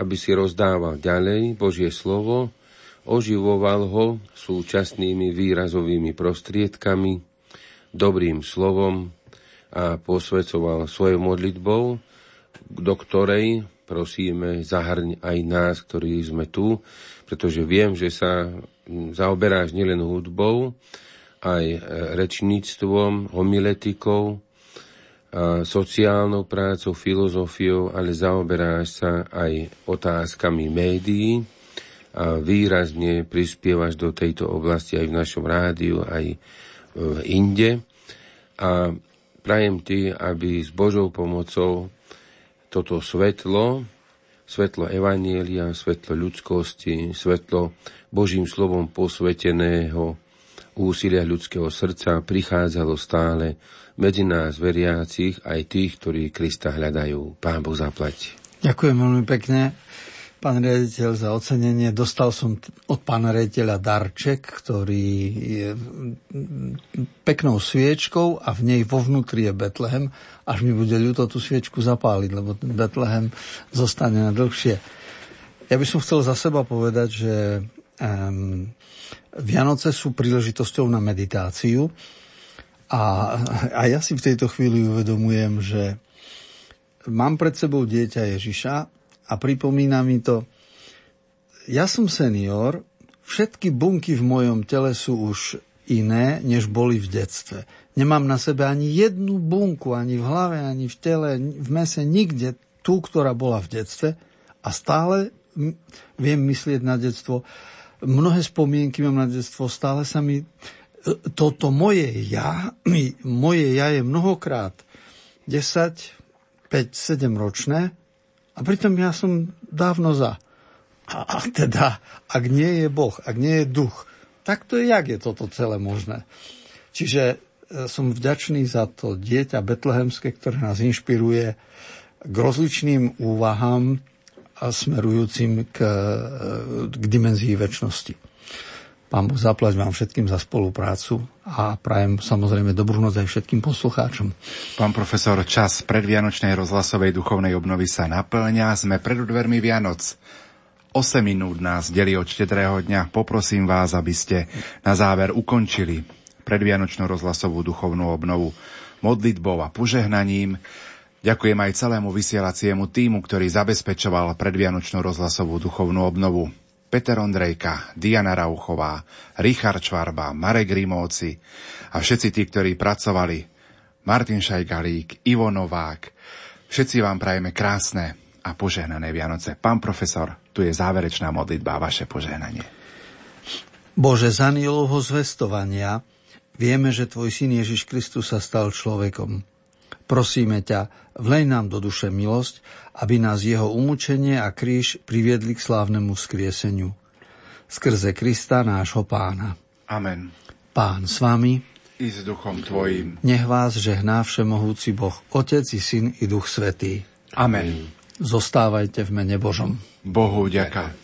aby si rozdával ďalej Božie slovo, oživoval ho súčasnými výrazovými prostriedkami, dobrým slovom a posvedcoval svojou modlitbou, do ktorej prosíme, zahrň aj nás, ktorí sme tu, pretože viem, že sa zaoberáš nielen hudbou, aj e, rečníctvom, homiletikou, sociálnou prácou, filozofiou, ale zaoberáš sa aj otázkami médií a výrazne prispievaš do tejto oblasti aj v našom rádiu, aj inde. A prajem ti, aby s Božou pomocou toto svetlo, svetlo Evanielia, svetlo ľudskosti, svetlo Božím slovom posveteného úsilia ľudského srdca prichádzalo stále medzi nás veriacich aj tých, ktorí Krista hľadajú. Pán Boh zaplať. Ďakujem veľmi pekne pán riaditeľ, za ocenenie. Dostal som od pána riaditeľa darček, ktorý je peknou sviečkou a v nej vo vnútri je Betlehem. Až mi bude ľúto tú sviečku zapáliť, lebo ten Betlehem zostane na dlhšie. Ja by som chcel za seba povedať, že um, Vianoce sú príležitosťou na meditáciu a, a ja si v tejto chvíli uvedomujem, že mám pred sebou dieťa Ježiša a pripomína mi to, ja som senior, všetky bunky v mojom tele sú už iné, než boli v detstve. Nemám na sebe ani jednu bunku, ani v hlave, ani v tele, v mese, nikde tú, ktorá bola v detstve a stále viem myslieť na detstvo. Mnohé spomienky mám na detstvo, stále sa mi toto moje ja, moje ja je mnohokrát 10, 5, 7 ročné a pritom ja som dávno za. A, a teda, ak nie je Boh, ak nie je duch, tak to je, jak je toto celé možné. Čiže e, som vďačný za to dieťa betlehemské, ktoré nás inšpiruje k rozličným úvahám a smerujúcim k, e, k dimenzii väčšnosti. Pán Boh zaplať vám všetkým za spoluprácu a prajem samozrejme dobrú noc aj všetkým poslucháčom. Pán profesor, čas predvianočnej rozhlasovej duchovnej obnovy sa naplňa. Sme pred dvermi Vianoc. 8 minút nás delí od štedrého dňa. Poprosím vás, aby ste na záver ukončili predvianočnú rozhlasovú duchovnú obnovu modlitbou a požehnaním. Ďakujem aj celému vysielaciemu týmu, ktorý zabezpečoval predvianočnú rozhlasovú duchovnú obnovu. Peter Ondrejka, Diana Rauchová, Richard Čvarba, Marek Rimovci a všetci tí, ktorí pracovali, Martin Šajgalík, Ivo Novák. Všetci vám prajeme krásne a požehnané Vianoce. Pán profesor, tu je záverečná modlitba a vaše požehnanie. Bože, z anilovho zvestovania vieme, že Tvoj syn Ježiš Kristus sa stal človekom. Prosíme ťa, vlej nám do duše milosť, aby nás jeho umúčenie a kríž priviedli k slávnemu skrieseniu. Skrze Krista nášho pána. Amen. Pán s vami. I s duchom tvojim. Nech vás žehná všemohúci Boh, Otec i Syn i Duch Svetý. Amen. Zostávajte v mene Božom. Bohu ďaká.